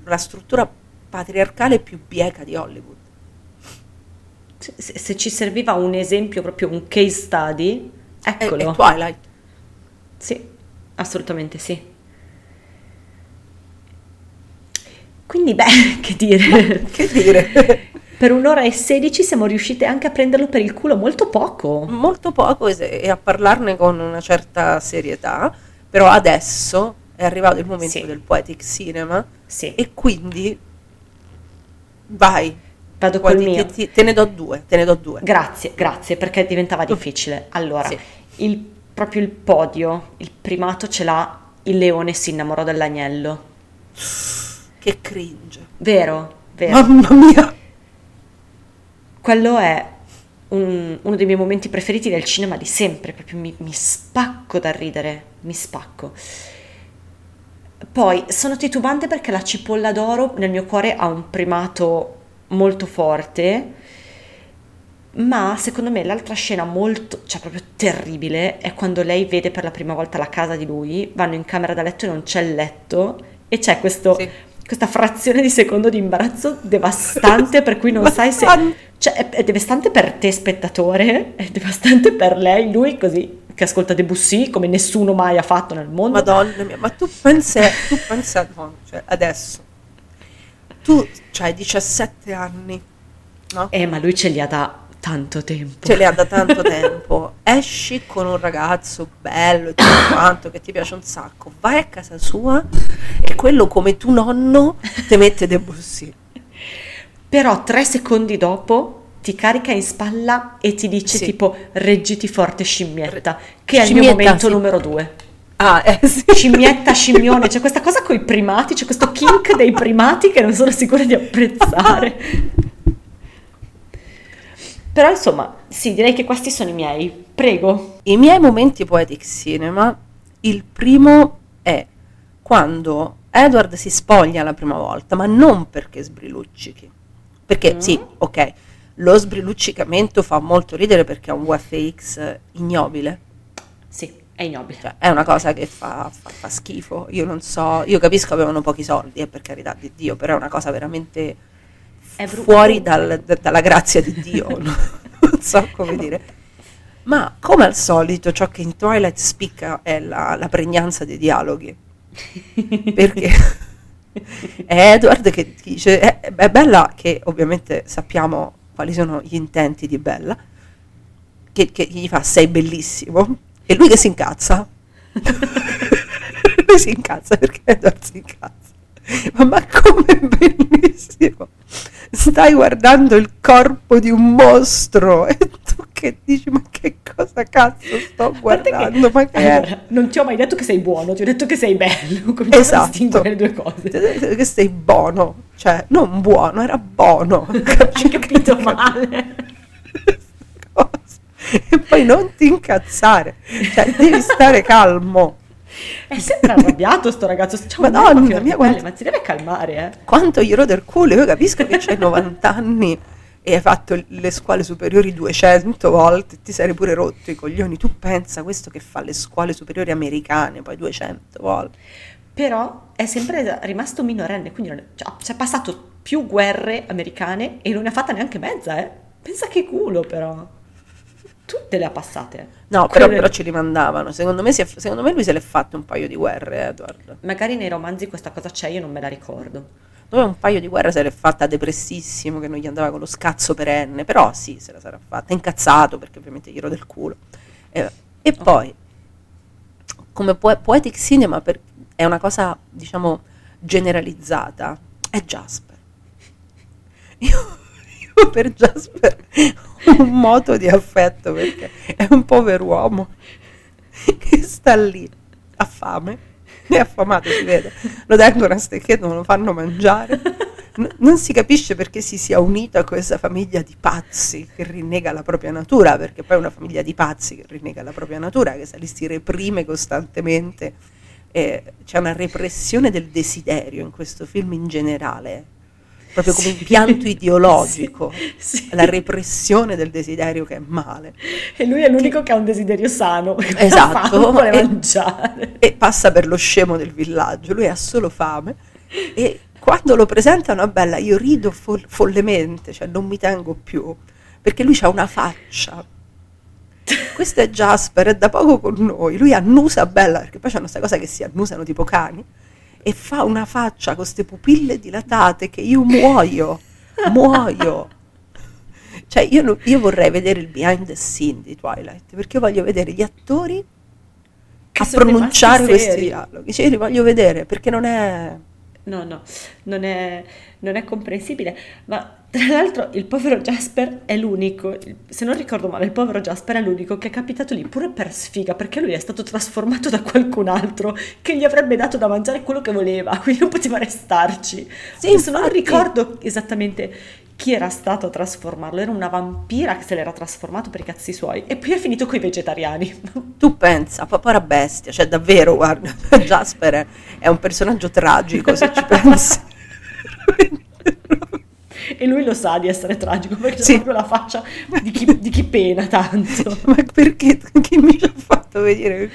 la struttura patriarcale più bieca di Hollywood. Se, se- se ci serviva un esempio, proprio un case study, È, eccolo. è Twilight. Sì, assolutamente sì. Quindi, beh, che dire, Che dire? per un'ora e sedici siamo riuscite anche a prenderlo per il culo molto poco. Molto poco e, a parlarne con una certa serietà, però adesso è arrivato il momento Sì. del poetic cinema Sì, e quindi vai. vado Poi col mio. ti- ti- te ne do due, te ne do due. Grazie, grazie, perché diventava difficile. Allora, Sì. il, proprio il podio, il primato ce l'ha il leone si innamorò dell'agnello. Che cringe. Vero, vero. Mamma mia. Quello è un- uno dei miei momenti preferiti del cinema di sempre, proprio mi, mi spacco da ridere, mi spacco. Poi sono titubante perché la cipolla d'oro nel mio cuore ha un primato molto forte, ma secondo me l'altra scena molto, cioè proprio terribile, è quando lei vede per la prima volta la casa di lui, vanno in camera da letto e non c'è il letto e c'è questo, Sì. Questa frazione di secondo di imbarazzo devastante per cui non sai se... Cioè è, è devastante per te spettatore, è devastante per lei, lui così che ascolta Debussy come nessuno mai ha fatto nel mondo. Madonna mia, ma tu pensa, tu pensa, no, cioè adesso, tu hai 17 anni, no? Eh, ma lui ce li ha da tanto tempo. ce le ha da tanto tempo, esci con un ragazzo bello e tutto quanto che ti piace un sacco, vai a casa sua e quello come tu nonno ti mette Debussy. Però tre secondi dopo ti carica in spalla e ti dice Sì. tipo reggiti forte scimmietta, che è il Scimmietta, mio momento sì. numero due. Ah, eh sì. Scimmietta, scimmione, c'è questa cosa con i primati, c'è questo kink dei primati che non sono sicura di apprezzare. Però insomma, sì, direi che questi sono i miei. Prego. I miei momenti poetic cinema, il primo è quando Edward si spoglia la prima volta, ma non perché sbriluccichi. Perché Mm. sì, ok, lo sbriluccicamento fa molto ridere perché è un VFX ignobile. Sì, è ignobile. Cioè, è una cosa che fa, fa- fa schifo. Io non so, io capisco avevano pochi soldi, eh, per carità di Dio, però è una cosa veramente fuori dal- da- dalla grazia di Dio. no? non so come dire. Ma come al solito, ciò che in Twilight spicca è la, la pregnanza dei dialoghi. Perché È Edward che dice, è, è Bella che ovviamente sappiamo quali sono gli intenti di Bella, che, che gli fa sei bellissimo, e lui che si incazza. lui si incazza perché Edward si incazza. Ma, ma come bellissimo! Stai guardando il corpo di un mostro e tu che dici ma che cosa cazzo sto guardando? ma che allora, non ti ho mai detto che sei buono, ti ho detto che sei bello. A Esatto. distinguere le due cose. Che sei buono, cioè non buono, era buono. Hai capito male. E poi non ti incazzare, cioè devi stare calmo. È sempre arrabbiato sto ragazzo. Un Madonna mia, quanto- ma si deve calmare, eh. Quanto gli rode il culo, io capisco che c'hai 90 anni e hai fatto le scuole superiori 200 volte, ti sarei pure rotto i coglioni. Tu pensa questo che fa le scuole superiori americane, poi 200 volte. Però è sempre rimasto minorenne, quindi è- cioè, ci è passato più guerre americane e non ne ha fatta neanche mezza, eh. Pensa che culo, però. Tutte le ha passate. No, però, però ci rimandavano. Secondo me, è- secondo me lui se l'è fatto un paio di guerre, Edward. Magari nei romanzi questa cosa c'è, io non me la ricordo. Dove un paio di guerre se l'è fatta depressissimo, che non gli andava con lo scazzo perenne, però sì, se la sarà fatta, incazzato perché ovviamente gli rode il culo. Eh, e poi, come poe- poetic cinema per- è una cosa, diciamo, generalizzata, è Jasper. Io per Jasper un moto di affetto perché è un pover'uomo che sta lì, ha fame, è affamato, si vede, lo tengono a stecchetto, non lo fanno mangiare. N- non si capisce perché si sia unito a questa famiglia di pazzi che rinnega la propria natura, perché poi è una famiglia di pazzi che rinnega la propria natura, che li si reprime costantemente. Eh, c'è una repressione del desiderio in questo film in generale, proprio come Sì, impianto ideologico, sì, la repressione del desiderio che è male. E lui è l'unico che ha un desiderio sano. Esatto. fame, vuole E- mangiare. e passa per lo scemo del villaggio, lui ha solo fame e quando lo presentano a Bella io rido fol- follemente, cioè non mi tengo più, perché lui ha una faccia. Questo è Jasper, è da poco con noi, lui annusa Bella, perché poi c'è questa cosa che si annusano tipo cani, e fa una faccia con queste pupille dilatate che io muoio, muoio. Cioè io, io vorrei vedere il behind the scene di Twilight, perché io voglio vedere gli attori Che a pronunciare questi dialoghi. Cioè, li voglio vedere perché non è. No, no, non è, non è comprensibile. Ma tra l'altro il povero Jasper è l'unico, se non ricordo male, il povero Jasper è l'unico che è capitato lì pure per sfiga, perché lui è stato trasformato da qualcun altro che gli avrebbe dato da mangiare quello che voleva, quindi non poteva restarci. Sì, Adesso non ricordo esattamente chi era stato a trasformarlo, era una vampira che se l'era trasformato per i cazzi suoi e poi è finito coi vegetariani. Tu pensa, povera bestia, cioè davvero, guarda, Jasper è, è un personaggio tragico se ci pensi. E lui lo sa di essere tragico perché Sì. proprio la faccia di chi, di chi pena tanto. Ma perché chi mi ha fatto vedere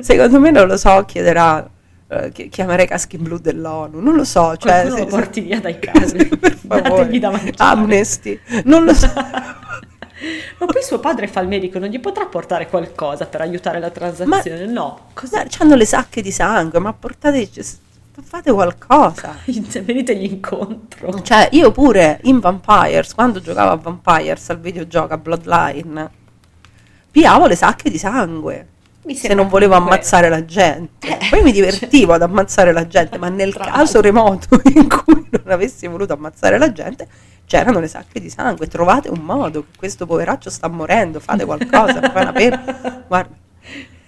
Secondo me non lo so, chiederà, eh, chi- chiamerei caschi blu dell'ONU, non lo so, cioè... Qualcuno se- lo se- porti via dai casi. per favore. Da mangiare. Amnesty, non lo so. Ma poi suo padre fa il medico, non gli potrà portare qualcosa per aiutare la transazione? no, Cosa? Hanno le sacche di sangue, ma portate, fate qualcosa. Venitegli incontro. Cioè, io pure in Vampires, quando giocavo a Vampires al videogioco a Bloodline, piavo le sacche di sangue. Se non volevo comunque- ammazzare la gente. Eh, Poi mi divertivo ad ammazzare la gente, ma nel Tra caso remoto in cui non avessi voluto ammazzare la gente, c'erano le sacche di sangue. Trovate un modo, che questo poveraccio sta morendo, fate qualcosa, fai una pena. Guarda.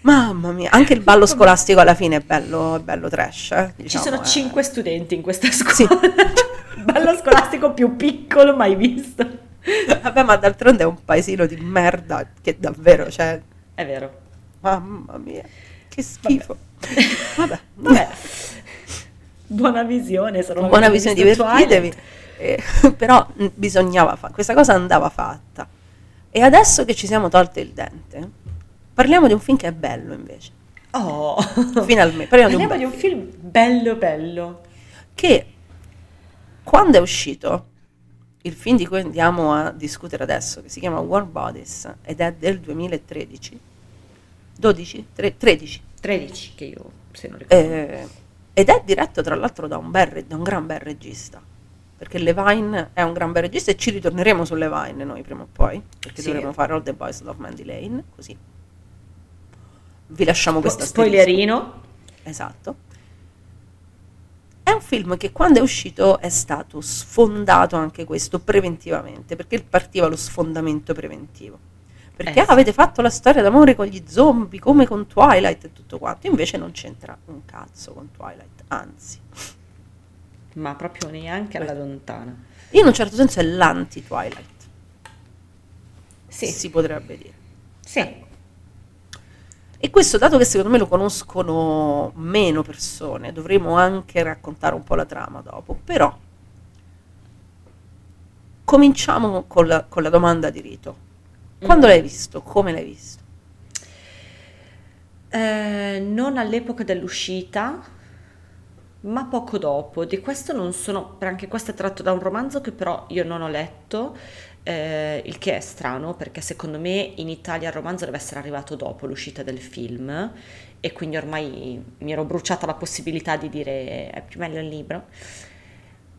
Mamma mia, anche il ballo scolastico alla fine è bello, è bello trash. eh, Ci diciamo, sono eh. cinque studenti in questa Sì. scuola. Bello scolastico più piccolo mai visto. Vabbè, ma d'altronde è un paesino di merda che davvero, cioè, È vero. mamma mia, che schifo. Vabbè, Vabbè. Buona visione, se non buona visione, divertitevi. Eh, però bisognava fare, questa cosa andava fatta. E adesso che ci siamo tolte il dente, parliamo di un film che è bello invece. Oh. Finalmente, parliamo di un Parliamo di un film bello bello. che quando è uscito il film di cui andiamo a discutere adesso, che si chiama War Bodies ed è del 2013, 12, Tre- 13, 13 che io se non ricordo. Eh, ed è diretto tra l'altro da un, bel da un gran bel regista. Perché Levine è un gran bel regista e ci ritorneremo su Levine noi prima o poi. Perché Sì. dovremo fare All the Boys Love Mandy Lane. Così vi lasciamo questa Spoilerino. Esatto. È un film che quando è uscito è stato sfondato anche questo preventivamente, perché partiva lo sfondamento preventivo. Perché Eh, "Ah, avete fatto la storia d'amore con gli zombie, come con Twilight e tutto quanto. Invece non c'entra un cazzo con Twilight, anzi. Ma proprio neanche alla lontana. In un certo senso è l'anti-Twilight, Sì, si potrebbe dire. sì. E questo, dato che secondo me lo conoscono meno persone, dovremo anche raccontare un po' la trama dopo, però cominciamo con la, con la domanda di rito. Quando Mm. l'hai visto? Come l'hai visto? Eh, non all'epoca dell'uscita, ma poco dopo. Di questo non sono, anche questo è tratto da un romanzo che però io non ho letto, eh, il che è strano perché secondo me in Italia il romanzo deve essere arrivato dopo l'uscita del film e quindi ormai mi ero bruciata la possibilità di dire è più meglio il libro.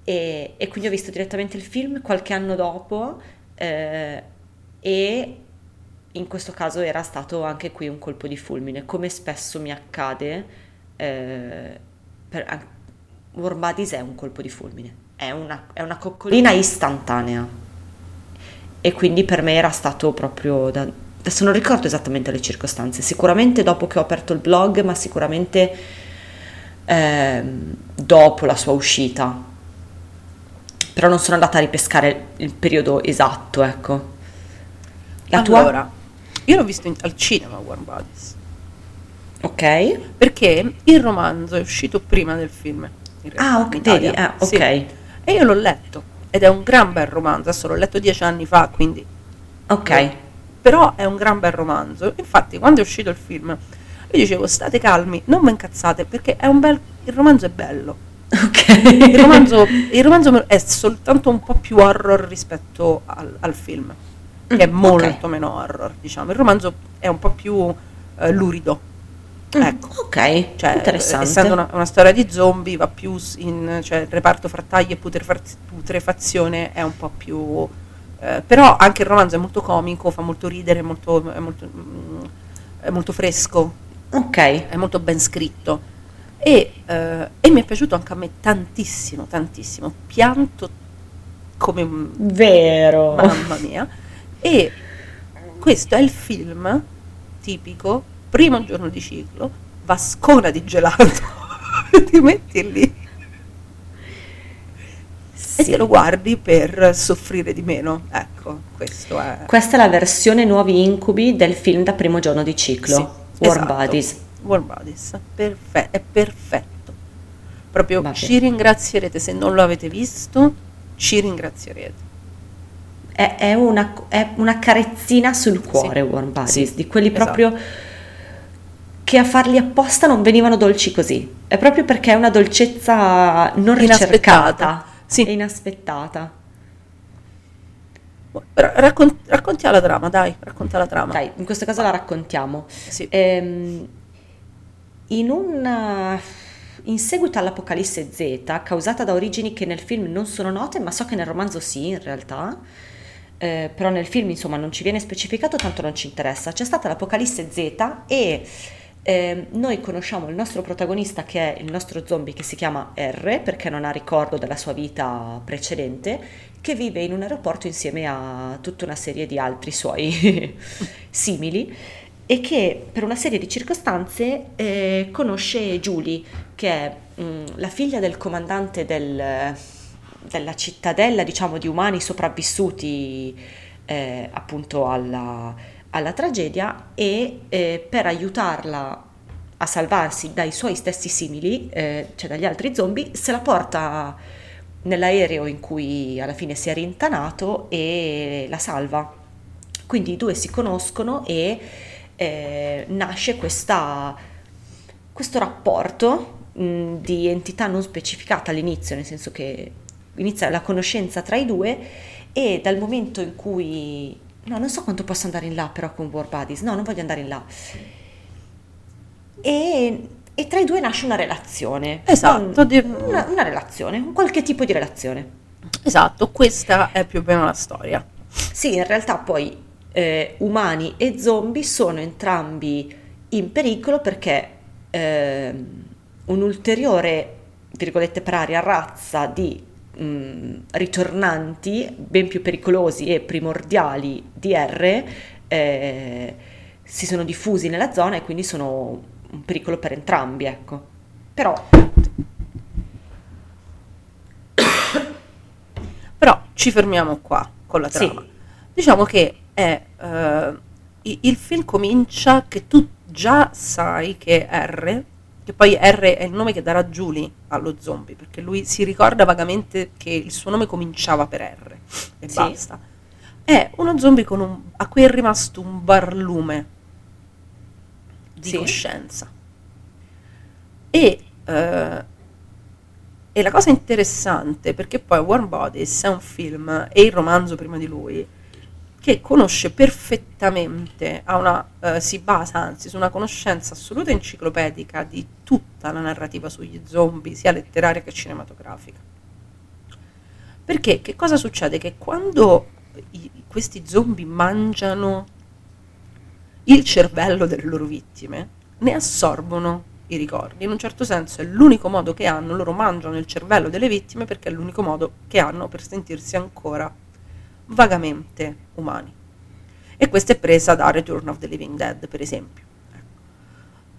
E, e quindi ho visto direttamente il film qualche anno dopo eh, e in questo caso era stato anche qui un colpo di fulmine, come spesso mi accade. eh, per, an- War Buddies è un colpo di fulmine, è una, è una coccolina istantanea. E quindi per me era stato proprio da- adesso non ricordo esattamente le circostanze, sicuramente dopo che ho aperto il blog, ma sicuramente ehm, dopo la sua uscita. Però non sono andata a ripescare il periodo esatto, ecco. La tua? Allora, io l'ho visto in- al cinema Warm Bodies, Ok. perché il romanzo è uscito prima del film. Ah, ok, ah, ok. Sì. E io l'ho letto, ed è un gran bel romanzo, adesso l'ho letto dieci anni fa, quindi Ok. però è un gran bel romanzo. Infatti, quando è uscito il film, io dicevo: state calmi, non vi incazzate, perché è un bel. Il romanzo è bello. Ok. Il romanzo, il romanzo è soltanto un po' più horror rispetto al, al film, che è Mm, molto ok. meno horror, diciamo. Il romanzo è un po' più eh, lurido. Ecco. Ok, Cioè, interessante. essendo una, una storia di zombie, va più in cioè, il reparto frattaglie e putrefaz- putrefazione è un po' più. eh, però anche il romanzo è molto comico, fa molto ridere, è molto, è molto, mm, è molto fresco, Ok. è molto ben scritto. E, eh, e mi è piaciuto anche a me tantissimo, tantissimo. Pianto come Vero. mamma mia. E questo è il film tipico, primo giorno di ciclo, vascona di gelato, ti metti lì e Sì. te lo guardi per soffrire di meno. Ecco, questo è... Questa è la versione nuovi incubi del film da primo giorno di ciclo. Sì, War esatto. Buddies. Warm Bodies, perfe- è perfetto. Proprio Vabbè. ci ringrazierete se non lo avete visto, ci ringrazierete. È, è una, è una carezzina sul cuore, Sì. War Buddies, Sì, di quelli esatto. proprio che a farli apposta non venivano dolci così. È proprio perché è una dolcezza non Inaspettata. ricercata Sì. e inaspettata. Ra- raccon- raccontiamo la trama, dai, racconta la trama. Dai, in questo caso la raccontiamo. Sì. Ehm, in un in seguito all'Apocalisse Z, causata da origini che nel film non sono note, ma so che nel romanzo sì, in realtà, eh, però nel film insomma non ci viene specificato, tanto non ci interessa. C'è stata l'Apocalisse Z e eh, noi conosciamo il nostro protagonista che è il nostro zombie che si chiama R, perché non ha ricordo della sua vita precedente, che vive in un aeroporto insieme a tutta una serie di altri suoi simili e che per una serie di circostanze eh, conosce Julie, che è mm, la figlia del comandante del- della cittadella, diciamo, di umani sopravvissuti eh, appunto alla, alla tragedia e eh, per aiutarla a salvarsi dai suoi stessi simili, eh, cioè dagli altri zombie, se la porta nell'aereo in cui alla fine si è rintanato e la salva. Quindi i due si conoscono e eh, nasce questa, questo rapporto mh, di entità non specificata all'inizio, nel senso che inizia la conoscenza tra i due e dal momento in cui... No, non so quanto posso andare in là però con War Buddies, no, non voglio andare in là. E e tra i due nasce una relazione. Esatto, una, una relazione, un qualche tipo di relazione. Esatto, questa è più o meno la storia. Sì, in realtà poi eh, umani e zombie sono entrambi in pericolo perché ehm, un'ulteriore, virgolette per aria, razza di mh, ritornanti ben più pericolosi e primordiali di R eh, si sono diffusi nella zona e quindi sono un pericolo per entrambi, ecco. Però Però ci fermiamo qua con la Sì. trama. Diciamo che è, i- il film comincia che tu già sai che R, che poi R è il nome che darà Julie allo zombie, perché lui si ricorda vagamente che il suo nome cominciava per R e Sì. basta. È uno zombie con un- a cui è rimasto un barlume di Sì. coscienza. E, eh, e la cosa interessante, perché poi Warm Bodies è un film, e il romanzo prima di lui, che conosce perfettamente, una, eh, si basa anzi su una conoscenza assoluta enciclopedica di tutta la narrativa sugli zombie, sia letteraria che cinematografica. Perché che cosa succede? Che quando i- questi zombie mangiano il cervello delle loro vittime, ne assorbono i ricordi. In un certo senso è l'unico modo che hanno, loro mangiano il cervello delle vittime perché è l'unico modo che hanno per sentirsi ancora vagamente umani. E questa è presa da Return of the Living Dead, per esempio. Ecco.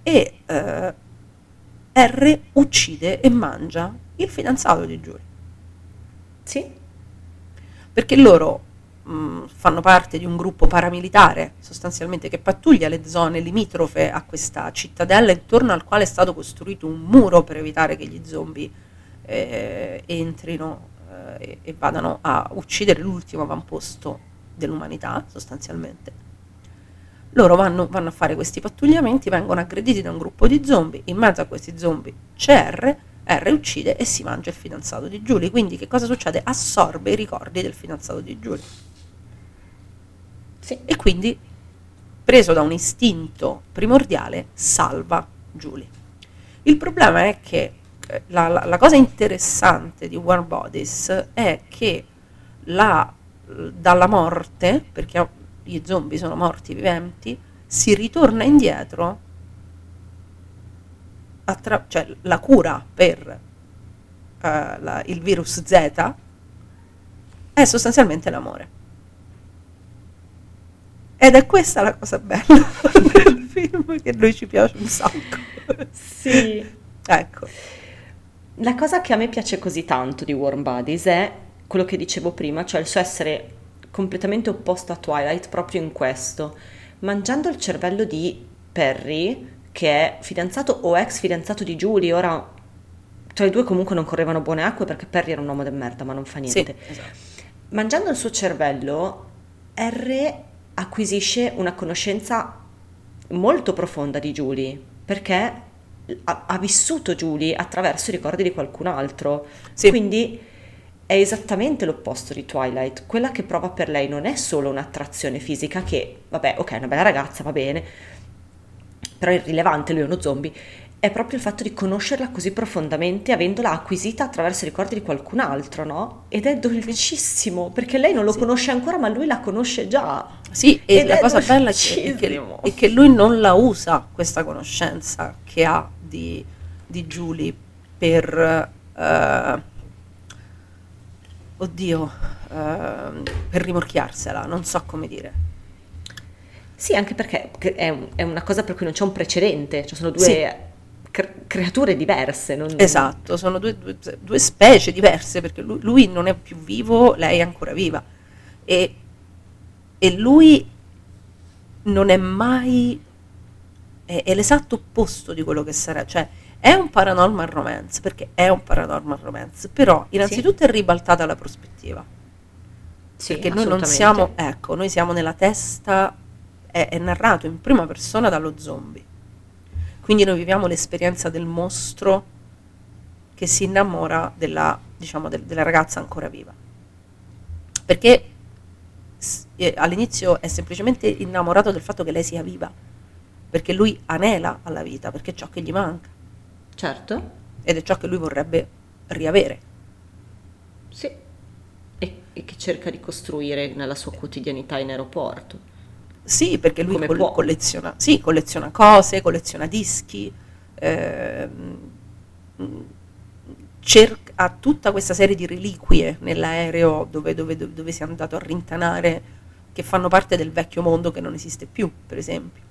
E eh, R uccide e mangia il fidanzato di Julie sì, perché loro mh, fanno parte di un gruppo paramilitare sostanzialmente che pattuglia le zone limitrofe a questa cittadella intorno al quale è stato costruito un muro per evitare che gli zombie eh, entrino e, e vadano a uccidere l'ultimo avamposto dell'umanità sostanzialmente. Loro vanno, vanno a fare questi pattugliamenti, vengono aggrediti da un gruppo di zombie, in mezzo a questi zombie c'è R, R uccide e si mangia il fidanzato di Julie. Quindi che cosa succede? Assorbe i ricordi del fidanzato di Julie. sì. E quindi, preso da un istinto primordiale, salva Julie. Il problema è che eh, la, la- la cosa interessante di War Bodies è che la- dalla morte, perché gli zombie sono morti viventi, si ritorna indietro, attra- cioè la cura per la- il virus Z è sostanzialmente l'amore. Ed è questa la cosa bella del film che a noi ci piace un sacco. Sì. Ecco. La cosa che a me piace così tanto di Warm Bodies è quello che dicevo prima, cioè il suo essere completamente opposto a Twilight proprio in questo. Mangiando il cervello di Perry, che è fidanzato o ex fidanzato di Julie, ora tra i due comunque non correvano buone acque perché Perry era un uomo del merda, ma non fa Sì, niente. esatto. Mangiando il suo cervello, R acquisisce una conoscenza molto profonda di Julie, perché ha, ha vissuto Julie attraverso i ricordi di qualcun altro. Sì. Quindi è esattamente l'opposto di Twilight. Quella che prova per lei non è solo un'attrazione fisica che, vabbè, ok, è una bella ragazza, va bene, però è irrilevante, lui è uno zombie. È proprio il fatto di conoscerla così profondamente, avendola acquisita attraverso i ricordi di qualcun altro, no? Ed è dolcissimo, perché lei non lo Sì. conosce ancora, ma lui la conosce già. Sì, e Ed la cosa bella è che, è che lui non la usa questa conoscenza che ha di, di Julie per... eh, oddio, eh, per rimorchiarsela, non so come dire. Sì, anche perché è, un- è una cosa per cui non c'è un precedente, cioè sono due Sì. cre- creature diverse. non- Esatto, sono due, due- due specie diverse perché lui, lui non è più vivo, lei è ancora viva. E, e lui non è mai... È, è l'esatto opposto di quello che sarà. Cioè, è un paranormal romance, perché è un paranormal romance, però innanzitutto è ribaltata la prospettiva. Sì, perché noi non siamo, ecco, noi siamo nella testa, è, è narrato in prima persona dallo zombie. Quindi noi viviamo l'esperienza del mostro che si innamora della, diciamo, del- della ragazza ancora viva. Perché eh, all'inizio è semplicemente innamorato del fatto che lei sia viva, perché lui anela alla vita, perché è ciò che gli manca. Certo, ed è ciò che lui vorrebbe riavere. sì. E, e che cerca di costruire nella sua quotidianità in aeroporto. Sì, perché lui col- colleziona, sì, colleziona cose, colleziona dischi, ehm, cerca, ha tutta questa serie di reliquie nell'aereo dove, dove, dove, dove si è andato a rintanare, che fanno parte del vecchio mondo che non esiste più, per esempio.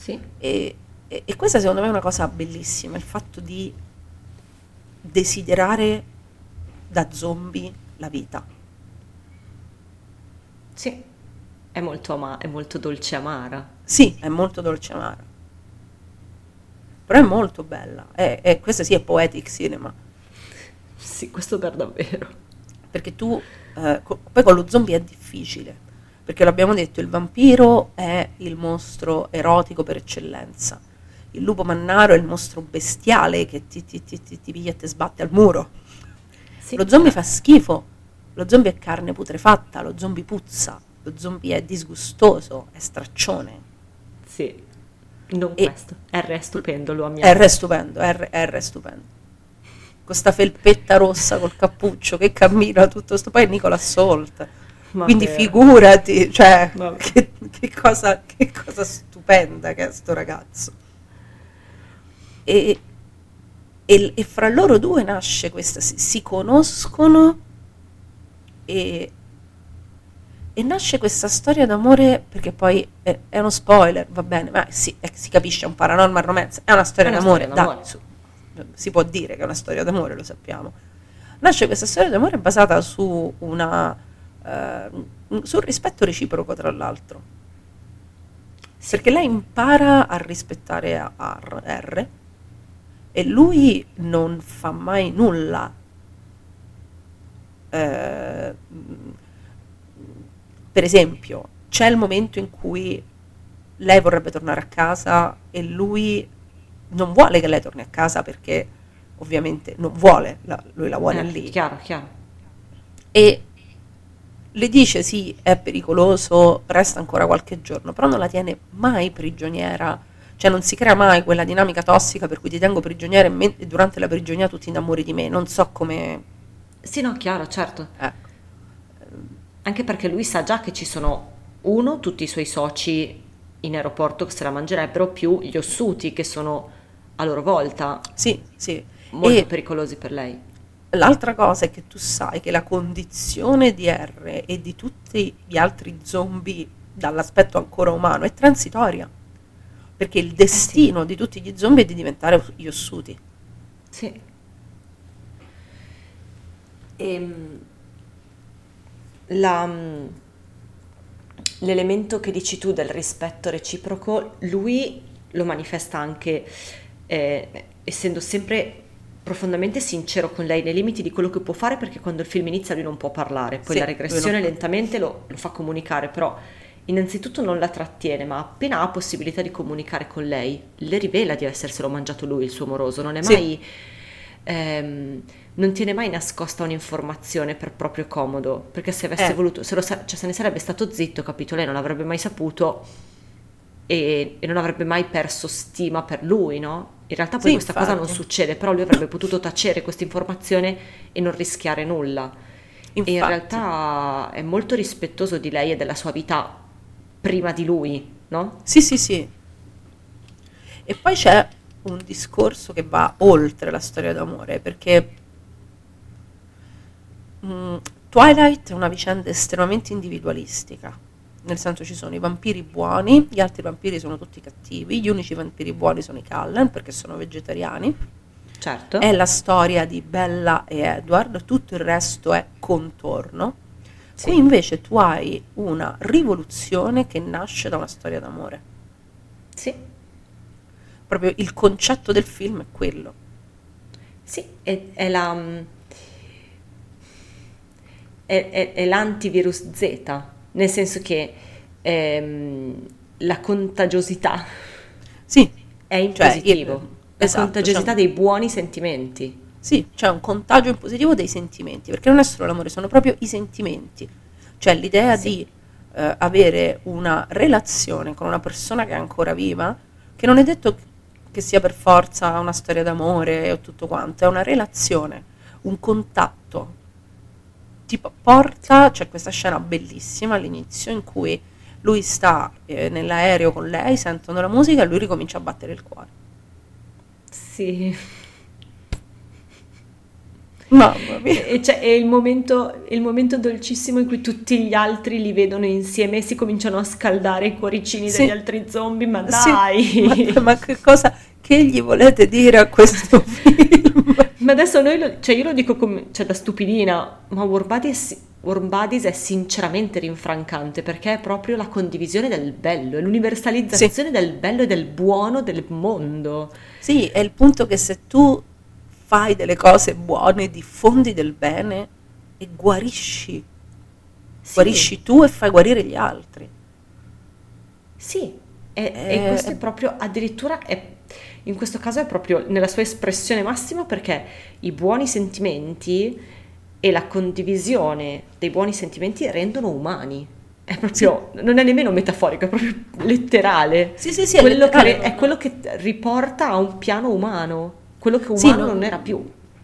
Sì, E, e- e questa secondo me è una cosa bellissima, il fatto di desiderare da zombie la vita. sì. È molto, ama- è molto dolce amara. Sì, è molto dolce amara. Però è molto bella. È, è- questa sì è poetic cinema. Sì, questo per davvero. Perché tu, eh, co- poi con lo zombie è difficile. Perché l'abbiamo detto, il vampiro è il mostro erotico per eccellenza. Il lupo mannaro è il mostro bestiale che ti, ti, ti, ti, ti piglia e ti sbatte al muro. Sì. Lo zombie fa schifo. Lo zombie è carne putrefatta. Lo zombie puzza. Lo zombie è disgustoso. È straccione. Sì, non E- questo. R è stupendo, lo amiamo. R è stupendo, R, R è stupendo. Con sta felpetta rossa col cappuccio che cammina tutto sto poi è Nicolas Holt. Ma Quindi vero. figurati, cioè, che, che cosa, che cosa stupenda che è sto ragazzo. E, e- e fra loro due nasce questa, si, si conoscono e, e nasce questa storia d'amore, perché poi è, è uno spoiler, va bene, ma sì, è- si capisce, è un paranormal romance, è una storia È una d'amore, storia d'amore. su, si può dire che è una storia d'amore, lo sappiamo. Nasce questa storia d'amore basata su una eh, sul rispetto reciproco, tra l'altro. Perché lei impara a rispettare a- R, R e lui non fa mai nulla. Eh, per esempio, c'è il momento in cui lei vorrebbe tornare a casa e lui non vuole che lei torni a casa perché ovviamente non vuole, la- lui la vuole Eh, lì Chiaro, chiaro. e le dice sì, è pericoloso, resta ancora qualche giorno, però non la tiene mai prigioniera, cioè non si crea mai quella dinamica tossica per cui ti tengo prigioniera e, men- e durante la prigionia tu ti innamori di me, non so come... Sì, no, chiaro, certo. Ecco. Anche perché lui sa già che ci sono, uno, tutti i suoi soci in aeroporto che se la mangerebbero, più gli ossuti che sono a loro volta Sì, sì. molto E pericolosi per lei. L'altra cosa è che tu sai che la condizione di R e di tutti gli altri zombie dall'aspetto ancora umano è transitoria, perché il destino di tutti gli zombie è di diventare gli ossuti. Sì. Ehm, la, mm, l'elemento che dici tu del rispetto reciproco, lui lo manifesta anche eh, essendo sempre profondamente sincero con lei nei limiti di quello che può fare perché quando il film inizia lui non può parlare, poi Sì, la regressione non lentamente lo, lo fa comunicare, però innanzitutto non la trattiene, ma appena ha possibilità di comunicare con lei, le rivela di esserselo mangiato lui, il suo moroso, non è Sì. mai... ehm, non tiene mai nascosta un'informazione per proprio comodo, perché se avesse Eh. voluto, se, lo sa- cioè se ne sarebbe stato zitto, capito, lei non l'avrebbe mai saputo e, e non avrebbe mai perso stima per lui, no? In realtà poi Sì, questa cosa non infatti. succede, però lui avrebbe potuto tacere questa informazione e non rischiare nulla. E in Infatti. realtà è molto rispettoso di lei e della sua vita prima di lui, no? Sì, sì, sì. E poi c'è un discorso che va oltre la storia d'amore, perché mm, Twilight è una vicenda estremamente individualistica, nel senso ci sono i vampiri buoni, gli altri vampiri sono tutti cattivi, gli unici vampiri buoni sono i Cullen perché sono vegetariani, Certo. è la storia di Bella e Edward, tutto il resto è contorno. Sì. Qui invece tu hai una rivoluzione che nasce da una storia d'amore. Sì, Proprio il concetto del film è quello. sì, è, è la... mm, È, è- è l'antivirus Z, nel senso che ehm, la contagiosità Sì, è in Cioè, positivo, il- la esatto, contagiosità cioè- dei buoni sentimenti. sì, c'è un contagio in positivo dei sentimenti, perché non è solo l'amore, sono proprio i sentimenti. Cioè l'idea Sì. di eh, avere una relazione con una persona che è ancora viva, che non è detto che sia per forza una storia d'amore o tutto quanto, è una relazione, un contatto. Tipo, porta, c'è questa scena bellissima all'inizio in cui lui sta eh, nell'aereo con lei, sentono la musica e lui ricomincia a battere il cuore. Sì. Mamma mia. E c'è è il momento, il momento dolcissimo in cui tutti gli altri li vedono insieme e si cominciano a scaldare i cuoricini Sì. degli altri zombie, ma Sì, dai! ma, ma che cosa, che gli volete dire a questo film? Ma adesso noi, lo- cioè io lo dico come, cioè da stupidina, ma Warm Bodies, Warm Bodies è sinceramente rinfrancante perché è proprio la condivisione del bello, è l'universalizzazione del bello e del buono del mondo. Sì, è il punto che se tu fai delle cose buone, diffondi del bene e guarisci, Sì, guarisci tu e fai guarire gli altri. Sì, e, Eh, e questo è proprio addirittura, è- in questo caso è proprio nella sua espressione massima perché i buoni sentimenti e la condivisione dei buoni sentimenti rendono umani. È proprio, non è nemmeno metaforico, è proprio letterale. Sì, sì, sì, è quello che è quello che riporta a un piano umano, quello che Sì, umano no. non era più.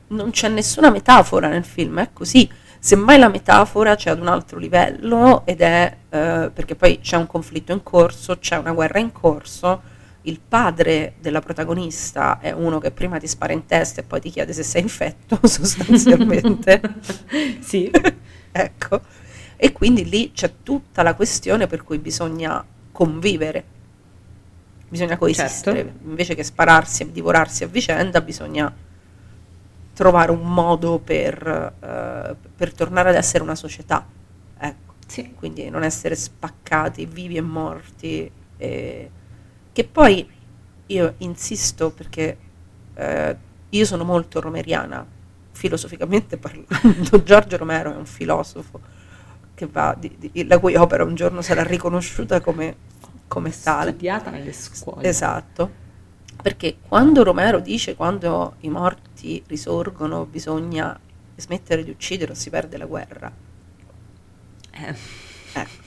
Non c'è nessuna metafora nel film, è così. Semmai la metafora c'è ad un altro livello ed è eh, perché poi c'è un conflitto in corso, c'è una guerra in corso. Il padre della protagonista è uno che prima ti spara in testa e poi ti chiede se sei infetto, sostanzialmente. sì, ecco. E quindi lì c'è tutta la questione per cui bisogna convivere, bisogna coesistere, Certo. invece che spararsi e divorarsi a vicenda, bisogna trovare un modo per, eh, per tornare ad essere una società. Ecco. sì. Quindi non essere spaccati, vivi e morti. e- Che poi io insisto perché eh, io sono molto romeriana, filosoficamente parlando. Giorgio Romero è un filosofo che va, di- di- la cui opera un giorno sarà riconosciuta come, come tale. Studiata nelle scuole. Esatto. Perché quando Romero dice quando i morti risorgono bisogna smettere di uccidere o si perde la guerra, Eh, Ecco.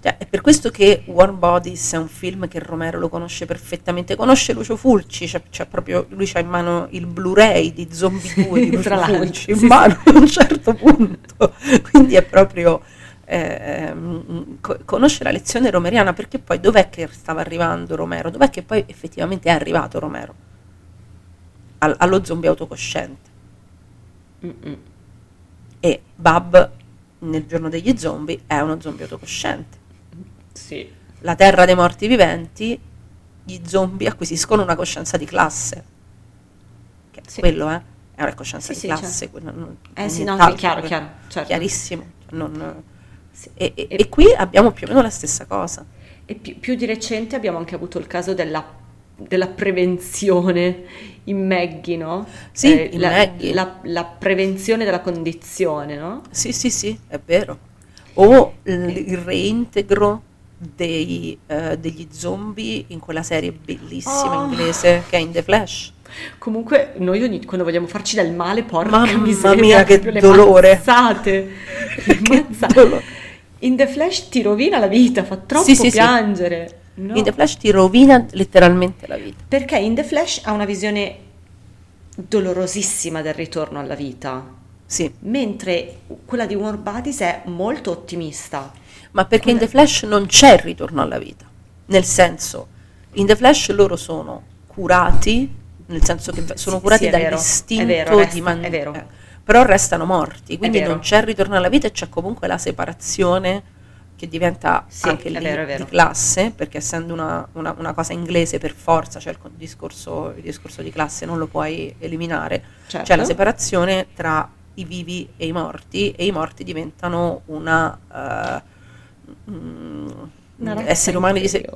Cioè, è per questo che Warm Bodies è un film che Romero lo conosce perfettamente. Conosce Lucio Fulci, c'è, c'è proprio, lui c'ha in mano il Blu-ray di Zombie 2 di Lucio Fulci in mano a un certo punto. Quindi è proprio co- conosce la lezione romeriana perché poi dov'è che stava arrivando Romero? Dov'è che poi effettivamente è arrivato Romero? Al- allo zombie autocosciente. mm-mm. E Bab nel giorno degli zombie è uno zombie autocosciente. Sì. la terra dei morti viventi, gli zombie acquisiscono una coscienza di classe. Che è Sì. quello, eh? È una coscienza Sì, di classe. quello non- Eh sì, no, è chiaro, chiaro, certo. Chiarissimo. non- e, e- E- qui abbiamo più o meno la stessa cosa. E più, più di recente abbiamo anche avuto il caso della, della prevenzione in Maggie, no? Sì, Eh, in la, Maggie. la- la prevenzione della condizione, no? Sì, sì, sì, è vero. O l- il reintegro dei, eh, degli zombie in quella serie bellissima Oh. inglese che è in The Flash. Comunque noi ogni, quando vogliamo farci del male, porca Mamma miseria, mia, che dolore. mazzate, Che dolore. In The Flash ti rovina la vita, fa troppo Sì, sì, sì. piangere. No. In The Flash ti rovina letteralmente la vita. Perché in The Flash ha una visione dolorosissima del ritorno alla vita, Sì, mentre quella di Warm Bodies è molto ottimista. Ma perché in The Flash non c'è il ritorno alla vita. Nel senso, in The Flash loro sono curati, nel senso che sono Sì, curati sì, vero, dall'istinto vero, resta- di man- è vero. eh, però restano morti, quindi non c'è il ritorno alla vita e c'è comunque la separazione che diventa Sì, anche lì vero, di classe, perché essendo una, una- una cosa inglese per forza, cioè il co- discorso, il discorso di classe non lo puoi eliminare, Certo. c'è la separazione tra i vivi e i morti e i morti diventano una... eh, mm, Una razza esseri umani di se-.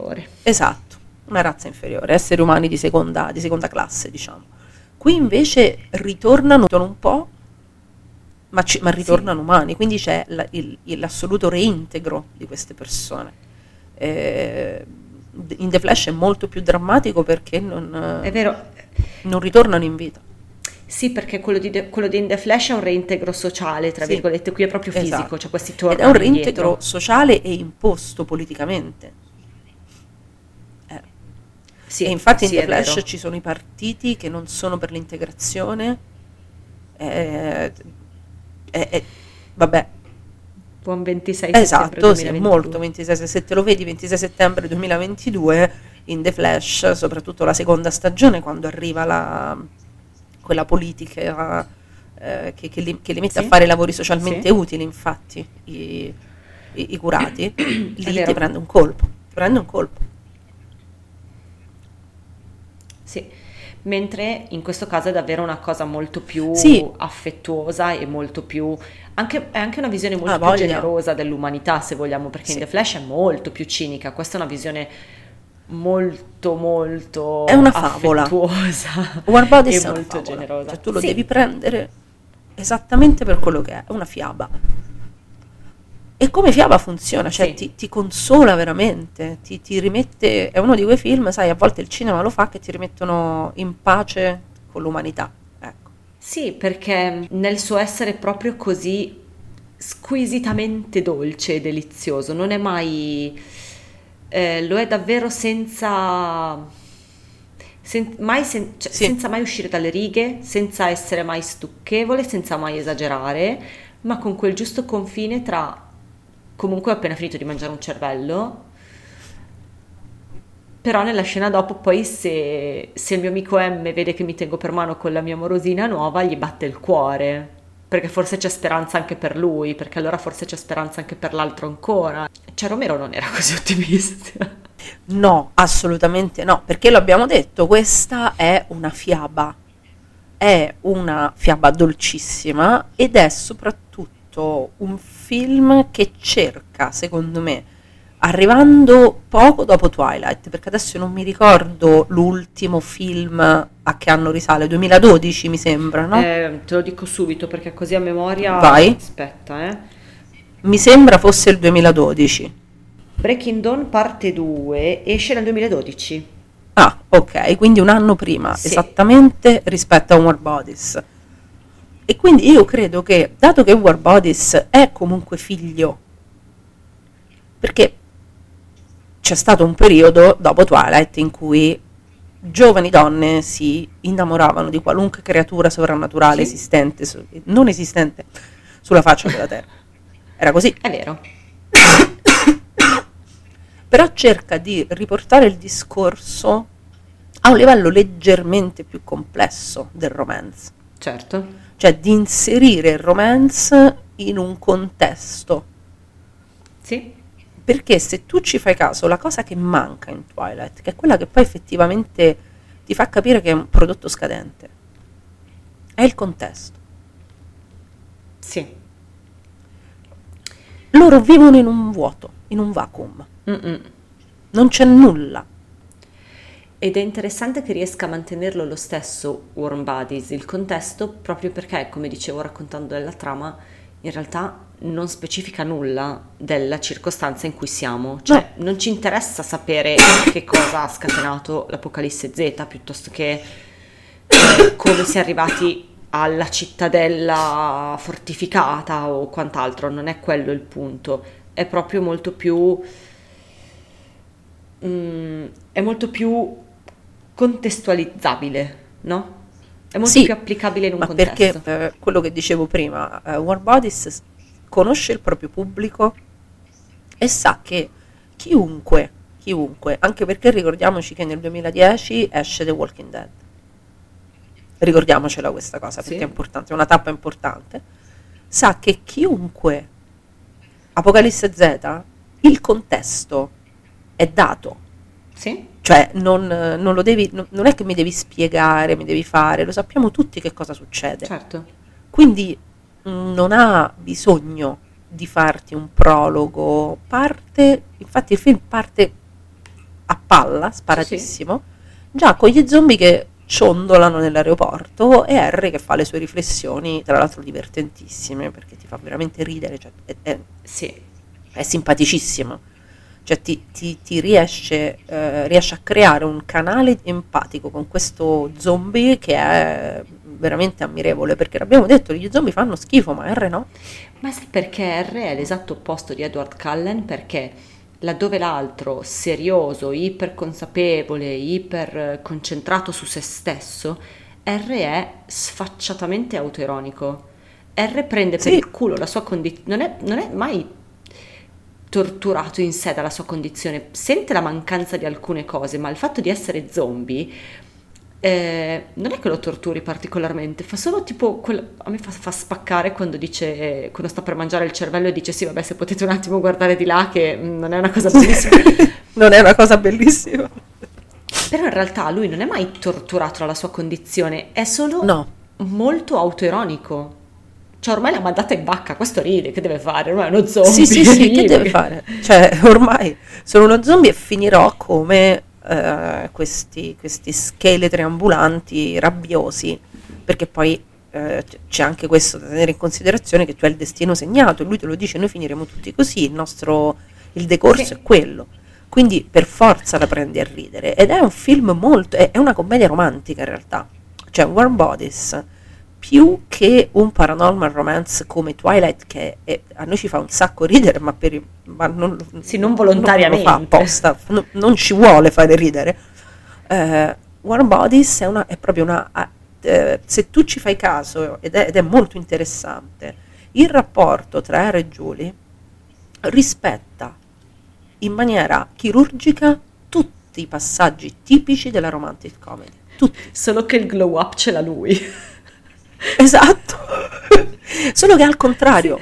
Esatto, una razza inferiore, esseri umani di seconda, di seconda classe, diciamo. Qui invece ritornano un po', ma, ci- ma ritornano umani, quindi c'è la- il- l'assoluto reintegro di queste persone. Eh, in The Flash è molto più drammatico perché non, È vero, non ritornano in vita. Sì, perché quello di, The- quello di In The Flash è un reintegro sociale, tra Sì. virgolette, qui è proprio fisico, Esatto. cioè questi Ed tornano è un reintegro indietro. sociale e imposto politicamente. Eh. Sì, e infatti sì, in The Flash vero. ci sono i partiti che non sono per l'integrazione. eh, eh, eh, vabbè, Buon 26 settembre esatto, sì, 2022. molto 26, se- se te lo vedi 26 settembre 2022 in The Flash, soprattutto la seconda stagione, quando arriva la, quella politica eh, che, che li, che li mette a Sì. fare lavori socialmente Sì. utili, infatti, i, i- i curati, lì ti prende un colpo, ti prende un colpo. Sì, mentre in questo caso è davvero una cosa molto più Sì. affettuosa e molto più... Anche, è anche una visione molto Ah, più generosa dell'umanità, se vogliamo, perché in Sì. The Flash è molto più cinica. Questa è una visione molto, molto È una favola. affettuosa War Bodies e molto favola, generosa. cioè tu lo Sì, devi prendere esattamente per quello che è, è una fiaba. E come fiaba funziona, cioè Sì. ti, ti consola veramente, ti, ti rimette, è uno di quei film, sai, a volte il cinema lo fa che ti rimettono in pace con l'umanità. Ecco. Sì, perché nel suo essere proprio così squisitamente dolce e delizioso, non è mai... eh, lo è davvero senza... sen- mai sen- cioè, Sì. senza mai uscire dalle righe, senza essere mai stucchevole, senza mai esagerare, ma con quel giusto confine tra comunque ho appena finito di mangiare un cervello, però nella scena dopo poi se, se il mio amico M vede che mi tengo per mano con la mia morosina nuova, gli batte il cuore, perché forse c'è speranza anche per lui, perché allora forse c'è speranza anche per l'altro ancora. Cioè Romero non era così ottimista. No, assolutamente no, perché lo abbiamo detto, questa è una fiaba, è una fiaba dolcissima ed è soprattutto un film che cerca, secondo me, arrivando poco dopo Twilight, perché adesso non mi ricordo l'ultimo film a che anno risale, 2012 mi sembra, no? Eh, te lo dico subito perché così a memoria... Vai. Aspetta, eh. Mi sembra fosse il 2012. Breaking Dawn parte 2 esce nel 2012. Ah, ok, quindi un anno prima, Sì. esattamente rispetto a War Bodies. E quindi io credo che, dato che War Bodies è comunque figlio, perché c'è stato un periodo dopo Twilight in cui giovani donne si innamoravano di qualunque creatura sovrannaturale Sì. esistente, non esistente, sulla faccia della Terra. Era così. È vero. però cerca di riportare il discorso a un livello leggermente più complesso del romance, Certo. cioè di inserire il romance in un contesto, Sì. Perché se tu ci fai caso, la cosa che manca in Twilight, che è quella che poi effettivamente ti fa capire che è un prodotto scadente, è il contesto. Sì. Loro vivono in un vuoto, in un vacuum, Mm-mm. non c'è nulla. Ed è interessante che riesca a mantenerlo lo stesso Warm Bodies, il contesto, proprio perché, come dicevo raccontando la trama, in realtà non specifica nulla della circostanza in cui siamo. Cioè, non ci interessa sapere che cosa ha scatenato l'Apocalisse Z, piuttosto che eh, come si è arrivati alla cittadella fortificata o quant'altro. Non è quello il punto. È proprio molto più... mm, è molto più contestualizzabile, no? È molto Sì, più applicabile in un Ma contesto. perché eh, quello che dicevo prima, eh, War Bodies conosce il proprio pubblico e sa che chiunque, chiunque, anche perché ricordiamoci che nel 2010 esce The Walking Dead. Ricordiamocela questa cosa Sì. perché è importante, è una tappa importante. Sa che chiunque Apocalisse Z, il contesto è dato, Sì? Cioè non, non lo devi, non è che mi devi spiegare, mi devi fare, lo sappiamo tutti che cosa succede. Certo. Quindi mh, non ha bisogno di farti un prologo, parte, infatti il film parte a palla, sparatissimo, già con gli zombie che ciondolano nell'aeroporto e Harry che fa le sue riflessioni, tra l'altro divertentissime, perché ti fa veramente ridere, cioè, è- è- Sì. è simpaticissimo. Cioè ti, ti- ti riesce, eh, riesce a creare un canale empatico con questo zombie che è veramente ammirevole, perché l'abbiamo detto, gli zombie fanno schifo, ma R no. Ma sai perché R è l'esatto opposto di Edward Cullen? Perché laddove l'altro, serioso, iperconsapevole, iper concentrato su se stesso, R è sfacciatamente autoironico. R prende per Sì. il culo la sua condizione, non non è mai torturato in sé dalla sua condizione, sente la mancanza di alcune cose, ma il fatto di essere zombie eh, non è che lo torturi particolarmente, fa solo tipo, quel- a me fa, fa spaccare quando dice, quando sta per mangiare il cervello e dice sì vabbè se potete un attimo guardare di là che mm, non è una cosa bellissima. Non è una cosa bellissima? Però in realtà lui non è mai torturato dalla sua condizione, è solo No. molto autoironico. Cioè ormai l'ha mandata in vacca, questo ride, che deve fare? Ormai è uno zombie. Sì, sì, sì, che deve fare? Cioè, ormai sono uno zombie e finirò come eh, questi, questi scheletri ambulanti rabbiosi, perché poi eh, c'è anche questo da tenere in considerazione che tu hai il destino segnato, e lui te lo dice, noi finiremo tutti così, il nostro, il decorso Sì. è quello. Quindi per forza la prendi a ridere. Ed è un film molto, è, è una commedia romantica in realtà. Cioè, Warm Bodies, più che un paranormal romance come Twilight, che è- a noi ci fa un sacco ridere, ma, per, ma non, Sì, non volontariamente. Non lo fa apposta, no- non ci vuole fare ridere. Eh, Warm Bodies è, una, è proprio una... eh, se tu ci fai caso, ed è, ed è molto interessante, il rapporto tra Era e Julie rispetta in maniera chirurgica tutti i passaggi tipici della romantic comedy. Tutti. Solo che il glow up ce l'ha lui. Esatto. Solo che al contrario.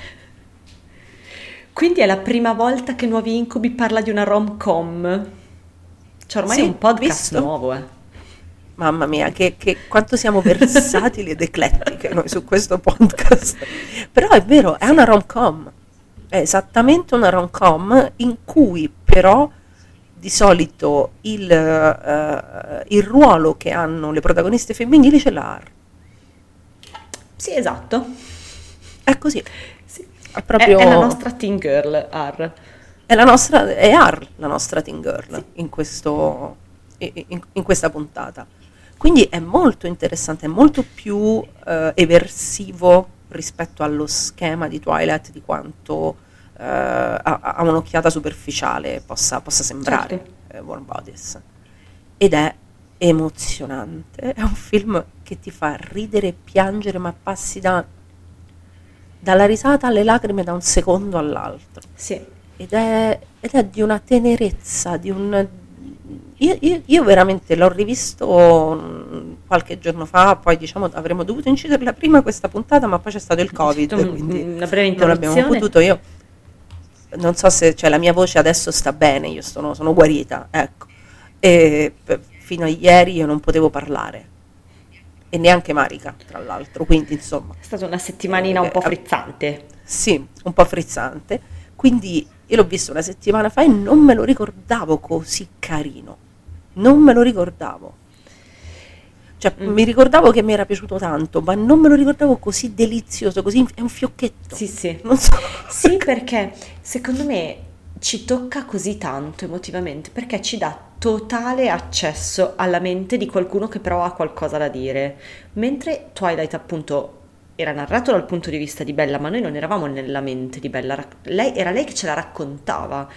Quindi è la prima volta che Nuovi Incubi parla di una rom-com. Cioè ormai Sì, è un podcast visto? nuovo, eh. Mamma mia, che, che- quanto siamo versatili ed eclettiche noi su questo podcast. Però è vero, è una rom-com. È esattamente una rom-com in cui però di solito il, eh, il ruolo che hanno le protagoniste femminili ce l'ha. Sì, esatto. È così. Sì. È È, proprio... è la nostra teen girl, Ar. È la nostra, è Har la nostra teen girl in, questo, in, in questa puntata. Quindi è molto interessante, è molto più eh, eversivo rispetto allo schema di Twilight di quanto eh, a, a un'occhiata superficiale possa, possa sembrare Certo. eh, Warm Bodies. Ed è emozionante, è un film che ti fa ridere e piangere, ma passi da, dalla risata alle lacrime da un secondo all'altro Sì. ed è, ed è di una tenerezza, di un... Io, io- io veramente l'ho rivisto qualche giorno fa, poi diciamo avremmo dovuto inciderla prima questa puntata, ma poi c'è stato il Covid, Un- quindi una breve non abbiamo interruzione. potuto. Io non so se cioè, la mia voce adesso sta bene, io sono, sono guarita, ecco. E fino a ieri io non potevo parlare. E neanche Marica, tra l'altro, quindi insomma. È stata una settimanina un po' Eh, frizzante. Sì, un po' frizzante. Quindi io l'ho visto una settimana fa e non me lo ricordavo così carino. Non me lo ricordavo. Cioè, Mm. mi ricordavo che mi era piaciuto tanto, ma non me lo ricordavo così delizioso, così è un fiocchetto. Sì, sì. So. Sì, perché secondo me ci tocca così tanto emotivamente, perché ci dà totale accesso alla mente di qualcuno che però ha qualcosa da dire. Mentre Twilight appunto era narrato dal punto di vista di Bella, ma noi non eravamo nella mente di Bella, lei, era lei che ce la raccontava,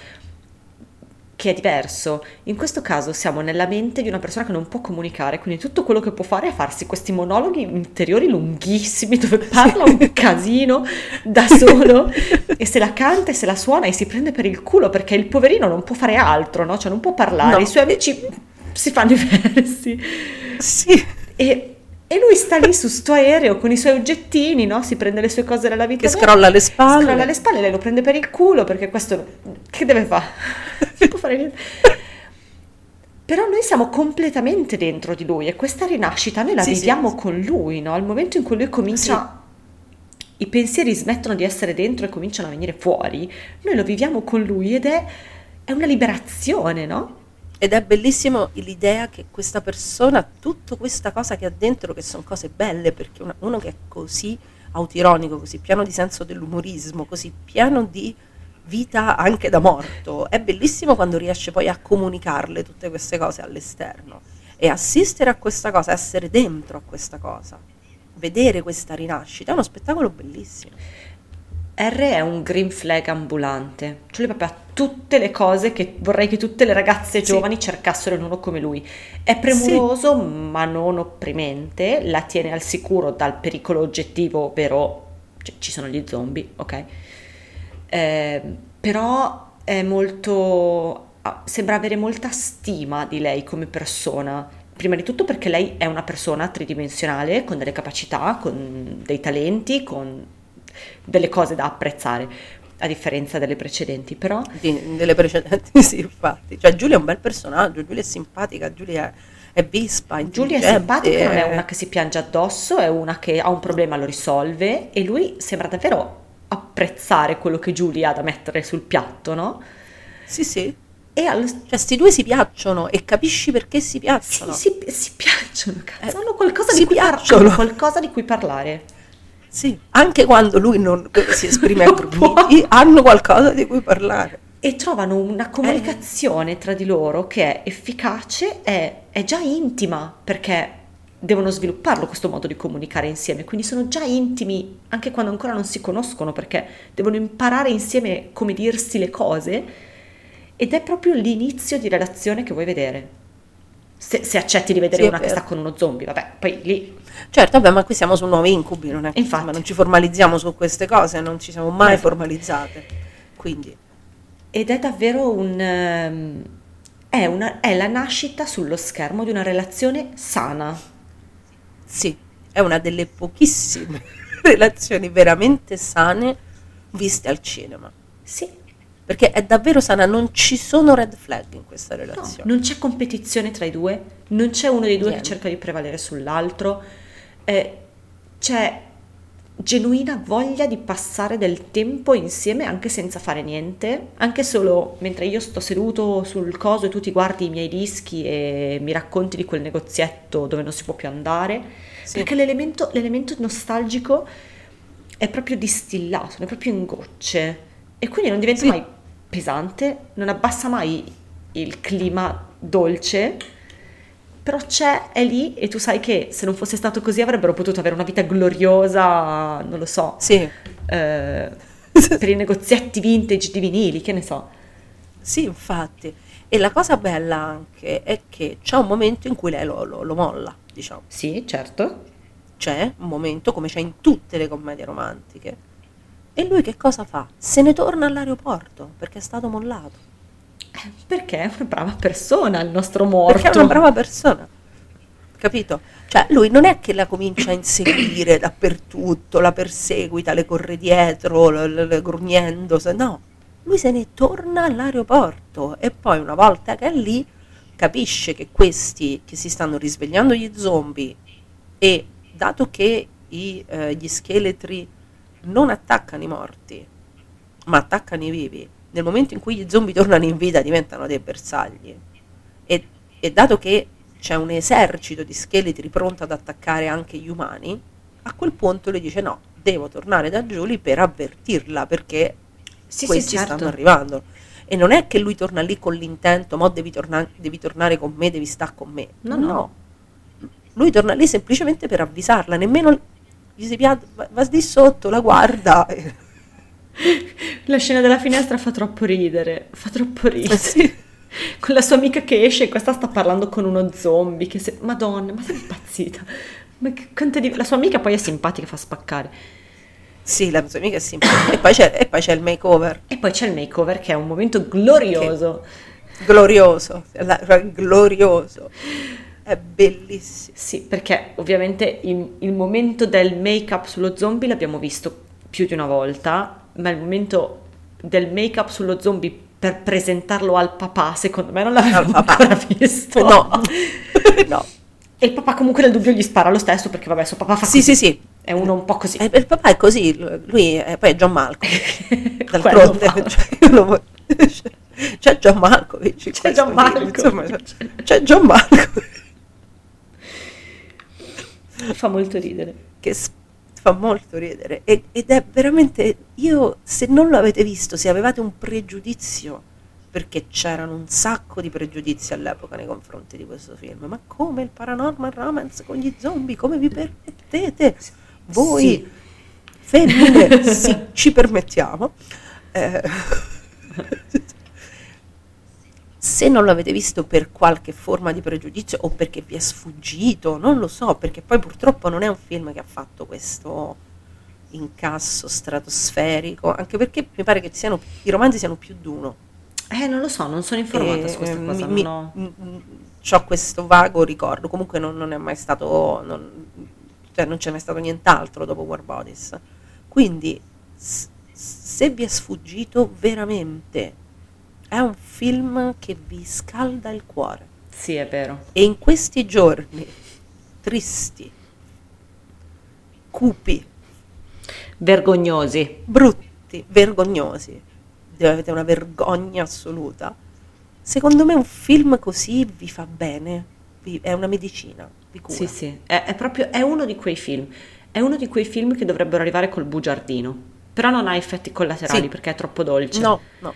che è diverso. In questo caso siamo nella mente di una persona che non può comunicare, quindi tutto quello che può fare è farsi questi monologhi interiori lunghissimi dove parla un casino da solo e se la canta e se la suona e si prende per il culo perché il poverino non può fare altro, no? Cioè non può parlare, No. i suoi amici si fanno i versi Sì, e, e lui sta lì su sto aereo con i suoi oggettini, no? Si prende le sue cose dalla vita che scrolla le spalle. scrolla le spalle, lei lo prende per il culo perché questo che deve fare? Non può fare niente. Però noi siamo completamente dentro di lui e questa rinascita noi la Sì, sì, viviamo sì. con lui, no? Al momento in cui lui comincia i pensieri smettono di essere dentro e cominciano a venire fuori, noi lo viviamo con lui ed è, è una liberazione, no? Ed è bellissimo l'idea che questa persona, tutta questa cosa che ha dentro, che sono cose belle, perché una- uno che è così autironico, così pieno di senso dell'umorismo, così pieno di vita anche da morto, è bellissimo quando riesce poi a comunicarle tutte queste cose all'esterno e assistere a questa cosa, essere dentro a questa cosa, vedere questa rinascita, è uno spettacolo bellissimo. R è un green flag ambulante, cioè lui proprio ha tutte le cose che vorrei che tutte le ragazze Sì. giovani cercassero in uno come lui. È premuroso ma non opprimente, la tiene al sicuro dal pericolo oggettivo, ovvero cioè, ci sono gli zombie, ok? Eh, però è molto... sembra avere molta stima di lei come persona. Prima di tutto perché lei è una persona tridimensionale, con delle capacità, con dei talenti, con delle cose da apprezzare, a differenza delle precedenti, però Di- delle precedenti, sì, infatti. Cioè, Giulia è un bel personaggio, Giulia è simpatica, Giulia è, è vispa, Giulia è simpatica, non è è- una che si piange addosso, è una che ha un problema, lo risolve e lui sembra davvero apprezzare quello che Giulia ha da mettere sul piatto, no? Sì, sì. E allo Cioè, sti due si piacciono e capisci perché si Sì, piacciono. si, si piacciono, cazzo, Eh, hanno qualcosa di cui par- qualcosa di cui parlare. Sì, anche quando lui non si esprime a Non può. grugniti, hanno qualcosa di cui parlare. E trovano una comunicazione tra di loro che è efficace, è, è già intima, perché devono svilupparlo questo modo di comunicare insieme, quindi sono già intimi anche quando ancora non si conoscono, perché devono imparare insieme come dirsi le cose, ed è proprio l'inizio di relazione che vuoi vedere. Se, se accetti di vedere Sì, una che sta con uno zombie, vabbè, poi lì Certo, vabbè, ma qui siamo su nuovi incubi, non è che Infatti. non ci formalizziamo su queste cose, non ci siamo mai Ma- formalizzate. Quindi, Ed è davvero un... ehm, È, una- è la nascita sullo schermo di una relazione sana. sì, è una delle pochissime relazioni veramente sane viste al cinema. Sì, Perché è davvero sana, non ci sono red flag in questa no, relazione. non c'è competizione tra i due, non c'è uno dei due Niente. che cerca di prevalere sull'altro, eh, c'è genuina voglia di passare del tempo insieme anche senza fare niente, anche solo mentre io sto seduto sul coso e tu ti guardi i miei dischi e mi racconti di quel negozietto dove non si può più andare, Sì. perché l'elemento, l'elemento nostalgico è proprio distillato, è proprio in gocce e quindi non diventa Sì. mai pesante, non abbassa mai il clima dolce, però c'è, è lì e tu sai che se non fosse stato così avrebbero potuto avere una vita gloriosa, non lo so, Sì, eh, per i negozietti vintage di vinili, che ne so. sì, infatti. E la cosa bella anche è che c'è un momento in cui lei lo, lo- lo molla, diciamo. Sì, certo. C'è un momento, come c'è in tutte le commedie romantiche. E lui che cosa fa? Se ne torna all'aeroporto perché è stato mollato. Perché è una brava persona il nostro morto. Perché è una brava persona. Capito? Cioè, lui non è che la comincia a inseguire dappertutto, la perseguita, le corre dietro, l- l- l- grugnendo. No, lui se ne torna all'aeroporto e poi una volta che è lì capisce che questi che si stanno risvegliando gli zombie e dato che i, eh, gli scheletri non attaccano i morti, ma attaccano i vivi, nel momento in cui gli zombie tornano in vita diventano dei bersagli. E, e dato che c'è un esercito di scheletri pronto ad attaccare anche gli umani, a quel punto lui dice no, devo tornare da Julie per avvertirla perché Sì, sì, questi certo. stanno arrivando. E non è che lui torna lì con l'intento, mo devi, torna- devi tornare con me, devi stare con me. No, no. Lui torna lì semplicemente per avvisarla, nemmeno gli si pianta, va, va di sotto, la guarda. La scena della finestra fa troppo ridere, fa troppo ridere. Sì. Con la sua amica che esce e questa sta parlando con uno zombie, che se... Madonna, ma sei impazzita. Ma che di- La sua amica poi è simpatica, fa spaccare. Sì, la sua amica è simpatica. e, poi c'è, e poi c'è il makeover, E poi c'è il makeover che è un momento glorioso. glorioso, la- glorioso. È bellissimo. Sì, perché ovviamente il, il momento del make-up sullo zombie l'abbiamo visto più di una volta, ma il momento del make-up sullo zombie per presentarlo al papà, secondo me non papà. ancora visto. No, no. E il papà comunque nel dubbio gli spara lo stesso perché vabbè, suo papà fa Sì, così. sì, sì. È uno un po' così. Eh, il papà è così, lui è, poi è John Malkovich. D'altronde, cioè, c'è John Malkovich. C'è John Malkovich. c'è John Malkovich Fa molto ridere. che fa molto ridere e- ed è veramente, io se non lo avete visto, se avevate un pregiudizio, perché c'erano un sacco di pregiudizi all'epoca nei confronti di questo film, ma come il paranormal romance con gli zombie, come vi permettete? Voi Sì. femmine sì, ci permettiamo. Eh, se non l'avete visto per qualche forma di pregiudizio o perché vi è sfuggito, non lo so, perché poi purtroppo non è un film che ha fatto questo incasso stratosferico, anche perché mi pare che siano, i romanzi siano più di uno. Eh, non lo so, non sono informata E, su questa eh, cosa. mi- ho- ho questo vago ricordo, comunque non, non è mai stato, non, cioè non c'è mai stato nient'altro dopo War Bodies. Quindi, se vi è sfuggito, veramente è un film che vi scalda il cuore. Sì, è vero. E in questi giorni tristi, cupi, Vergognosi. brutti, vergognosi, avete una vergogna assoluta, secondo me un film così vi fa bene, vi- è una medicina, vi cura. Sì, sì, è, è proprio, è uno di quei film. È uno di quei film che dovrebbero arrivare col bugiardino. Però non ha effetti collaterali Sì. perché è troppo dolce. No, no,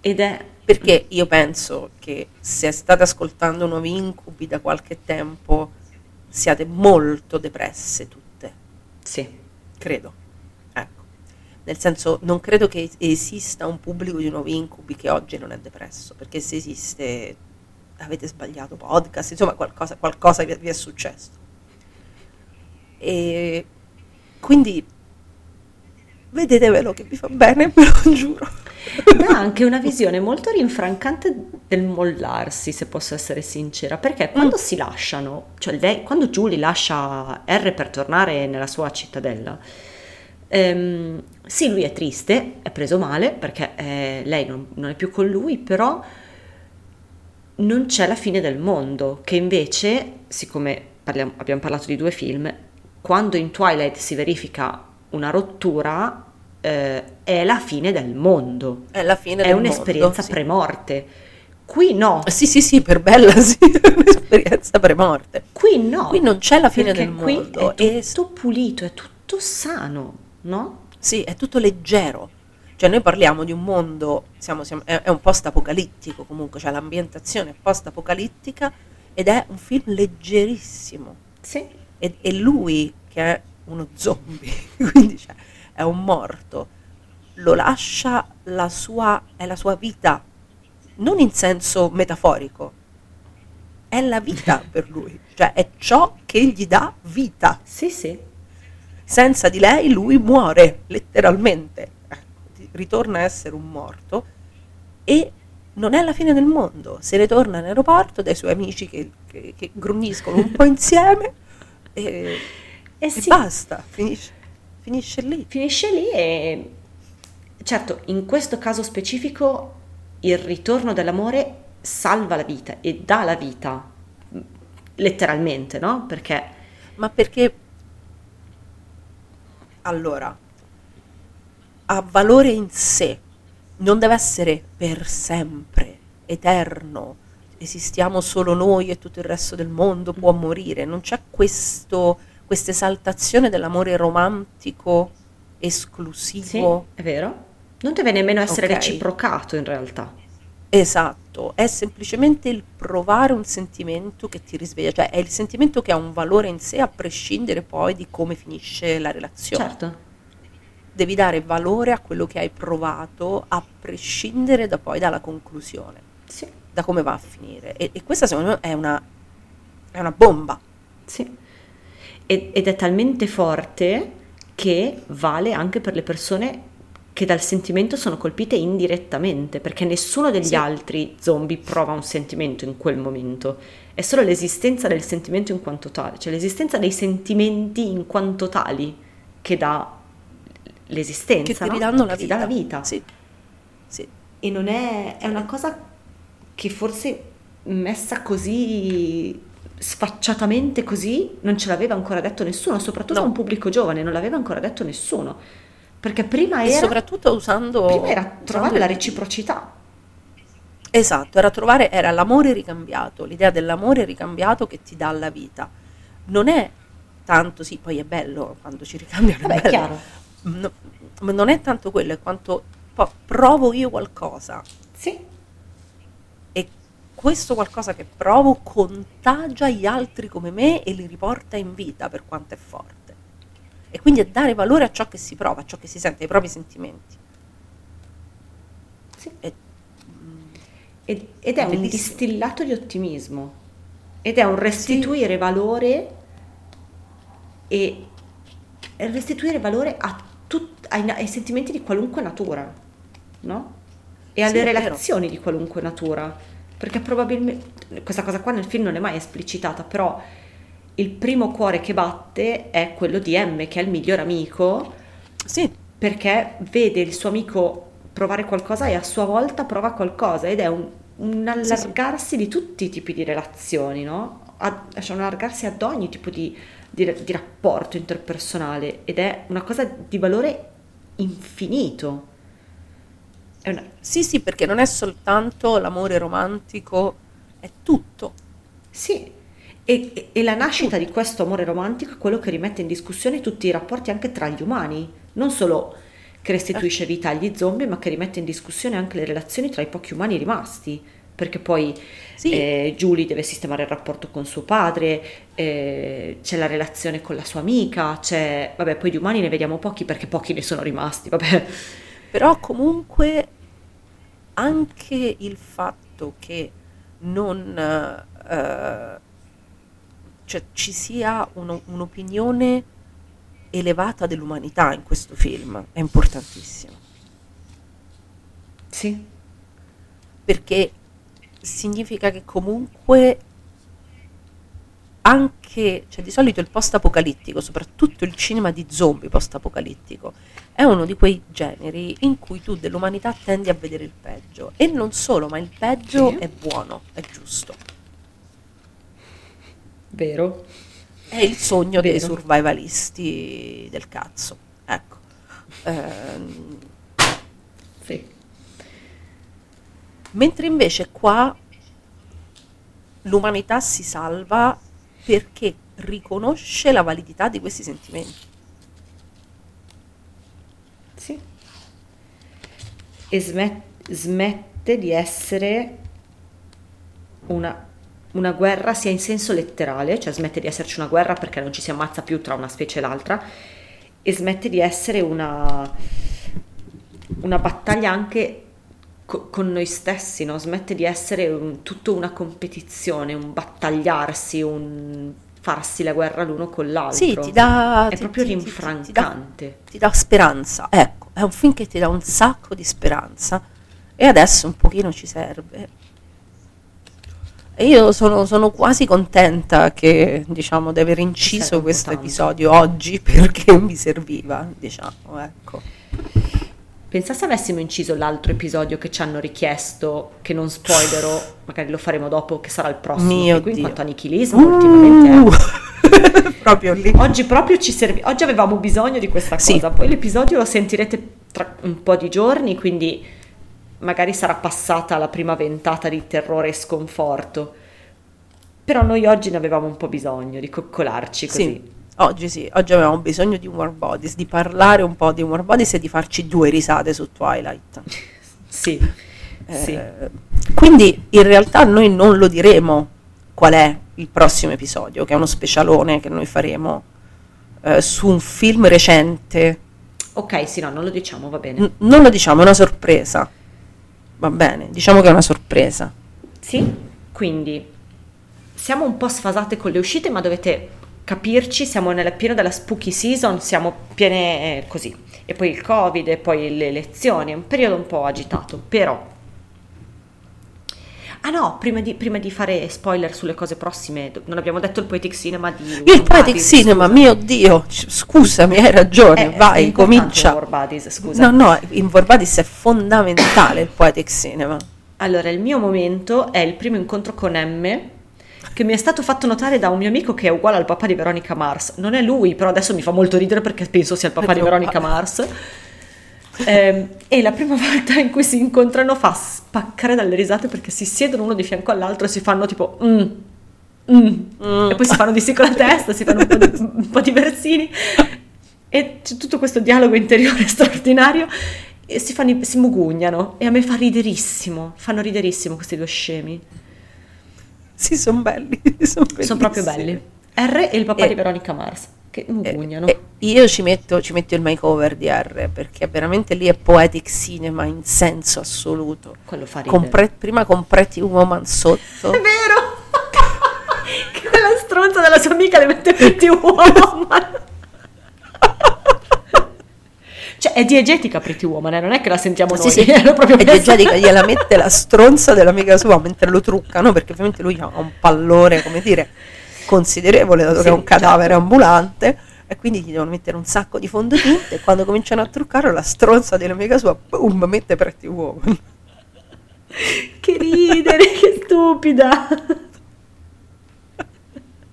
Ed è... perché io penso che se state ascoltando Nuovi Incubi da qualche tempo siate molto depresse tutte, Sì. credo. Ecco. Nel senso, non credo che esista un pubblico di Nuovi Incubi che oggi non è depresso, perché se esiste avete sbagliato podcast, insomma qualcosa, qualcosa vi, vi è successo. E quindi vedetevelo che vi fa bene, ve lo giuro. Dà anche una visione molto rinfrancante del mollarsi, se posso essere sincera, perché quando si lasciano, cioè lei- quando Julie lascia R per tornare nella sua cittadella, ehm, sì, lui è triste, è preso male perché eh, lei non, non è più con lui, però non c'è la fine del mondo, che invece, siccome parliamo- abbiamo parlato di due film, quando in Twilight si verifica una rottura, eh, è la fine del mondo, È la fine è del un'esperienza mondo, sì. premorte. Qui no, Sì, sì, sì, per bella sì, è un'esperienza premorte. qui no. Qui non c'è la fine del mondo. È e tutto pulito, è tutto sano, no? Sì, è tutto leggero. Cioè noi parliamo di un mondo, siamo- siamo- è, è un post-apocalittico comunque, cioè l'ambientazione è post-apocalittica ed è un film leggerissimo. Sì. E, e lui, che è uno zombie, quindi cioè, è un morto, lo lascia la sua, è la sua vita, non in senso metaforico, è la vita per lui, cioè è ciò che gli dà vita Sì, sì. senza di lei lui muore letteralmente Ecco, ritorna a essere un morto e non è la fine del mondo se ne torna in aeroporto dai suoi amici che, che- che grugniscono un po' insieme e, e sì. basta finisce, finisce lì. Finisce lì e certo, in questo caso specifico il ritorno dell'amore salva la vita e dà la vita letteralmente, no? Perché ma perché allora ha valore in sé non deve essere per sempre eterno. Esistiamo solo noi e tutto il resto del mondo può morire. Non c'è questo questa esaltazione dell'amore romantico sì, esclusivo è vero. Non deve nemmeno essere Ok. reciprocato in realtà. Esatto, è semplicemente il provare un sentimento che ti risveglia, cioè è il sentimento che ha un valore in sé a prescindere poi di come finisce la relazione. Certo. Devi dare valore a quello che hai provato a prescindere da poi dalla conclusione, Sì, da come va a finire. E, e questa secondo me è una, è una bomba. sì. Ed, ed è talmente forte che vale anche per le persone che dal sentimento sono colpite indirettamente, perché nessuno degli Sì. altri zombie prova un sentimento in quel momento. È solo l'esistenza del sentimento in quanto tale, cioè l'esistenza dei sentimenti in quanto tali che dà l'esistenza, Che ti no? ridanno la Che ti vita. dà la vita. Sì, sì. E non è, è una cosa che forse messa così sfacciatamente così non ce l'aveva ancora detto nessuno, soprattutto No. a un pubblico giovane, non l'aveva ancora detto nessuno. Perché prima E era, soprattutto usando... prima era usando trovare la reciprocità. Esatto, era trovare, era l'amore ricambiato, l'idea dell'amore ricambiato che ti dà la vita. Non è tanto, sì, poi è bello quando ci ricambiano. Vabbè, è chiaro. No, non è tanto quello, è quanto provo io qualcosa Sì, questo qualcosa che provo contagia gli altri come me e li riporta in vita per quanto è forte. e quindi a dare valore a ciò che si prova, a ciò che si sente, ai propri sentimenti. Sì. E- Ed, ed è un Bellissimo. distillato di ottimismo. Ed è un restituire valore e restituire valore a tut- ai, ai sentimenti di qualunque natura, no? E alle Sì, è relazioni di qualunque natura. Perché probabilmente questa cosa qua nel film non è mai esplicitata, però il primo cuore che batte è quello di M, che è il miglior amico, sì, perché vede il suo amico provare qualcosa e a sua volta prova qualcosa ed è un, un allargarsi di tutti i tipi di relazioni, no? A- cioè un allargarsi ad ogni tipo di, di- di rapporto interpersonale ed è una cosa di valore infinito. Una- sì, sì, perché non è soltanto l'amore romantico, è tutto. Sì, e, e- e la nascita di questo amore romantico è quello che rimette in discussione tutti i rapporti anche tra gli umani, non solo che restituisce vita agli zombie, ma che rimette in discussione anche le relazioni tra i pochi umani rimasti, perché poi Sì. eh, Julie deve sistemare il rapporto con suo padre, eh, c'è la relazione con la sua amica, c'è, vabbè, poi di umani ne vediamo pochi perché pochi ne sono rimasti, vabbè. Però comunque anche il fatto che non eh, cioè, ci sia uno- un'opinione elevata dell'umanità in questo film è importantissimo. Sì, perché significa che comunque anche, cioè di solito il post-apocalittico, soprattutto il cinema di zombie post-apocalittico, è uno di quei generi in cui tu dell'umanità tendi a vedere il peggio. E non solo, ma il peggio Sì. è buono, è giusto. vero. È il sogno dei Vero. survivalisti del cazzo. Ecco. Ehm, Sì. Mentre invece qua l'umanità si salva perché riconosce la validità di questi sentimenti. Sì. E smet- smette di essere una, una guerra sia in senso letterale, cioè smette di esserci una guerra perché non ci si ammazza più tra una specie e l'altra, e smette di essere una, una battaglia anche co- con noi stessi, no? smette di essere un- tutto una competizione, un battagliarsi, un farsi la guerra l'uno con l'altro. Sì, ti dà, È ti- proprio ti- ti- ti- rinfrancante. Ti dà, dà speranza, ecco, è un film che ti dà un sacco di speranza e adesso un pochino ci serve. E io sono, sono quasi contenta che, diciamo, di aver inciso questo episodio oggi perché mi serviva, diciamo, ecco. Pensa se avessimo inciso l'altro episodio che ci hanno richiesto, che non spoilerò, magari lo faremo dopo, che sarà il prossimo. Mio qui in quanto a nichilismo, ultimamente è- Uh, proprio lì. Oggi proprio ci serve, oggi avevamo bisogno di questa Sì. cosa, poi l'episodio lo sentirete tra un po' di giorni, quindi magari sarà passata la prima ventata di terrore e sconforto. Però noi oggi ne avevamo un po' bisogno di coccolarci così. Sì, oggi sì, oggi avevamo bisogno di War Bodies, di parlare un po' di War Bodies e di farci due risate su Twilight. Sì, sì. Eh, quindi in realtà noi non lo diremo qual è il prossimo episodio, che è uno specialone che noi faremo eh, su un film recente. Ok, sì, no, non lo diciamo, va bene. N- non lo diciamo, è una sorpresa. Va bene, diciamo che è una sorpresa. Sì, quindi siamo un po' sfasate con le uscite, ma dovete capirci, siamo nel pieno della spooky season, siamo piene eh, così. E poi il Covid e poi le elezioni, è un periodo un po' agitato, però... Ah no, prima di, prima di fare spoiler sulle cose prossime, non abbiamo detto il Poetic Cinema di... Il Poetic Buddies, Cinema, scusa. mio Dio, scusami, hai ragione, Eh, è vai, comincia. War Buddies, scusa. No, no, in War Bodies è fondamentale il Poetic Cinema. Allora, il mio momento è il primo incontro con M che mi è stato fatto notare da un mio amico che è uguale al papà di Veronica Mars. Non è lui, però adesso mi fa molto ridere perché penso sia il papà di Veronica. Mars. Ehm, e la prima volta in cui si incontrano fa spaccare dalle risate perché si siedono uno di fianco all'altro e si fanno tipo mm, mm, e poi si fanno di sì con la testa, si fanno un po' di, un po' di versini e c'è tutto questo dialogo interiore straordinario e si, fanno, si mugugnano e a me fa riderissimo, fanno riderissimo questi due scemi. Sì, sono belli, sono Sono proprio belli. R e il papà E- di Veronica Mars. Che Eh, mugugnano. eh, io ci metto, ci metto il makeover di R perché veramente lì è poetic cinema in senso assoluto. Quello fa ridere. Con Pre- prima con Pretty Woman sotto. È vero! che quella stronza della sua amica le mette Pretty Woman. cioè, è diegetica Pretty Woman, eh, non è che la sentiamo noi. Sì, sì. Proprio e messa- diegetica gliela mette la stronza dell'amica sua mentre lo truccano perché ovviamente lui ha un pallore, come dire, considerevole dato Sì, che è un cadavere certo. ambulante e quindi gli devono mettere un sacco di fondotinte e quando cominciano a truccare la stronza dell'amica sua, boom, mette Pretty Woman. Che ridere, che stupida.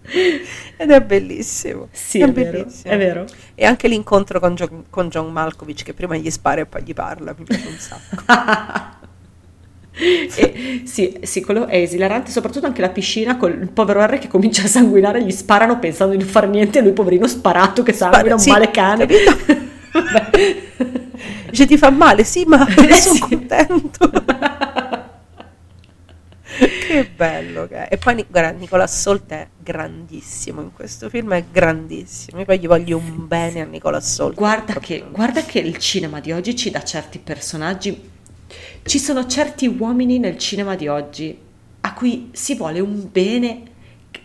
Ed è bellissimo. Sì, è, è vero, bellissimo. è vero. E anche l'incontro con, John- con John Malkovich che prima gli spara e poi gli parla, mi piace un sacco. E, sì, sì, quello è esilarante, soprattutto anche la piscina con il povero R che comincia a sanguinare, gli sparano pensando di non fare niente e lui poverino sparato che sanguina un Sì, male cane. Dice ti fa male, sì, ma ne sono Sì. contento. Che bello che è. E poi guarda, Nicola Solt è grandissimo in questo film, è grandissimo. Io poi gli voglio un bene a Nicola Solt. Guarda che, guarda che il cinema di oggi ci dà certi personaggi. Ci sono certi uomini nel cinema di oggi a cui si vuole un bene.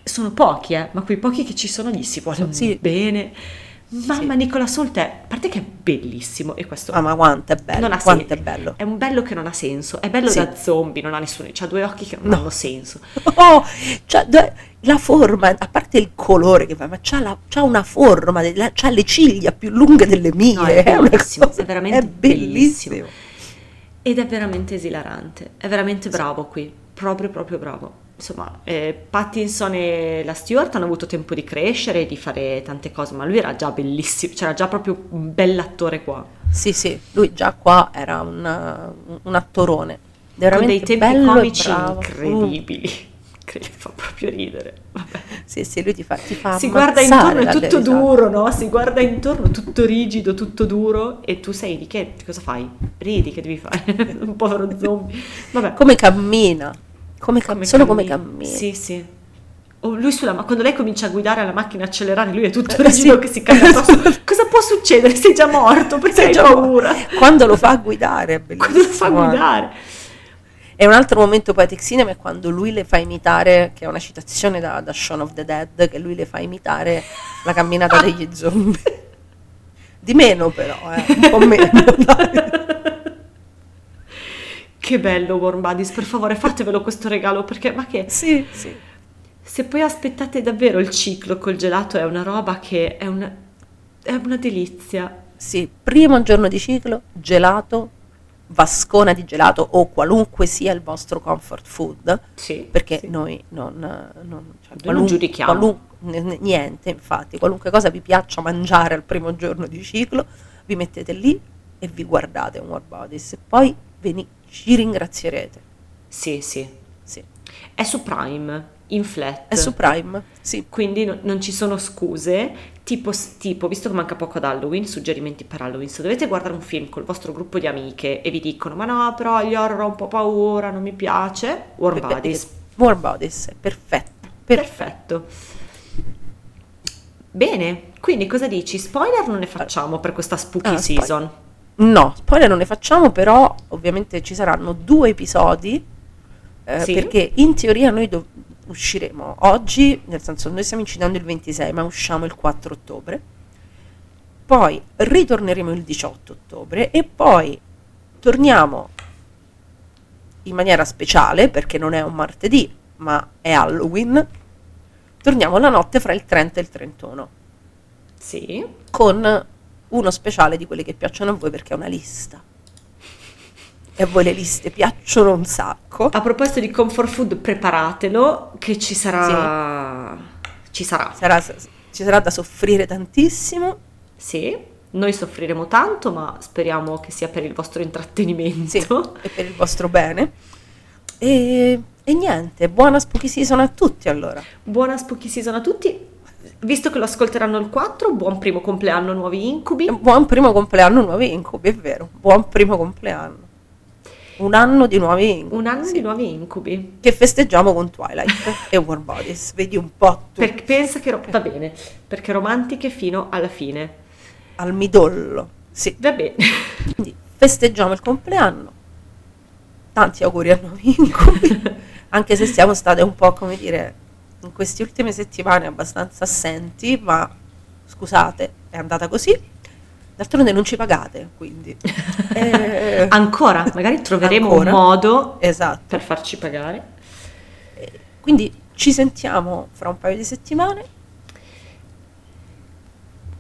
Sono pochi, eh, ma quei pochi che ci sono gli si vuole un Sì. bene. Mamma Sì. Nicola Solt è, a parte che è bellissimo e questo Ah, ma quanto è bello, non ha quanto senso. è bello. È un bello che non ha senso. È bello Sì. da zombie, non ha nessuno. Ha due occhi che non No. hanno senso. Oh, dove- la forma, a parte il colore che fa, ma c'ha, la- c'ha una forma, c'ha le ciglia più lunghe delle mie. No, è bellissimo, cosa- è veramente è bellissimo. bellissimo. Ed è veramente esilarante. È veramente bravo qui. Proprio, proprio bravo. Insomma, eh, Pattinson e la Stewart hanno avuto tempo di crescere e di fare tante cose, ma lui era già bellissimo. C'era già proprio un bell'attore qua. Sì, sì, lui già qua era un, un attorone. Con dei tempi bello comici incredibili. Che fa proprio ridere. Vabbè. Sì, sì, lui ti fa, ti fa si guarda intorno è tutto duro, no? Si guarda intorno tutto rigido, tutto duro e tu sei di che? Cosa fai? Ridi che devi fare? Un povero zombie. Vabbè. Come cammina, come cam- Come solo come cammina. Sì, sì. O lui sulla ma quando lei comincia a guidare la macchina accelerare, lui è tutto Eh, rigido sì. che si cade addosso. Cosa può succedere? Sei già morto, perché hai paura? Quando lo fa guidare è bellissimo. Quando lo fa eh. guidare. E un altro momento poetic cinema è quando lui le fa imitare, che è una citazione da, da Shaun of the Dead, che lui le fa imitare la camminata degli zombie. Di meno però, eh, un po' meno. dai. Che bello Warm Buddies, per favore fatevelo questo regalo perché ma che Sì, sì. se poi aspettate davvero il ciclo col gelato è una roba che è una, è una delizia. Sì, primo giorno di ciclo, gelato, vascona di gelato o qualunque sia il vostro comfort food, Sì. perché sì. noi non, non, cioè, Noi non giudichiamo. qualun- niente, infatti, qualunque cosa vi piaccia mangiare al primo giorno di ciclo, vi mettete lì e vi guardate un War Bodies e poi ve ne- ci ringrazierete. Sì, sì. Sì. È su Prime, in flat. È su Prime, sì. Quindi no- non ci sono scuse, tipo, tipo, visto che manca poco ad Halloween, suggerimenti per Halloween, se dovete guardare un film col vostro gruppo di amiche e vi dicono ma no, però gli horror ho un po' paura, non mi piace, Warm Beh, Bodies. War Bodies, perfetto. perfetto. Perfetto. Bene, quindi cosa dici? Spoiler non ne facciamo per questa spooky Ah, spoiler. No, spoiler non ne facciamo, però ovviamente ci saranno due episodi, eh, Sì. perché in teoria noi dov- usciremo oggi, nel senso noi stiamo incidendo il 26, ma usciamo il 4 ottobre, poi ritorneremo il 18 ottobre e poi torniamo in maniera speciale, perché non è un martedì, ma è Halloween, torniamo la notte fra il 30 e il 31 Sì. con uno speciale di quelli che piacciono a voi perché è una lista. E a voi le liste piacciono un sacco. A proposito di comfort food, preparatelo che ci sarà... Ci sarà. Sarà- ci sarà da soffrire tantissimo. Sì, noi soffriremo tanto, ma speriamo che sia per il vostro intrattenimento. Sì, e per il vostro bene. E, e niente, buona spooky season a tutti allora. Buona spooky season a tutti. Visto che lo ascolteranno il 4, buon primo compleanno nuovi incubi. Buon primo compleanno nuovi incubi, è vero. Buon primo compleanno. Un anno di nuovi incubi. Un anno sì, di nuovi incubi. Che festeggiamo con Twilight e War Bodies. Vedi un po' tu. Per- pensa che ro- va bene, perché romantiche fino alla fine. Al midollo. Sì. Va bene. Quindi festeggiamo il compleanno. Tanti auguri a nuovi incubi. Anche se siamo state un po', come dire, in queste ultime settimane abbastanza assenti, ma scusate, è andata così. D'altronde non ci pagate, quindi. Eh, Ancora, magari troveremo Ancora. un modo esatto. per farci pagare. Quindi ci sentiamo fra un paio di settimane.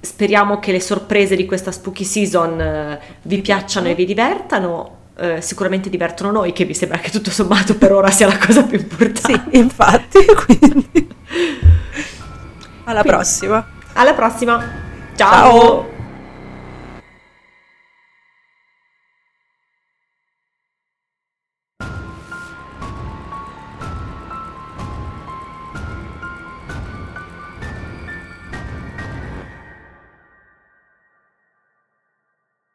Speriamo che le sorprese di questa spooky season eh, vi piacciono e vi divertano. Eh, sicuramente divertono noi, che mi sembra che tutto sommato per ora sia la cosa più importante. Sì, infatti, quindi. Alla Quindi- prossima. Alla prossima. Ciao.